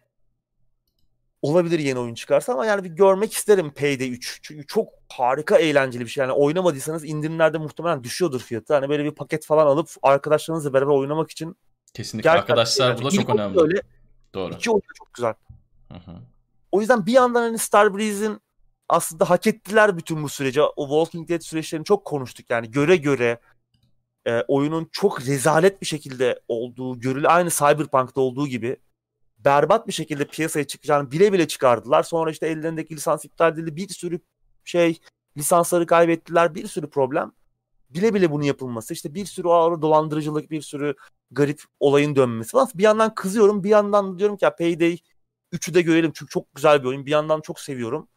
olabilir yeni oyun çıkarsa ama yani bir görmek isterim Payday 3. Çünkü çok harika eğlenceli bir şey. Yani oynamadıysanız indirimlerde muhtemelen düşüyordur fiyatı. Hani böyle bir paket falan alıp arkadaşlarınızla beraber oynamak için Kesinlikle. gerçekten Arkadaşlar yani bu da çok önemli. Öyle, Doğru. iki oyun çok güzel. Hı hı. O yüzden bir yandan hani Starbreeze'in aslında hak ettiler bütün bu süreci. O Walking Dead süreçlerini çok konuştuk. Yani göre göre e, oyunun çok rezalet bir şekilde olduğu, görülü aynı Cyberpunk'ta olduğu gibi berbat bir şekilde piyasaya çıkacağını bile bile çıkardılar. Sonra işte ellerindeki lisans iptal edildi. Bir sürü şey lisansları kaybettiler. Bir sürü problem. Bile bile bunu yapılması. işte bir sürü ağır dolandırıcılık, bir sürü garip olayın dönmesi falan. Bir yandan kızıyorum. Bir yandan diyorum ki ya Payday 3'ü de görelim. Çünkü çok güzel bir oyun. Bir yandan çok seviyorum.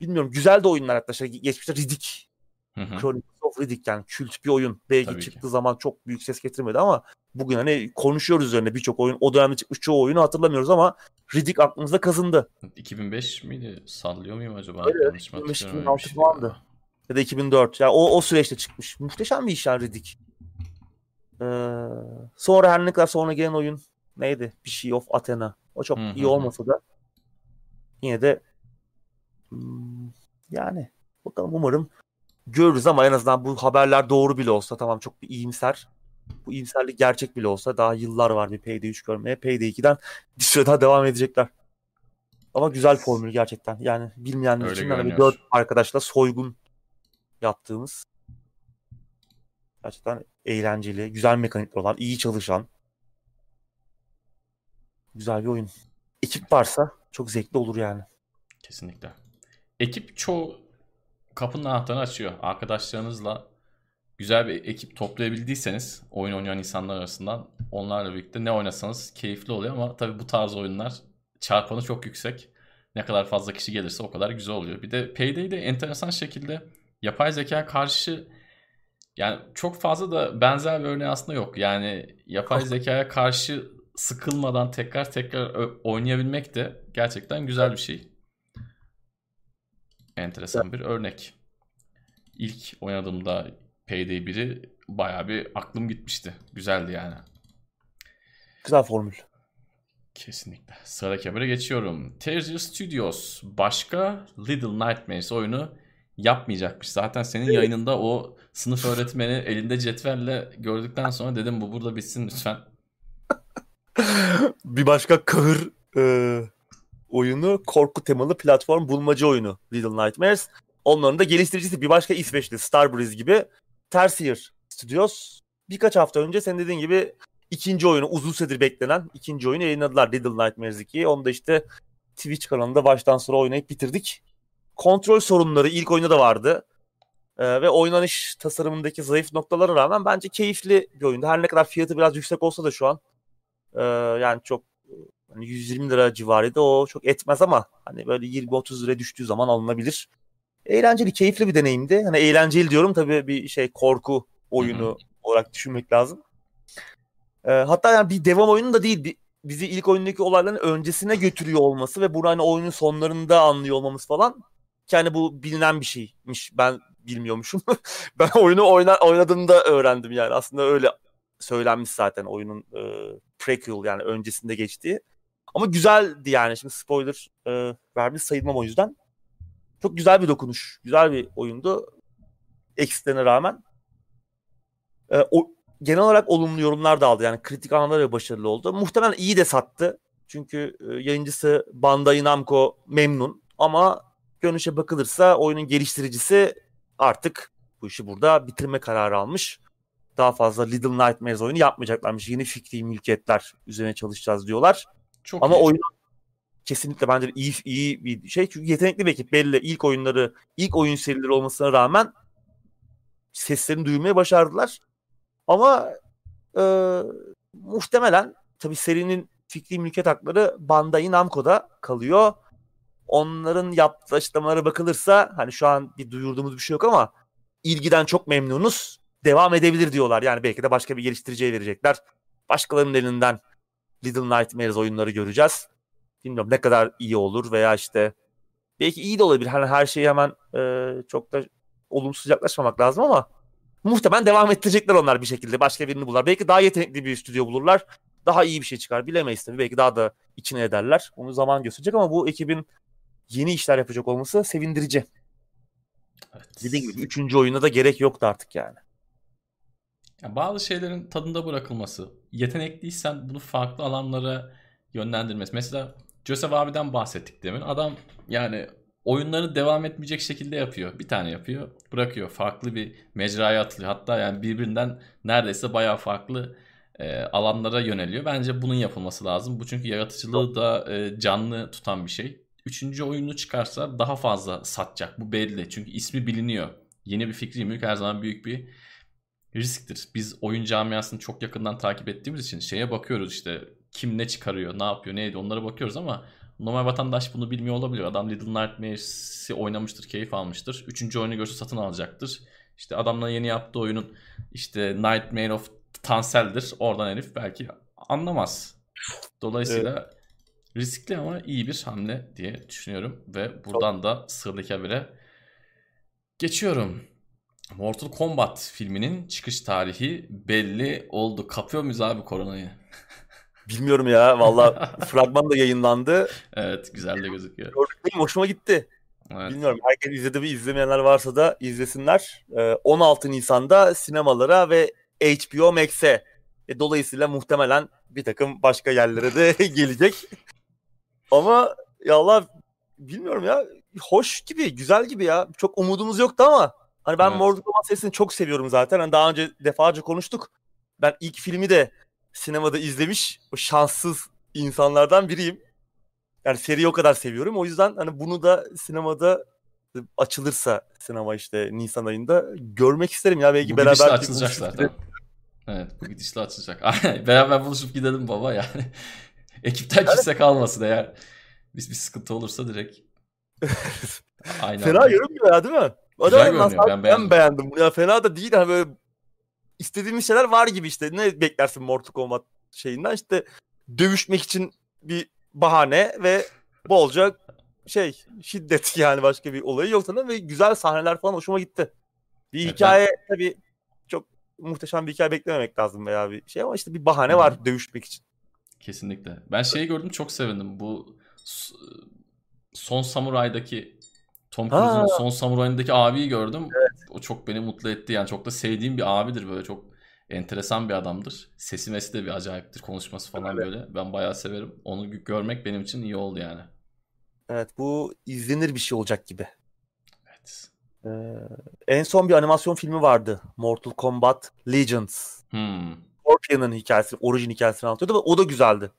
Bilmiyorum. Güzel de oyunlar hatta. Şey, geçmişte Riddick. Hı hı. Chronicles of Riddick yani kült bir oyun. Belki Tabii ki. çıktığı zaman çok büyük ses getirmedi ama bugün hani konuşuyoruz üzerine birçok oyun. O dönemde çıkmış çoğu oyunu hatırlamıyoruz ama Riddick aklımızda kazındı. 2005 miydi? Sallıyor muyum acaba? Mı 2005, hatırlıyorum? 2006 Öyle bir şeydi falandı. galiba. Ya da 2004. Yani o, o süreçte çıkmış. Muhteşem bir iş yani Riddick. Ee, sonra her ne kadar sonra gelen oyun neydi? Bir şey of Athena. O çok Hı hı iyi olmasa da yine de hmm, yani bakalım umarım görürüz ama en azından bu haberler doğru bile olsa tamam çok bir iyimser. Bu iyimserlik gerçek bile olsa daha yıllar var bir Payday 3 görmeye. Payday 2'den bir süre daha devam edecekler. Ama güzel formül gerçekten. Yani bilmeyenler Öyle için hani dört arkadaşla soygun yaptığımız gerçekten eğlenceli, güzel mekanikler olan, iyi çalışan güzel bir oyun. Ekip varsa çok zevkli olur yani. Kesinlikle. Ekip çoğu kapının anahtarını açıyor. Arkadaşlarınızla güzel bir ekip toplayabildiyseniz oyun oynayan insanlar arasından onlarla birlikte ne oynasanız keyifli oluyor ama tabii bu tarz oyunlar çarpanı çok yüksek. Ne kadar fazla kişi gelirse o kadar güzel oluyor. Bir de Payday'de enteresan şekilde yapay zeka karşı yani çok fazla da benzer bir örneği aslında yok. Yani yapay zekaya karşı sıkılmadan tekrar tekrar oynayabilmek de gerçekten güzel bir şey. Enteresan bir örnek. ilk oynadığımda Payday 1'i bayağı bir aklım gitmişti. Güzeldi yani. Güzel formül. Kesinlikle. Sıradaki habere geçiyorum. Terrace Studios başka Little Nightmares oyunu yapmayacakmış. Zaten senin yayınında o sınıf öğretmeni elinde cetvelle gördükten sonra dedim bu burada bitsin lütfen. bir başka kahır e, oyunu korku temalı platform bulmaca oyunu Little Nightmares. Onların da geliştiricisi bir başka İsveçli Starbreeze gibi Tertier Studios birkaç hafta önce senin dediğin gibi ikinci oyunu uzun süredir beklenen ikinci oyunu yayınladılar Little Nightmares 2'yi. Onu da işte Twitch kanalında baştan sona oynayıp bitirdik. Kontrol sorunları ilk oyunda da vardı. Ee, ve oynanış tasarımındaki zayıf noktalara rağmen bence keyifli bir oyundu. Her ne kadar fiyatı biraz yüksek olsa da şu an e, yani çok hani 120 lira civarıydı o çok etmez ama hani böyle 20-30 lira düştüğü zaman alınabilir. Eğlenceli, keyifli bir deneyimdi. Hani eğlenceli diyorum tabii bir şey korku oyunu Hı-hı. olarak düşünmek lazım. E, hatta yani bir devam oyunu da değil. Bir, bizi ilk oyundaki olayların öncesine götürüyor olması ve bunu hani oyunun sonlarında anlıyor olmamız falan. Yani bu bilinen bir şeymiş. Ben bilmiyormuşum. <laughs> ben oyunu oyna, oynadığımda öğrendim yani. Aslında öyle söylenmiş zaten oyunun e, prequel yani öncesinde geçtiği. Ama güzeldi yani. Şimdi spoiler e, vermiş sayılmam o yüzden. Çok güzel bir dokunuş. Güzel bir oyundu. Eksilerine rağmen. E, o, genel olarak olumlu yorumlar da aldı. Yani kritik anlamda başarılı oldu. Muhtemelen iyi de sattı. Çünkü e, yayıncısı Bandai Namco memnun. Ama görünüşe bakılırsa oyunun geliştiricisi artık bu işi burada bitirme kararı almış. Daha fazla Little Nightmares oyunu yapmayacaklarmış. Yeni fikri mülkiyetler üzerine çalışacağız diyorlar. Çok Ama iyi. oyun kesinlikle bence iyi iyi bir şey. Çünkü yetenekli bir ekip belli. İlk oyunları, ilk oyun serileri olmasına rağmen seslerini duyurmaya başardılar. Ama e, muhtemelen tabii serinin fikri mülkiyet hakları Bandai Namco'da kalıyor. Onların yaptığı açıklamalara bakılırsa hani şu an bir duyurduğumuz bir şey yok ama ilgiden çok memnunuz. Devam edebilir diyorlar. Yani belki de başka bir geliştiriciye verecekler. Başkalarının elinden Little Nightmares oyunları göreceğiz. Bilmiyorum ne kadar iyi olur veya işte belki iyi de olabilir. Hani her şeyi hemen e, çok da olumsuz yaklaşmamak lazım ama muhtemelen devam ettirecekler onlar bir şekilde. Başka birini bulurlar. Belki daha yetenekli bir stüdyo bulurlar. Daha iyi bir şey çıkar. Bilemeyiz tabii. Belki daha da içine ederler. Onu zaman gösterecek ama bu ekibin yeni işler yapacak olması sevindirici. Evet. Dediğim gibi üçüncü oyuna da gerek yoktu artık yani. Ya bazı şeylerin tadında bırakılması. Yetenekliysen bunu farklı alanlara yönlendirmesi. Mesela Joseph abiden bahsettik demin. Adam yani oyunlarını devam etmeyecek şekilde yapıyor. Bir tane yapıyor, bırakıyor. Farklı bir mecraya atılıyor. Hatta yani birbirinden neredeyse bayağı farklı e, alanlara yöneliyor. Bence bunun yapılması lazım. Bu çünkü yaratıcılığı da e, canlı tutan bir şey. Üçüncü oyunu çıkarsa daha fazla satacak. Bu belli. Çünkü ismi biliniyor. Yeni bir fikri mülk her zaman büyük bir risktir. Biz oyun camiasını çok yakından takip ettiğimiz için şeye bakıyoruz işte kim ne çıkarıyor, ne yapıyor, neydi onlara bakıyoruz ama normal vatandaş bunu bilmiyor olabilir. Adam Little Nightmares'i oynamıştır, keyif almıştır. Üçüncü oyunu görse satın alacaktır. İşte adamla yeni yaptığı oyunun işte Nightmare of Tansel'dir. Oradan herif belki anlamaz. Dolayısıyla evet. riskli ama iyi bir hamle diye düşünüyorum. Ve buradan da sıradaki habere geçiyorum. Mortal Kombat filminin çıkış tarihi belli oldu. Kapıyor muyuz abi koronayı? Bilmiyorum ya. Valla <laughs> fragman da yayınlandı. Evet güzel de gözüküyor. Gördüm hoşuma gitti. Evet. Bilmiyorum herkes izledi mi izlemeyenler varsa da izlesinler. 16 ee, Nisan'da sinemalara ve HBO Max'e e, dolayısıyla muhtemelen bir takım başka yerlere de <laughs> gelecek. Ama ya Allah bilmiyorum ya hoş gibi güzel gibi ya. Çok umudumuz yoktu ama hani ben evet. Kombat serisini çok seviyorum zaten. Hani daha önce defalarca konuştuk. Ben ilk filmi de sinemada izlemiş o şanssız insanlardan biriyim. Yani seriyi o kadar seviyorum. O yüzden hani bunu da sinemada açılırsa sinema işte Nisan ayında görmek isterim ya belki bu beraber açılacak zaten. Evet bu gidişle açılacak. <laughs> beraber buluşup gidelim baba yani. <laughs> Ekipten kimse kalmasın eğer biz bir sıkıntı olursa direkt. <laughs> Aynen. Fena görünmüyor ya değil mi? Güzel görünüyor ben beğendim. Ben beğendim. Ya fena da değil. Hani böyle istediğimiz şeyler var gibi işte. Ne beklersin Mortal Kombat şeyinden? İşte dövüşmek için bir bahane ve bolca şey şiddet <laughs> yani başka bir olayı yok sana ve güzel sahneler falan hoşuma gitti. Bir Evet, hikaye tabii çok muhteşem bir hikaye beklememek lazım veya bir şey ama işte bir bahane var dövüşmek için. Kesinlikle. Ben şeyi gördüm çok sevindim. Bu Son Samuray'daki Tom Ha. Cruise'un Son Samuray'ındaki abiyi gördüm. O çok beni mutlu etti. Yani çok da sevdiğim bir abidir böyle çok enteresan bir adamdır. Sesi mesi de bir acayiptir. Konuşması falan böyle. Ben bayağı severim. Onu gö- görmek benim için iyi oldu yani. Evet bu izlenir bir şey olacak gibi. Evet. Ee, en son bir animasyon filmi vardı. Mortal Kombat Legends. Hmm. Scorpion'ın hikayesi, orijin hikayesini anlatıyordu ve o da güzeldi.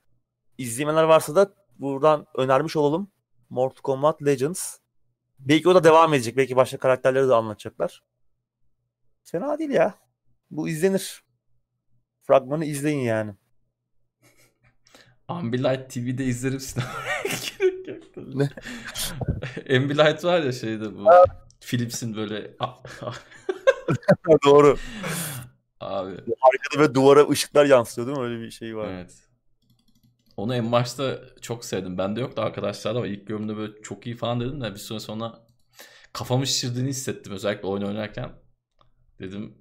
İzleyenler varsa da buradan önermiş olalım. Mortal Kombat Legends. Belki o da devam edecek. Belki başka karakterleri de anlatacaklar. Fena değil ya. Bu izlenir. Fragmanı izleyin yani. Ambilight TV'de izlerim sinemaya <laughs> gerek yok tabii. Ne? <laughs> Ambilight var ya şeyde bu. Philips'in böyle <laughs> Doğru. abi Arkada böyle duvara ışıklar yansıyor değil mi? Öyle bir şey var. evet. Onu en başta çok sevdim. Bende yoktu arkadaşlar ama ilk görümde böyle çok iyi falan dedim de bir süre sonra kafamı şişirdiğini hissettim özellikle oyun oynarken. Dedim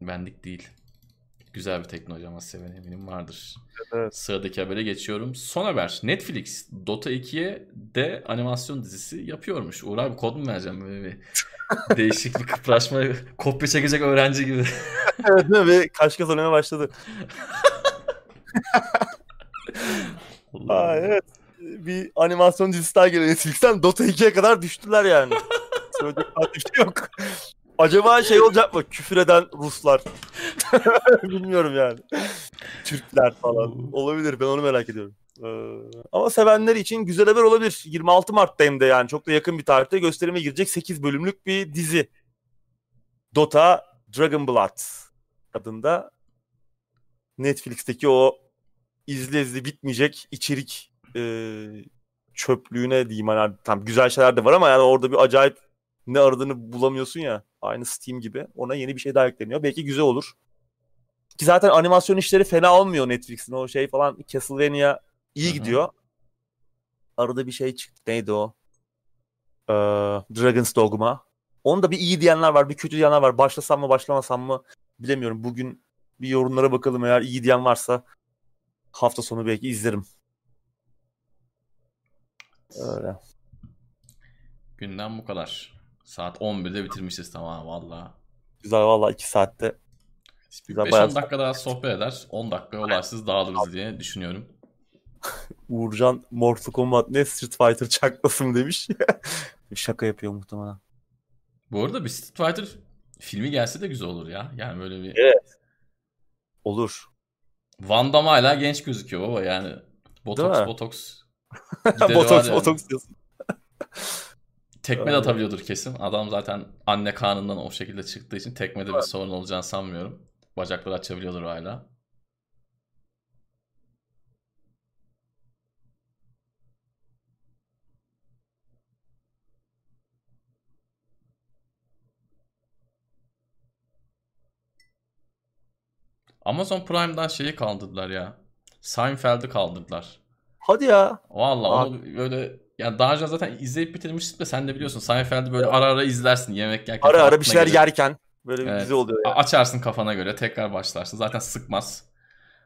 benlik değil. Güzel bir teknoloji ama seven eminim vardır. Evet. Sıradaki habere geçiyorum. Son haber. Netflix Dota 2'ye de animasyon dizisi yapıyormuş. Uğur abi kod mu vereceğim böyle bir <laughs> değişik bir kıpraşma kopya çekecek öğrenci gibi. evet değil mi? Kez oynamaya başladı. <laughs> <laughs> Aa, evet. Bir animasyon dizisi daha geliyor Netflix'ten. Dota 2'ye kadar düştüler yani. <laughs> Söyleyecek bir şey yok. Acaba şey olacak mı? Küfür eden Ruslar. <laughs> Bilmiyorum yani. Türkler falan. Olabilir. Ben onu merak ediyorum. Ee, ama sevenler için güzel haber olabilir. 26 Mart'ta hem de yani çok da yakın bir tarihte gösterime girecek 8 bölümlük bir dizi. Dota Dragon Blood adında Netflix'teki o izle izle bitmeyecek içerik e, çöplüğüne diyeyim. Hani tam güzel şeyler de var ama yani orada bir acayip ne aradığını bulamıyorsun ya. Aynı Steam gibi. Ona yeni bir şey daha ekleniyor belki güzel olur. Ki zaten animasyon işleri fena olmuyor Netflix'in. O şey falan Castlevania iyi Hı hı. gidiyor. Arada bir şey çıktı. Neydi o? Ee, Dragon's Dogma. Onu da bir iyi diyenler var bir kötü diyenler var. Başlasam mı başlamasam mı bilemiyorum. Bugün bir yorumlara bakalım eğer iyi diyen varsa hafta sonu belki izlerim. Öyle. Gündem bu kadar. Saat 11'de bitirmişiz tamam valla. Güzel valla 2 saatte. Güzel, 5-10 bayağı- dakika daha sohbet eder. 10 dakika olarsız dağılırız diye düşünüyorum. <laughs> Uğurcan Mortal Kombat ne Street Fighter çaklasın demiş. <laughs> Şaka yapıyor muhtemelen. Bu arada bir Street Fighter filmi gelse de güzel olur ya. Yani böyle bir... Evet. Olur. Van Damme hala genç gözüküyor baba yani. Botoks botoks. <laughs> botoks yani. botoks diyorsun. <laughs> Tekme de atabiliyordur kesin. Adam zaten anne karnından o şekilde çıktığı için tekmede bir sorun olacağını sanmıyorum. Bacakları açabiliyordur hala. Amazon Prime'dan şeyi kaldırdılar ya. Seinfeld'i kaldırdılar. Hadi ya. Valla onu böyle yani daha önce zaten izleyip bitirmiştim de sen de biliyorsun Seinfeld'i böyle ara ara izlersin yemek yerken. Ara ara bir şeyler gelir. yerken böyle bir Evet. dizi oluyor A- ya. Açarsın kafana göre tekrar başlarsın. Zaten sıkmaz.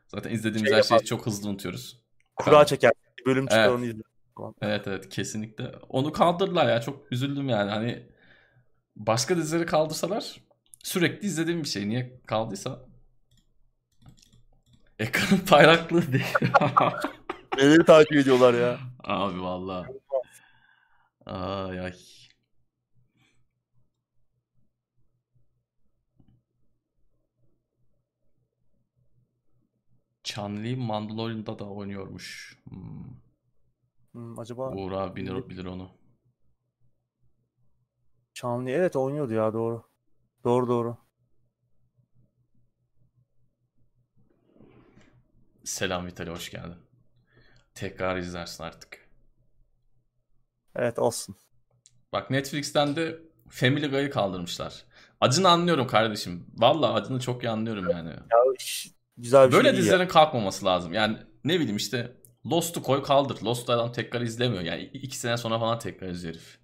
Zaten izlediğimiz Şey her şeyi yapar. çok hızlı unutuyoruz. Kura çeker. Bir bölüm çıkar Evet. onu izle. Evet evet kesinlikle. Onu kaldırdılar ya çok üzüldüm yani. Hani başka dizileri kaldırsalar sürekli izlediğim bir şey. Niye kaldıysa ekranın bayraklığı <laughs> değil. Neleri takip ediyorlar ya. Abi valla. Ay ay. Chanli Mandalorian'da da oynuyormuş. Hmm. Hmm, acaba Uğur abi bilir, bilir onu. Çanlı evet oynuyordu ya doğru. Doğru doğru. Selam Vitali hoş geldin. Tekrar izlersin artık. Evet olsun. Bak Netflix'ten de Family Guy'ı kaldırmışlar. Acını anlıyorum kardeşim. Valla acını çok iyi anlıyorum yani. Ya güzel bir Böyle şey değil ya. dizilerin kalkmaması lazım. Yani ne bileyim işte Lost'u koy kaldır. Lost'u adam tekrar izlemiyor. Yani iki sene sonra falan tekrar izliyor herif.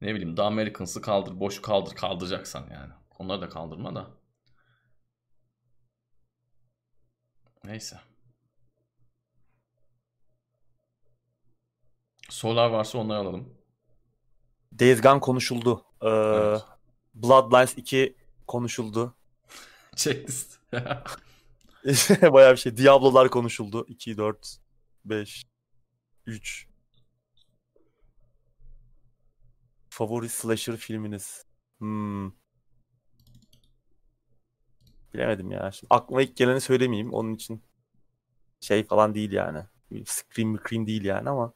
Ne bileyim The Americans'ı kaldır, boş kaldır kaldıracaksan yani. Onları da kaldırma da. Neyse. Sorular varsa onları alalım. Days Gone konuşuldu. Ee, Evet. Bloodlines 2 konuşuldu. <laughs> Checklist. <laughs> Bayağı bir şey. Diablo'lar konuşuldu. 2, 4, 5, 3. Favori slasher filminiz? Hmm. Bilemedim ya. Şimdi aklıma ilk geleni söylemeyeyim. Onun için şey falan değil yani. Scream Scream değil yani ama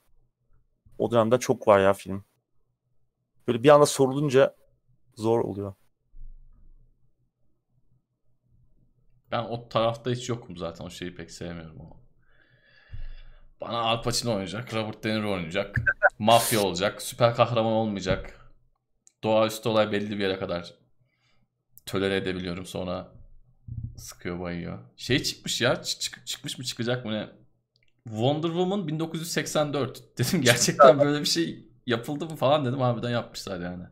o dönemde çok var ya film. Böyle bir anda sorulunca zor oluyor. Ben o tarafta hiç yokum zaten. O şeyi pek sevmiyorum. O. Bana Al Pacino oynayacak, Robert De Niro oynayacak, <laughs> mafya olacak, süper kahraman olmayacak. Doğaüstü olay belli bir yere kadar tolere edebiliyorum. Sonra sıkıyor bayıyor. Şey çıkmış ya, çı- çık- çıkmış mı çıkacak mı ne? Wonder Woman 1984. <laughs> Dedim gerçekten böyle bir şey yapıldı mı falan dedim. Harbiden yapmışlar yani.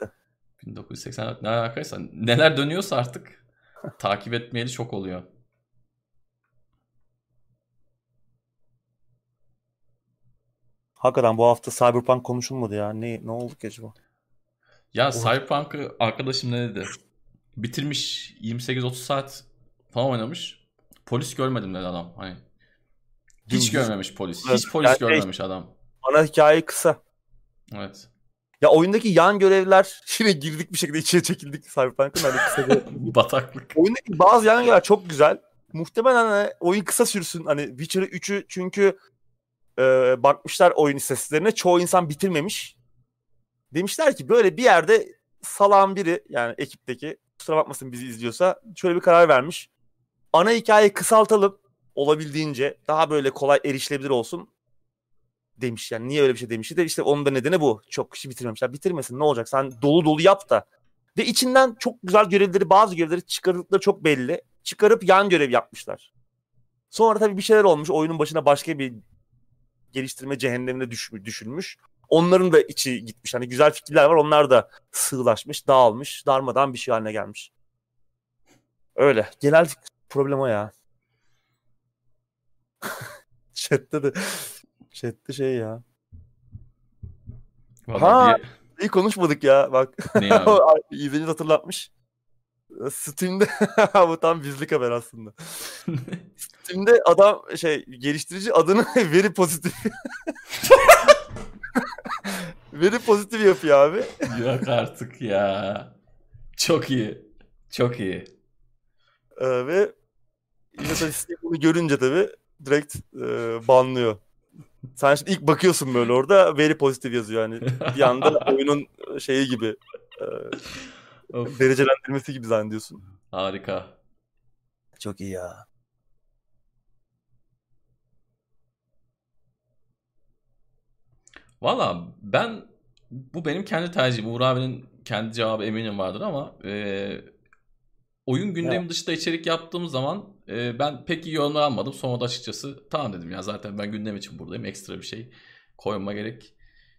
<laughs> 1984 ne alakaysa neler dönüyorsa artık <laughs> takip etmeyeli çok oluyor. Hakikaten bu hafta Cyberpunk konuşulmadı ya. Ne ne oldu ki acaba? Ya Cyberpunk'ı arkadaşım ne dedi? Bitirmiş 28-30 saat falan oynamış. Polis görmedim dedi adam. Hani hiç görmemiş polis. Evet, Hiç polis yani şey- görmemiş adam. Ana hikaye kısa. Evet. Ya oyundaki yan görevler <laughs> yine girdik bir şekilde içine çekildik Cyberpunk'ın hani kısa bir... <laughs> Bataklık. Oyundaki bazı yan görevler çok güzel. Muhtemelen hani oyun kısa sürsün. Hani Witcher 3'ü çünkü e, bakmışlar oyun istatistiklerine çoğu insan bitirmemiş. Demişler ki böyle bir yerde salan biri yani ekipteki kusura bakmasın bizi izliyorsa şöyle bir karar vermiş. Ana hikayeyi kısaltalım olabildiğince daha böyle kolay erişilebilir olsun demiş yani. Niye öyle bir şey demişti de işte onun da nedeni bu. Çok kişi bitirmemişler. Bitirmesin ne olacak sen dolu dolu yap da. Ve içinden çok güzel görevleri bazı görevleri çıkardıkları çok belli. Çıkarıp yan görev yapmışlar. Sonra tabii bir şeyler olmuş. Oyunun başına başka bir geliştirme cehennemine düş, düşülmüş. Onların da içi gitmiş. Hani güzel fikirler var. Onlar da sığlaşmış, dağılmış, darmadan bir şey haline gelmiş. Öyle. Genel problem o ya. <laughs> Chat'te de chat'te şey ya. Ha. Vallahi İyi konuşmadık ya bak. bir- ne abi? <laughs> İzleyici hatırlatmış. Steam'de <laughs> bu tam bizlik haber aslında. Steam'de adam şey geliştirici adını veri pozitif veri pozitif yapıyor abi. Yok artık ya. Çok iyi. Çok iyi. Ee, ve yine tabii Steam bunu görünce tabii direkt e, banlıyor. Sen şimdi ilk bakıyorsun böyle orada veri pozitif yazıyor yani. Bir anda <laughs> oyunun şeyi gibi e, Of, derecelendirmesi gibi zannediyorsun. harika. Çok iyi ya. Valla ben bu benim kendi tercihim. Uğur abinin kendi cevabı eminim vardır ama e, oyun gündemi dışında içerik yaptığım zaman e, ben pek iyi yorumlar almadım. Sonra da açıkçası tamam dedim ya zaten ben gündem için buradayım. Ekstra bir şey koymama gerek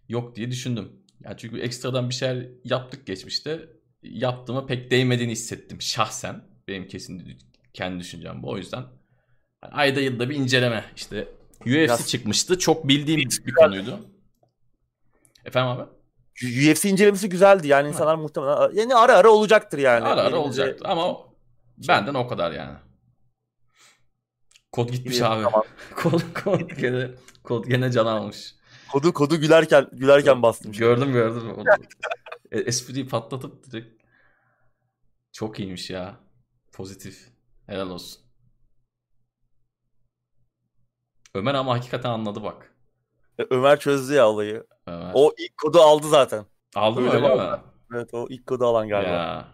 yok diye düşündüm. Yani çünkü ekstradan bir şeyler yaptık geçmişte. Yaptığıma pek değmediğini hissettim şahsen. Benim kesin kendi düşüncem bu. O yüzden yani ayda yılda bir inceleme. İşte UFC Biraz- çıkmıştı. Çok bildiğim bir konuydu. Efendim abi? UFC incelemesi güzeldi yani insanlar muhtemelen yani ara ara olacaktır yani. ara ara Elimizde- olacaktı ama benden o kadar yani. Kod gitmiş İyi, abi. tamam. <laughs> kod, kod gene, kod gene can almış. Kodu kodu gülerken gülerken bastım. Gördüm gördüm. <laughs> E, espriyi patlatıp direkt. Çok iyiymiş ya. Pozitif. Helal olsun. Ömer ama hakikaten anladı bak. E, Ömer çözdü ya olayı. Ömer. O ilk kodu aldı zaten. Aldı öyle öyle mi? Evet o ilk kodu alan galiba. Ya.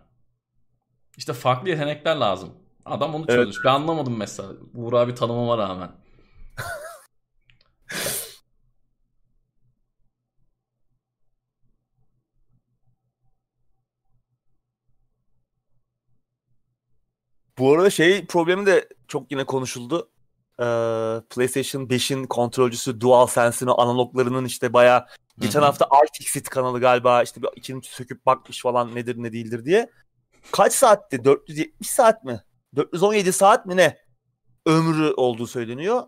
İşte farklı yetenekler lazım. Adam onu Evet. çözmüş. Ben anlamadım mesela. Uğur abi tanımama rağmen. Bu arada şey problemi de çok yine konuşuldu. Ee, PlayStation 5'in kontrolcüsü DualSense'in o analoglarının işte bayağı Geçen Hı hı. hafta iFixit kanalı galiba işte bir içini söküp bakmış falan nedir ne değildir diye. Kaç saatti? 470 saat mi? 417 saat mi ne? Ömrü olduğu söyleniyor.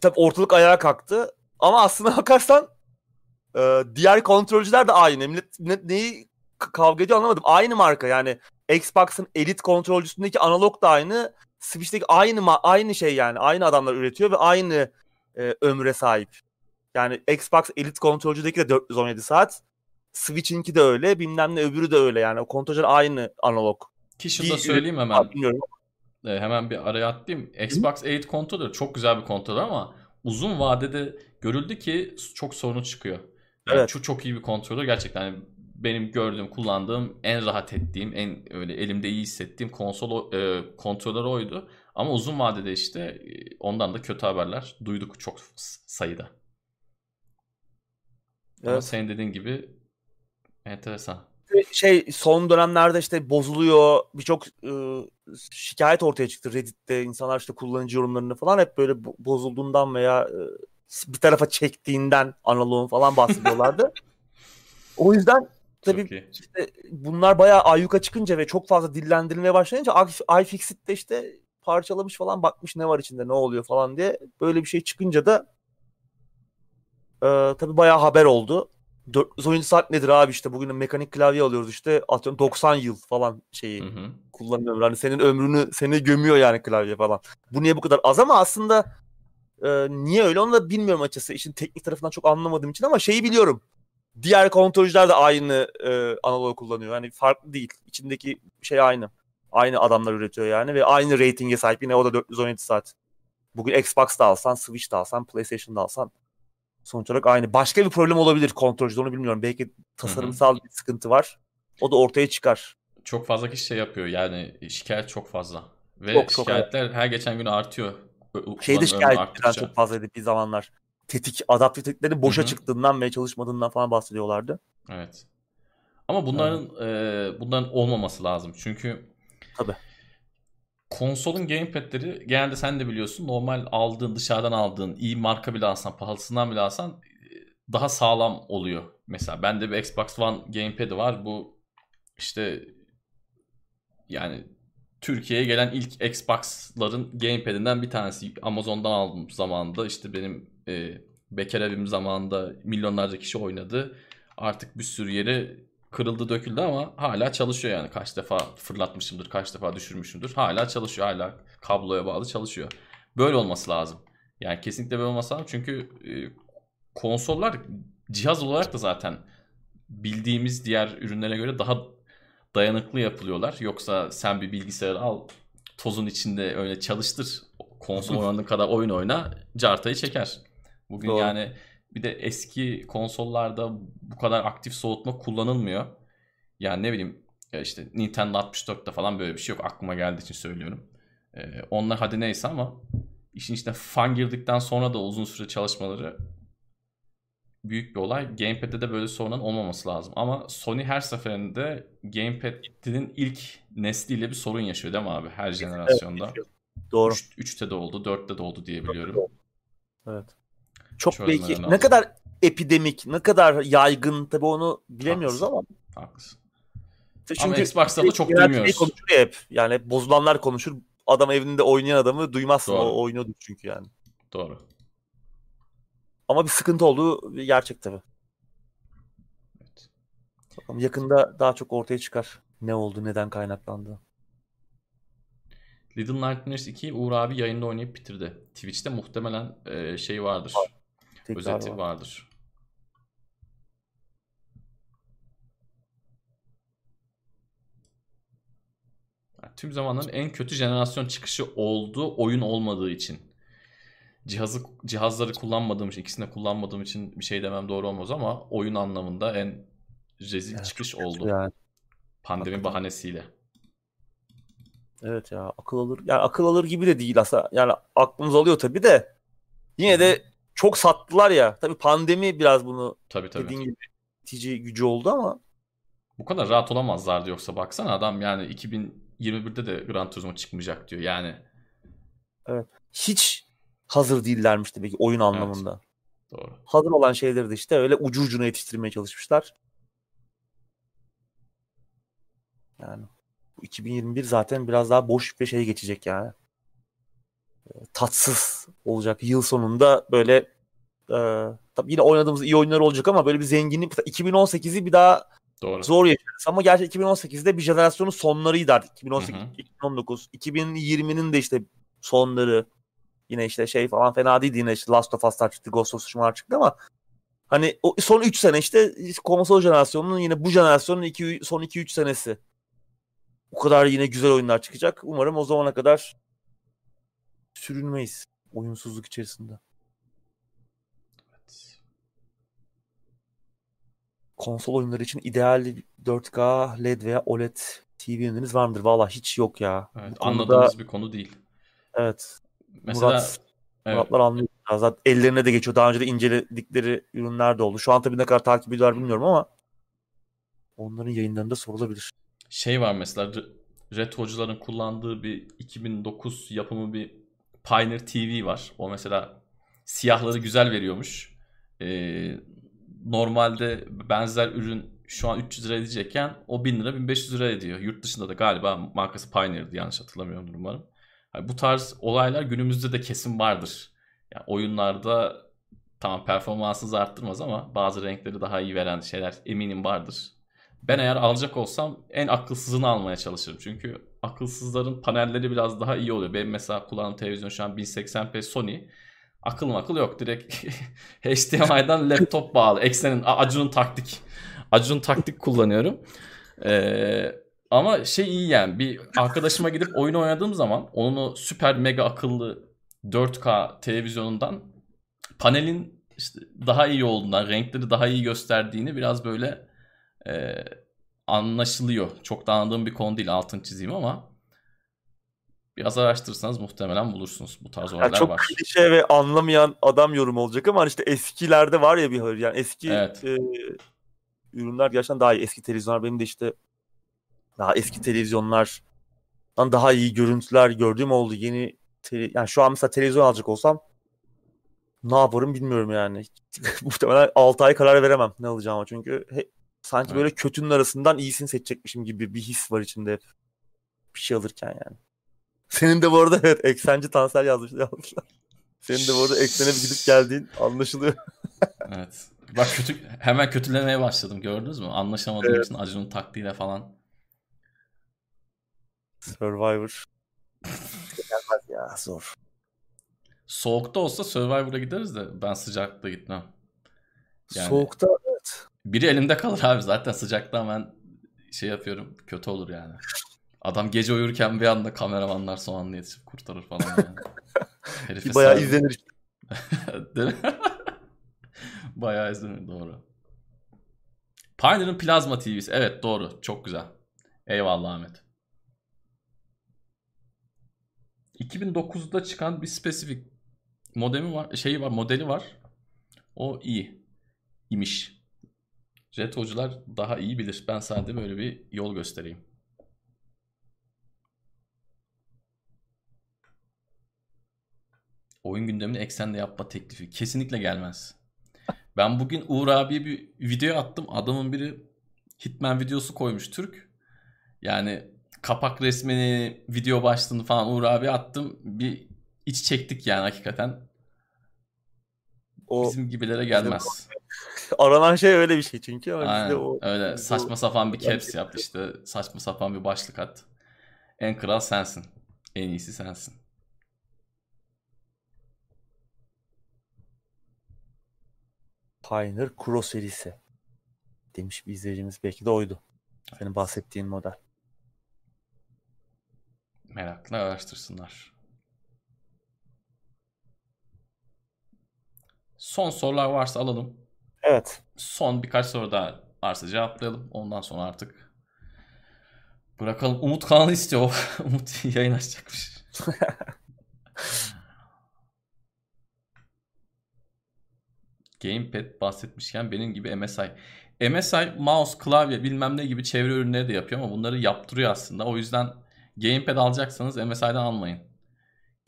Tabii ortalık ayağa kalktı. Ama aslına <laughs> bakarsan e, diğer kontrolcüler de aynı. Millet, millet neyi kavga ediyor anlamadım. Aynı marka yani Xbox'ın Elite kontrolcüsündeki analog da aynı. Switch'teki aynı aynı şey yani. Aynı adamlar üretiyor ve aynı e, ömre sahip. Yani Xbox Elite kontrolcüdeki de 417 saat. Switch'inki de öyle. Bilmem ne öbürü de öyle yani. O kontrolcüler aynı analog. Ki şunu da söyleyeyim hemen. Bilmiyorum. E, hemen bir araya atlayayım. Xbox 8 kontrolü çok güzel bir kontrol ama uzun vadede görüldü ki çok sorunu çıkıyor. Yani Evet. Çok çok iyi bir kontrolü gerçekten yani benim gördüğüm, kullandığım, en rahat ettiğim, en öyle elimde iyi hissettiğim konsol e, kontrolör oydu. Ama uzun vadede işte e, ondan da kötü haberler duyduk çok s- sayıda. Ama Evet. senin dediğin gibi enteresan. şey son dönemlerde işte bozuluyor birçok e, şikayet ortaya çıktı Reddit'te insanlar işte kullanıcı yorumlarını falan hep böyle bo- bozulduğundan veya e, bir tarafa çektiiğinden analoğun falan bahsediyorlardı. <laughs> o yüzden tabii işte bunlar bayağı ayyuka çıkınca ve çok fazla dillendirilmeye başlayınca i- iFixit de işte parçalamış falan bakmış ne var içinde ne oluyor falan diye böyle bir şey çıkınca da e, tabii bayağı haber oldu. 417 saat nedir abi işte bugün mekanik klavye alıyoruz işte atıyorum 90 yıl falan şeyi Hı hı. kullanım ömrü. Hani senin ömrünü seni gömüyor yani klavye falan. Bu niye bu kadar az ama aslında e, niye öyle onu da bilmiyorum açıkçası. İşin teknik tarafından çok anlamadığım için ama şeyi biliyorum. Diğer kontrolcüler de aynı e, analog kullanıyor. Yani farklı değil. İçindeki şey aynı. Aynı adamlar üretiyor yani ve aynı ratinge sahip. Yine o da 417 saat. Bugün Xbox'ta alsan, Switch'te alsan, PlayStation'da alsan sonuç olarak aynı. Başka bir problem olabilir kontrolcüde onu bilmiyorum. Belki tasarımsal bir sıkıntı var. O da ortaya çıkar. Çok fazla kişi şey yapıyor yani şikayet çok fazla. Ve Çok, çok, şikayetler her geçen gün artıyor. Ömrü şikayetler arttıkça. çok fazlaydı bir zamanlar. Tetik, adaptif tetiklerin boşa Hı hı. çıktığından ve çalışmadığından falan bahsediyorlardı. Evet. Ama bunların e, bunların olmaması lazım. Çünkü Tabii. Konsolun gamepad'leri genelde sen de biliyorsun normal aldığın dışarıdan aldığın iyi marka bile alsan pahalısından bile alsan e, daha sağlam oluyor. Mesela bende bir Xbox One gamepad'i var. Bu işte yani Türkiye'ye gelen ilk Xbox'ların gamepad'inden bir tanesi. Amazon'dan aldım zamanında. İşte benim e, bekar evim zamanında milyonlarca kişi oynadı. Artık bir sürü yeri kırıldı döküldü ama hala çalışıyor yani. Kaç defa fırlatmışımdır, kaç defa düşürmüşümdür. Hala çalışıyor, hala kabloya bağlı çalışıyor. Böyle olması lazım. Yani kesinlikle böyle olması lazım. Çünkü e, konsollar cihaz olarak da zaten bildiğimiz diğer ürünlere göre daha dayanıklı yapılıyorlar. Yoksa sen bir bilgisayar al, tozun içinde öyle çalıştır. Konsol <laughs> oynadığın kadar oyun oyna, cartayı çeker. Bugün Doğru. yani bir de eski konsollarda bu kadar aktif soğutma kullanılmıyor. Yani ne bileyim ya işte Nintendo 64'te falan böyle bir şey yok. Aklıma geldiği için söylüyorum. Ee, onlar hadi neyse ama işin içine fan girdikten sonra da uzun süre çalışmaları büyük bir olay. Gamepad'de de böyle sorunun olmaması lazım. Ama Sony her seferinde Gamepad'in ilk nesliyle bir sorun yaşıyor değil mi abi? Her jenerasyonda. Doğru. 3'te de oldu, 4'te de oldu diye biliyorum. Evet. Çok Çözmeleri belki lazım. ne kadar epidemik, ne kadar yaygın tabii onu bilemiyoruz Haklısın. ama Haklısın. İşte Ama Xbox'ta da çok genelde şey duymuyoruz. konuşur ya hep. Yani hep bozulanlar konuşur. Adam evinde oynayan adamı duymazsın. Doğru. O oynuyordu çünkü yani. Doğru. Ama bir sıkıntı olduğu gerçek tabii. Evet. Bakalım yakında daha çok ortaya çıkar. Ne oldu, neden kaynaklandı. Little Nightmares 2'yi Uğur abi yayında oynayıp bitirdi. Twitch'te muhtemelen e, şey vardır. Tekrar özeti var. vardır. Yani tüm zamanların en kötü jenerasyon çıkışı oldu oyun olmadığı için. Cihazı cihazları kullanmadığım için, ikisini de kullanmadığım için bir şey demem doğru olmaz ama oyun anlamında en rezil Evet, çıkış oldu. Yani. Pandemi Hakikaten. bahanesiyle. Evet ya akıl alır. Yani akıl alır gibi de değil aslında. Yani aklımız alıyor tabii de. Yine de çok sattılar ya. Tabii pandemi biraz bunu Tabii tabii. dediğin gibi itici gücü oldu ama Bu kadar rahat olamazlardı yoksa baksana adam yani 2021'de de Gran Turismo çıkmayacak diyor. Yani hiç hazır değillermiş demek ki oyun anlamında. Doğru. Hazır olan şeyleri de işte öyle ucu ucuna yetiştirmeye çalışmışlar. Yani bu 2021 zaten biraz daha boş bir şeye geçecek yani. Tatsız olacak. Yıl sonunda böyle e, tabii yine oynadığımız iyi oyunlar olacak ama böyle bir zenginlik 2018'i bir daha Doğru. zor yaşarız. Ama gerçi 2018'de bir jenerasyonun sonlarıydı artık. 2018, Hı hı. 2019, 2020'nin de işte sonları. Yine işte şey falan fena değildi yine işte Last of Us'lar çıktı, Ghost of Tsushima'lar çıktı ama hani o son 3 sene işte konsol jenerasyonunun yine bu jenerasyonun iki, son 2-3 senesi. O kadar yine güzel oyunlar çıkacak. Umarım o zamana kadar sürünmeyiz oyunsuzluk içerisinde. Konsol oyunları için ideal 4K LED veya OLED TV ürünleriniz var mıdır? Valla hiç yok ya. Evet, konuda- anladığımız bir konu değil. Evet. Mesela Murat, evet, Muratlar anlıyor. Zaten ellerine de geçiyor. Daha önce de inceledikleri ürünler de oldu. Şu an tabii ne kadar takip ediyorlar bilmiyorum ama onların yayınlarında sorulabilir. şey var mesela re- retrocuların kullandığı bir 2009 yapımı bir Pioneer TV var. O mesela siyahları güzel veriyormuş. Ee, normalde benzer ürün şu an 300 lira edecekken o 1000 lira 1500 lira ediyor. Yurt dışında da galiba markası Pioneer'di yanlış hatırlamıyorum umarım. Yani bu tarz olaylar günümüzde de kesin vardır. Yani oyunlarda tamam performansınızı arttırmaz ama bazı renkleri daha iyi veren şeyler eminim vardır. Ben eğer alacak olsam en akılsızını almaya çalışırım. Çünkü akılsızların panelleri biraz daha iyi oluyor. Benim mesela kullandığım televizyon şu an 1080p Sony. Akıl makıl yok. Direkt <laughs> HDMI'dan laptop bağlı. Eksenin Acun'un taktik. Acun'un taktik kullanıyorum. Ee, ama şey iyi yani. Bir arkadaşıma gidip oyun oynadığım zaman onu süper mega akıllı 4K televizyonundan panelin işte daha iyi olduğundan, renkleri daha iyi gösterdiğini biraz böyle e, anlaşılıyor. Çok da anladığım bir konu değil altın çizeyim ama biraz araştırırsanız muhtemelen bulursunuz. Bu tarz Yani olaylar çok var. klişe ve anlamayan adam yorum olacak ama işte eskilerde var ya bir hayır yani eski Evet. e, ürünler gerçekten daha iyi. Eski televizyonlar benim de işte daha eski televizyonlardan daha iyi görüntüler gördüğüm oldu. Yeni tele- yani şu an mesela televizyon alacak olsam ne yaparım bilmiyorum yani. <laughs> Muhtemelen 6 ay karar veremem ne alacağıma çünkü he- sanki Evet. böyle kötünün arasından iyisini seçecekmişim gibi bir his var içinde hep. Bir şey alırken yani. Senin de bu arada evet eksenci Tansel yazmış <laughs> yazmışlar. Senin de bu arada eksene bir gidip geldiğin anlaşılıyor. <laughs> Evet. Bak kötü hemen kötülemeye başladım gördünüz mü? Anlaşamadığım Evet. için Acun'un taktiğiyle falan. Survivor. Gelmez <laughs> ya zor. Soğukta olsa Survivor'a gideriz de ben sıcakta gitmem. Yani- Soğukta. Biri elimde kalır abi zaten sıcakta hemen şey yapıyorum kötü olur yani. Adam gece uyurken bir anda kameramanlar son anda yetişip kurtarır falan yani. <laughs> Herife bayağı izlenir. <laughs> Değil mi? <laughs> Bayağı izlenir doğru. Pioneer'ın plazma TV'si. Evet doğru. Çok güzel. Eyvallah Ahmet. 2009'da çıkan bir spesifik modemi var, şeyi var, modeli var. O iyi imiş. Retrocular daha iyi bilir. Ben sadece böyle bir yol göstereyim. Oyun gündemini eksende yapma teklifi kesinlikle gelmez. Ben bugün Uğur abiye bir video attım. Adamın biri Hitman videosu koymuş Türk. Yani kapak resmini, video başlığını falan Uğur abi attım. Bir iç çektik yani hakikaten. O Bizim gibilere gelmez. Aranan şey öyle bir şey çünkü ama bizde Aynen. o Öyle bizde saçma sapan bir caps şey yap işte. Saçma sapan bir başlık at. En kral sensin. En iyisi sensin. Pioneer Kuro serisi demiş bir izleyicimiz. Belki de oydu. Senin bahsettiğin model. Merakla araştırsınlar. Son sorular varsa alalım. Evet. Son birkaç soru daha varsa cevaplayalım. Ondan sonra artık bırakalım. Umut kanalı istiyor. <laughs> Umut yayın açacakmış. Gamepad bahsetmişken benim gibi MSI. MSI mouse, klavye bilmem ne gibi çevre ürünleri de yapıyor ama bunları yaptırıyor aslında. O yüzden Gamepad alacaksanız MSI'den almayın.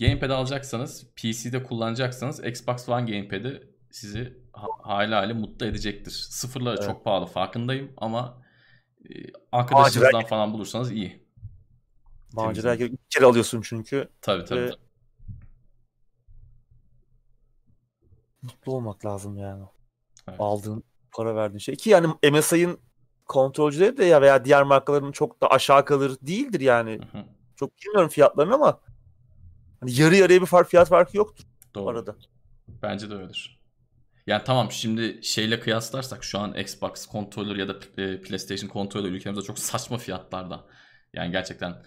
Gamepad alacaksanız PC'de kullanacaksanız Xbox One Gamepad'i sizi ha- hali mutlu edecektir. Sıfırları Evet. çok pahalı farkındayım ama e, arkadaşınızdan Macera- falan bulursanız iyi. Macera bir kere alıyorsun çünkü. Tabii tabii. Ve- tabii. Mutlu olmak lazım yani. Evet. Aldığın para verdiğin şey. Ki yani MSI'ın kontrolcüleri de ya veya diğer markaların çok da aşağı kalır değildir yani. Hı hı. Çok bilmiyorum fiyatlarını ama hani yarı yarıya bir fark fiyat farkı yoktur Doğru. arada. Bence de öyledir. Yani tamam şimdi şeyle kıyaslarsak şu an Xbox controller ya da e, PlayStation controller ülkemizde çok saçma fiyatlarda. Yani gerçekten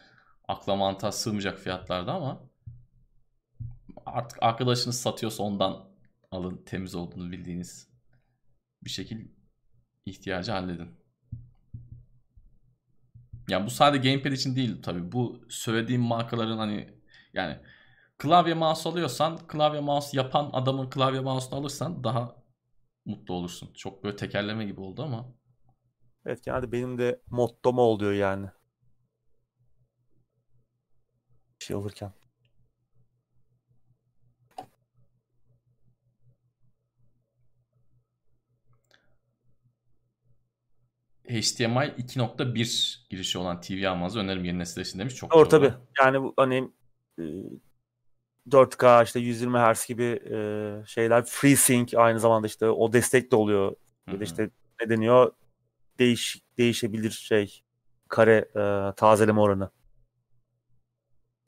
akla mantığa sığmayacak fiyatlarda ama artık arkadaşınız satıyorsa ondan alın temiz olduğunu bildiğiniz bir şekil ihtiyacı halledin. Yani bu sadece gamepad için değil tabii. Bu söylediğim markaların hani yani klavye mouse alıyorsan klavye mouse yapan adamın klavye mouse'unu alırsan daha mutlu olursun. Çok böyle tekerleme gibi oldu ama Evet genelde benim de mottom oluyor yani. Bir şey alırken. HDMI 2.1 girişi olan TV almanızı öneririm yeni nesil için demiş. Çok Doğru doğru. tabii. Yani bu hani e, 4K işte 120 Hz gibi e, şeyler FreeSync aynı zamanda işte o destek de oluyor. Hı Ya da işte ne deniyor? Değiş, değişebilir şey kare e, tazeleme oranı.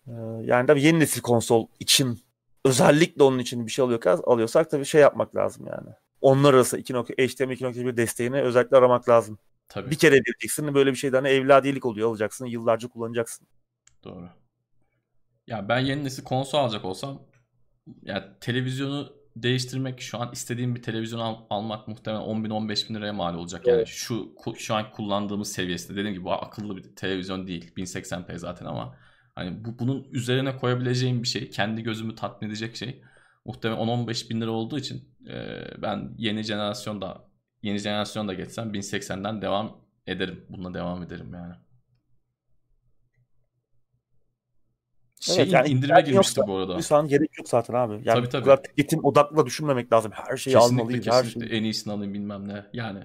E, yani tabii yeni nesil konsol için özellikle onun için bir şey alıyorsak, alıyorsak tabii şey yapmak lazım yani. Onlar arası 2. HDMI 2.1 desteğini özellikle aramak lazım. Tabii. Bir kere vereceksin böyle bir şeyden evladiyelik oluyor alacaksın yıllarca kullanacaksın. Doğru. Ya ben yeni nesil konsol alacak olsam ya televizyonu değiştirmek şu an istediğim bir televizyon al- almak muhtemelen 10 bin 15 bin liraya mal olacak. Yani Evet. şu ku- şu an kullandığımız seviyesinde dediğim gibi bu akıllı bir televizyon değil. 1080p zaten ama hani bu bunun üzerine koyabileceğim bir şey, kendi gözümü tatmin edecek şey muhtemelen 10-15 bin lira olduğu için e, ben yeni jenerasyonda yeni jenerasyonda geçsem 1080'den devam ederim. Bununla devam ederim yani. Şey Evet, yani indirime girmişti yoksa bu arada. Bu sahanın gerek yok zaten abi. Yani Tabii, bu tabii. kadar tüketim odaklı düşünmemek lazım. Her şeyi Kesinlikle almalıyız. Her kesinlikle şeyi. en iyisini alayım bilmem ne. Yani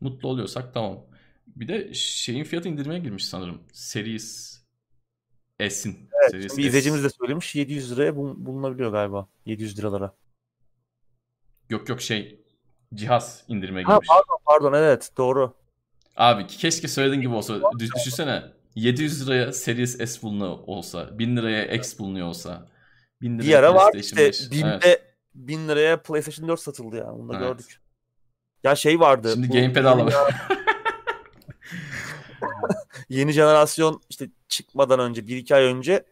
mutlu oluyorsak tamam. Bir de şeyin fiyatı indirmeye girmiş sanırım. Series S'in. Series Bir izleyicimiz de söylemiş 700 liraya bul- bulunabiliyor galiba. 700 liralara. Yok yok şey cihaz indirime Ha girmiş. pardon pardon evet doğru. Abi keşke söylediğin gibi olsa. Düş- Düşünsene 700 liraya Series S bulunuyor olsa. 1000 liraya X bulunuyor olsa. 1000 Bir liraya ara var PlayStation işte 5. binde Evet. 1000 liraya PlayStation 4 satıldı ya. Onu da Evet. gördük. Ya şey vardı. Şimdi bu gamepad alamam. <laughs> yeni jenerasyon işte çıkmadan önce 1-2 ay önce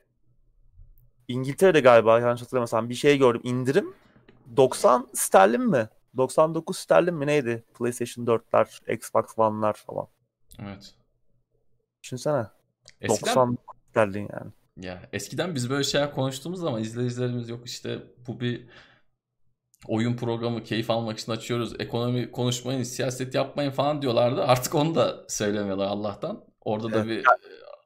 İngiltere'de galiba yanlış hatırlamıyorsam bir şey gördüm. indirim 90 sterlin mi? 99 sterlin mi neydi? PlayStation 4'ler, Xbox One'lar falan. Evet. Düşünsene. Eskiden 90 sterlin yani. Ya eskiden biz böyle şeyler konuştuğumuz zaman izleyicilerimiz yok işte bu bir oyun programı keyif almak için açıyoruz. Ekonomi konuşmayın, siyaset yapmayın falan diyorlardı. Artık onu da söylemiyorlar Allah'tan. Orada da bir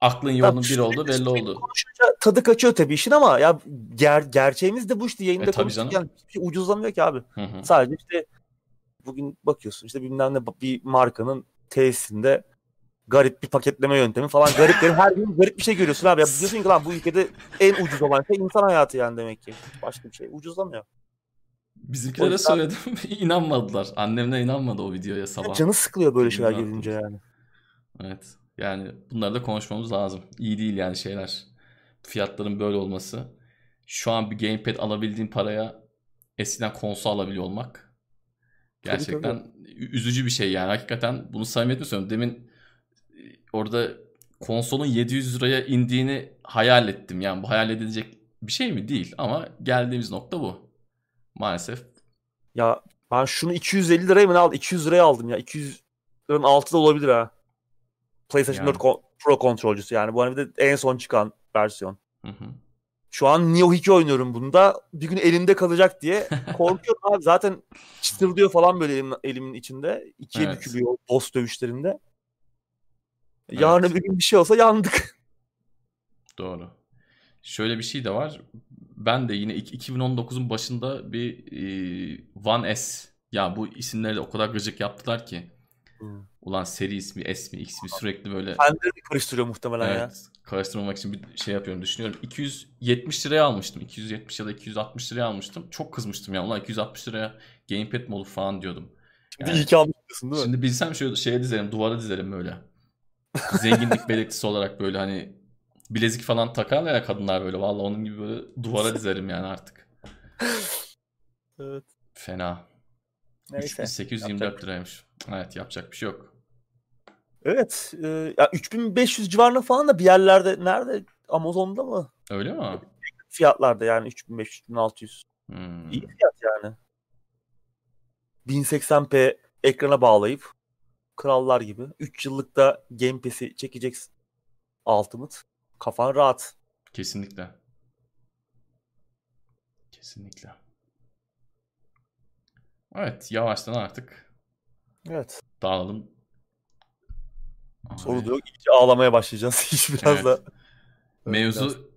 aklın yolunun bir oldu belli oldu. Konuşunca tadı kaçıyor tabii işin ama ya ger gerçeğimiz de bu işte yayında E, konuştuk. Yani hiçbir şey ucuzlamıyor ki abi. Hı hı. Sadece işte bugün bakıyorsun işte bilmem ne bir markanın tesisinde garip bir paketleme yöntemi falan gariplerin her gün garip bir şey görüyorsun abi. Ya diyorsun ki lan bu ülkede en ucuz olan şey insan hayatı yani demek ki. Başka bir şey ucuzlamıyor. Bizimkilere yüzden- söyledim <laughs> inanmadılar. Annemle inanmadı o videoya sabah. Canı sıkılıyor böyle şeyler Bilmiyorum. gelince yani. Evet. Yani bunları da konuşmamız lazım. İyi değil yani şeyler. Fiyatların böyle olması. Şu an bir gamepad alabildiğin paraya eskiden konsol alabiliyor olmak. Tabii, Gerçekten üzücü bir şey yani. Hakikaten bunu samimiyetle söylüyorum. Demin orada konsolun 700 liraya indiğini hayal ettim. Yani bu hayal edilecek bir şey mi? Değil. Ama geldiğimiz nokta bu. Maalesef. Ya ben şunu 250 liraya mı aldım? 200 liraya aldım ya. 200 liranın altı da olabilir ha. PlayStation Yani. 4 kon- Pro kontrolcüsü yani. Bu hani de en son çıkan versiyon. Hı hı. Şu an Neo 2 oynuyorum bunda. Bir gün elimde kalacak diye <laughs> korkuyorum abi. Zaten çıtırdıyor falan böyle elim, elimin içinde. İkiye Evet. bükülüyor boss dövüşlerinde. Yarın Evet. bir gün bir şey olsa yandık. <laughs> Doğru. Şöyle bir şey de var. ben de yine 2019'un başında bir e, One S ya bu isimleri de o kadar gıcık yaptılar ki. Hmm. Ulan seri ismi, S mi, X mi sürekli böyle. Kendileri karıştırıyor muhtemelen evet, ya. Karıştırmamak için bir şey yapıyorum düşünüyorum. 270 liraya almıştım. 270 ya da 260 liraya almıştım. Çok kızmıştım ya. Ulan 260 liraya gamepad mi olur falan diyordum. Şimdi yani, iyi ki almışsın değil mi? Şimdi bilsem şöyle şeye dizerim, duvara dizerim böyle. Zenginlik belirtisi olarak böyle hani bilezik falan takarlar ya kadınlar böyle. Vallahi onun gibi böyle duvara dizerim yani artık. evet. Fena. Neyse. 3824 liraymış. Evet yapacak bir şey yok. Evet. E, ya 3500 civarında falan da bir yerlerde nerede? Amazon'da mı? Öyle mi? Fiyatlarda yani 3500 1600. Hmm. İyi fiyat yani. 1080p ekrana bağlayıp krallar gibi 3 yıllıkta Game Pass'i çekeceksin. Ultimate. Kafan rahat. Kesinlikle. Kesinlikle. Evet yavaştan artık Evet. dağılalım. Soru da yok. İyice ağlamaya başlayacağız. <laughs> Hiç biraz evet. da. <laughs> Mevzu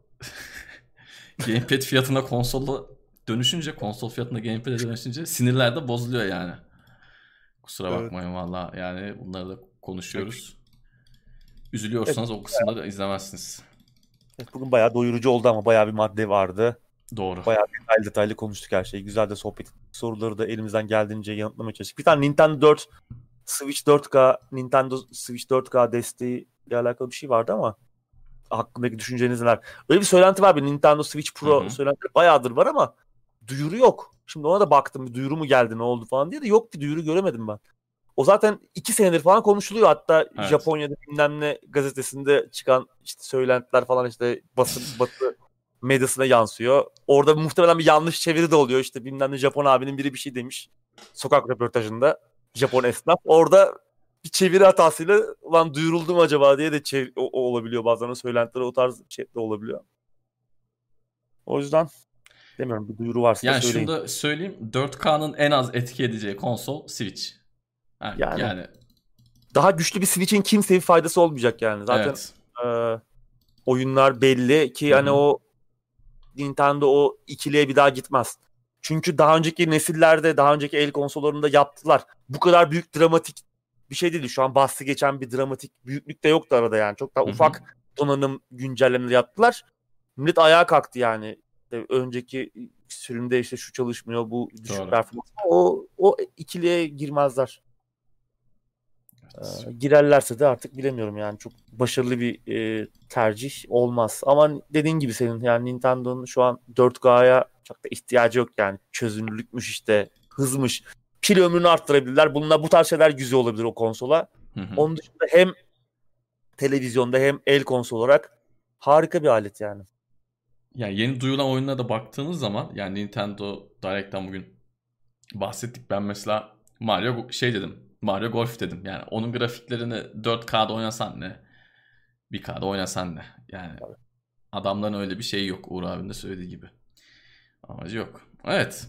<laughs> gamepad fiyatına konsolla dönüşünce konsol fiyatına gamepad'e dönüşünce sinirler de bozuluyor yani. Kusura evet. bakmayın valla yani bunları da konuşuyoruz. Üzülüyorsanız evet. o kısımda da izlemezsiniz. Evet, bugün bayağı doyurucu oldu ama bayağı bir madde vardı. Doğru. Bayağı detaylı detaylı konuştuk her şeyi. Güzel de sohbet soruları da elimizden geldiğince yanıtlamaya çalıştık. Bir tane Nintendo 4 Switch 4K Nintendo Switch 4K desteği ile alakalı bir şey vardı ama hakkındaki düşünceniz neler? Öyle bir söylenti var bir Nintendo Switch Pro söylenti bayağıdır var ama duyuru yok. Şimdi ona da baktım bir duyuru mu geldi ne oldu falan diye de yok bir duyuru göremedim ben. O zaten iki senedir falan konuşuluyor. Hatta evet. Japonya'da bilmem ne gazetesinde çıkan işte söylentiler falan işte basın <laughs> batı medyasına yansıyor. Orada muhtemelen bir yanlış çeviri de oluyor. İşte bilmem ne Japon abinin biri bir şey demiş. Sokak röportajında. Japon esnaf. Orada bir çeviri hatasıyla ulan duyuruldu mu acaba diye de çev- o, o olabiliyor bazen. Söylentiler o tarz şey de olabiliyor. O yüzden demiyorum bir duyuru varsa yani söyleyin. şunu da söyleyeyim. 4K'nın en az etki edeceği konsol Switch. Yani, yani, yani. daha güçlü bir Switch'in kimseye faydası olmayacak yani. Zaten evet. e, oyunlar belli ki Hı-hı. hani o Nintendo o ikiliye bir daha gitmez. Çünkü daha önceki nesillerde, daha önceki el konsollarında yaptılar. Bu kadar büyük dramatik bir şey değil. Şu an bahsi geçen bir dramatik büyüklük de yoktu arada yani. Çok daha ufak donanım güncellemeleri yaptılar. Millet ayağa kalktı yani. İşte önceki sürümde işte şu çalışmıyor, bu düşük performans. O, o ikiliye girmezler. Evet. Ee, girerlerse de artık bilemiyorum yani çok başarılı bir e, tercih olmaz. Ama dediğin gibi senin yani Nintendo'nun şu an 4K'ya çok da ihtiyacı yok yani çözünürlükmüş işte hızmış. Pil ömrünü arttırabilirler. Bununla bu tarz şeyler güzel olabilir o konsola. Hı hı. Onun dışında hem televizyonda hem el konsol olarak harika bir alet yani. Yani yeni duyulan oyunlara da baktığınız zaman yani Nintendo Direct'ten bugün bahsettik. Ben mesela Mario şey dedim. Mario Golf dedim. Yani onun grafiklerini 4K'da oynasan ne? 1K'da oynasan ne? Yani Tabii. adamların öyle bir şey yok Uğur abinin de söylediği gibi. Amacı yok. Evet.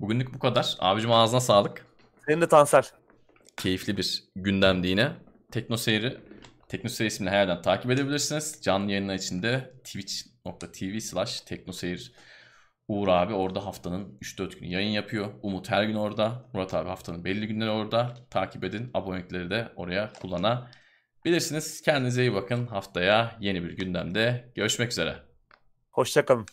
Bugünlük bu kadar. Abicim ağzına sağlık. Senin de Tansel. Keyifli bir gündemdi yine. Tekno Seyri Tekno Seyir isimli her yerden takip edebilirsiniz. Canlı yayınlar içinde twitch.tv slash teknoseyir Uğur abi orada haftanın 3-4 günü yayın yapıyor. Umut her gün orada. Murat abi haftanın belli günleri orada. Takip edin. Abonelikleri de oraya kullanabilirsiniz. Kendinize iyi bakın. Haftaya yeni bir gündemde görüşmek üzere. Hoşçakalın.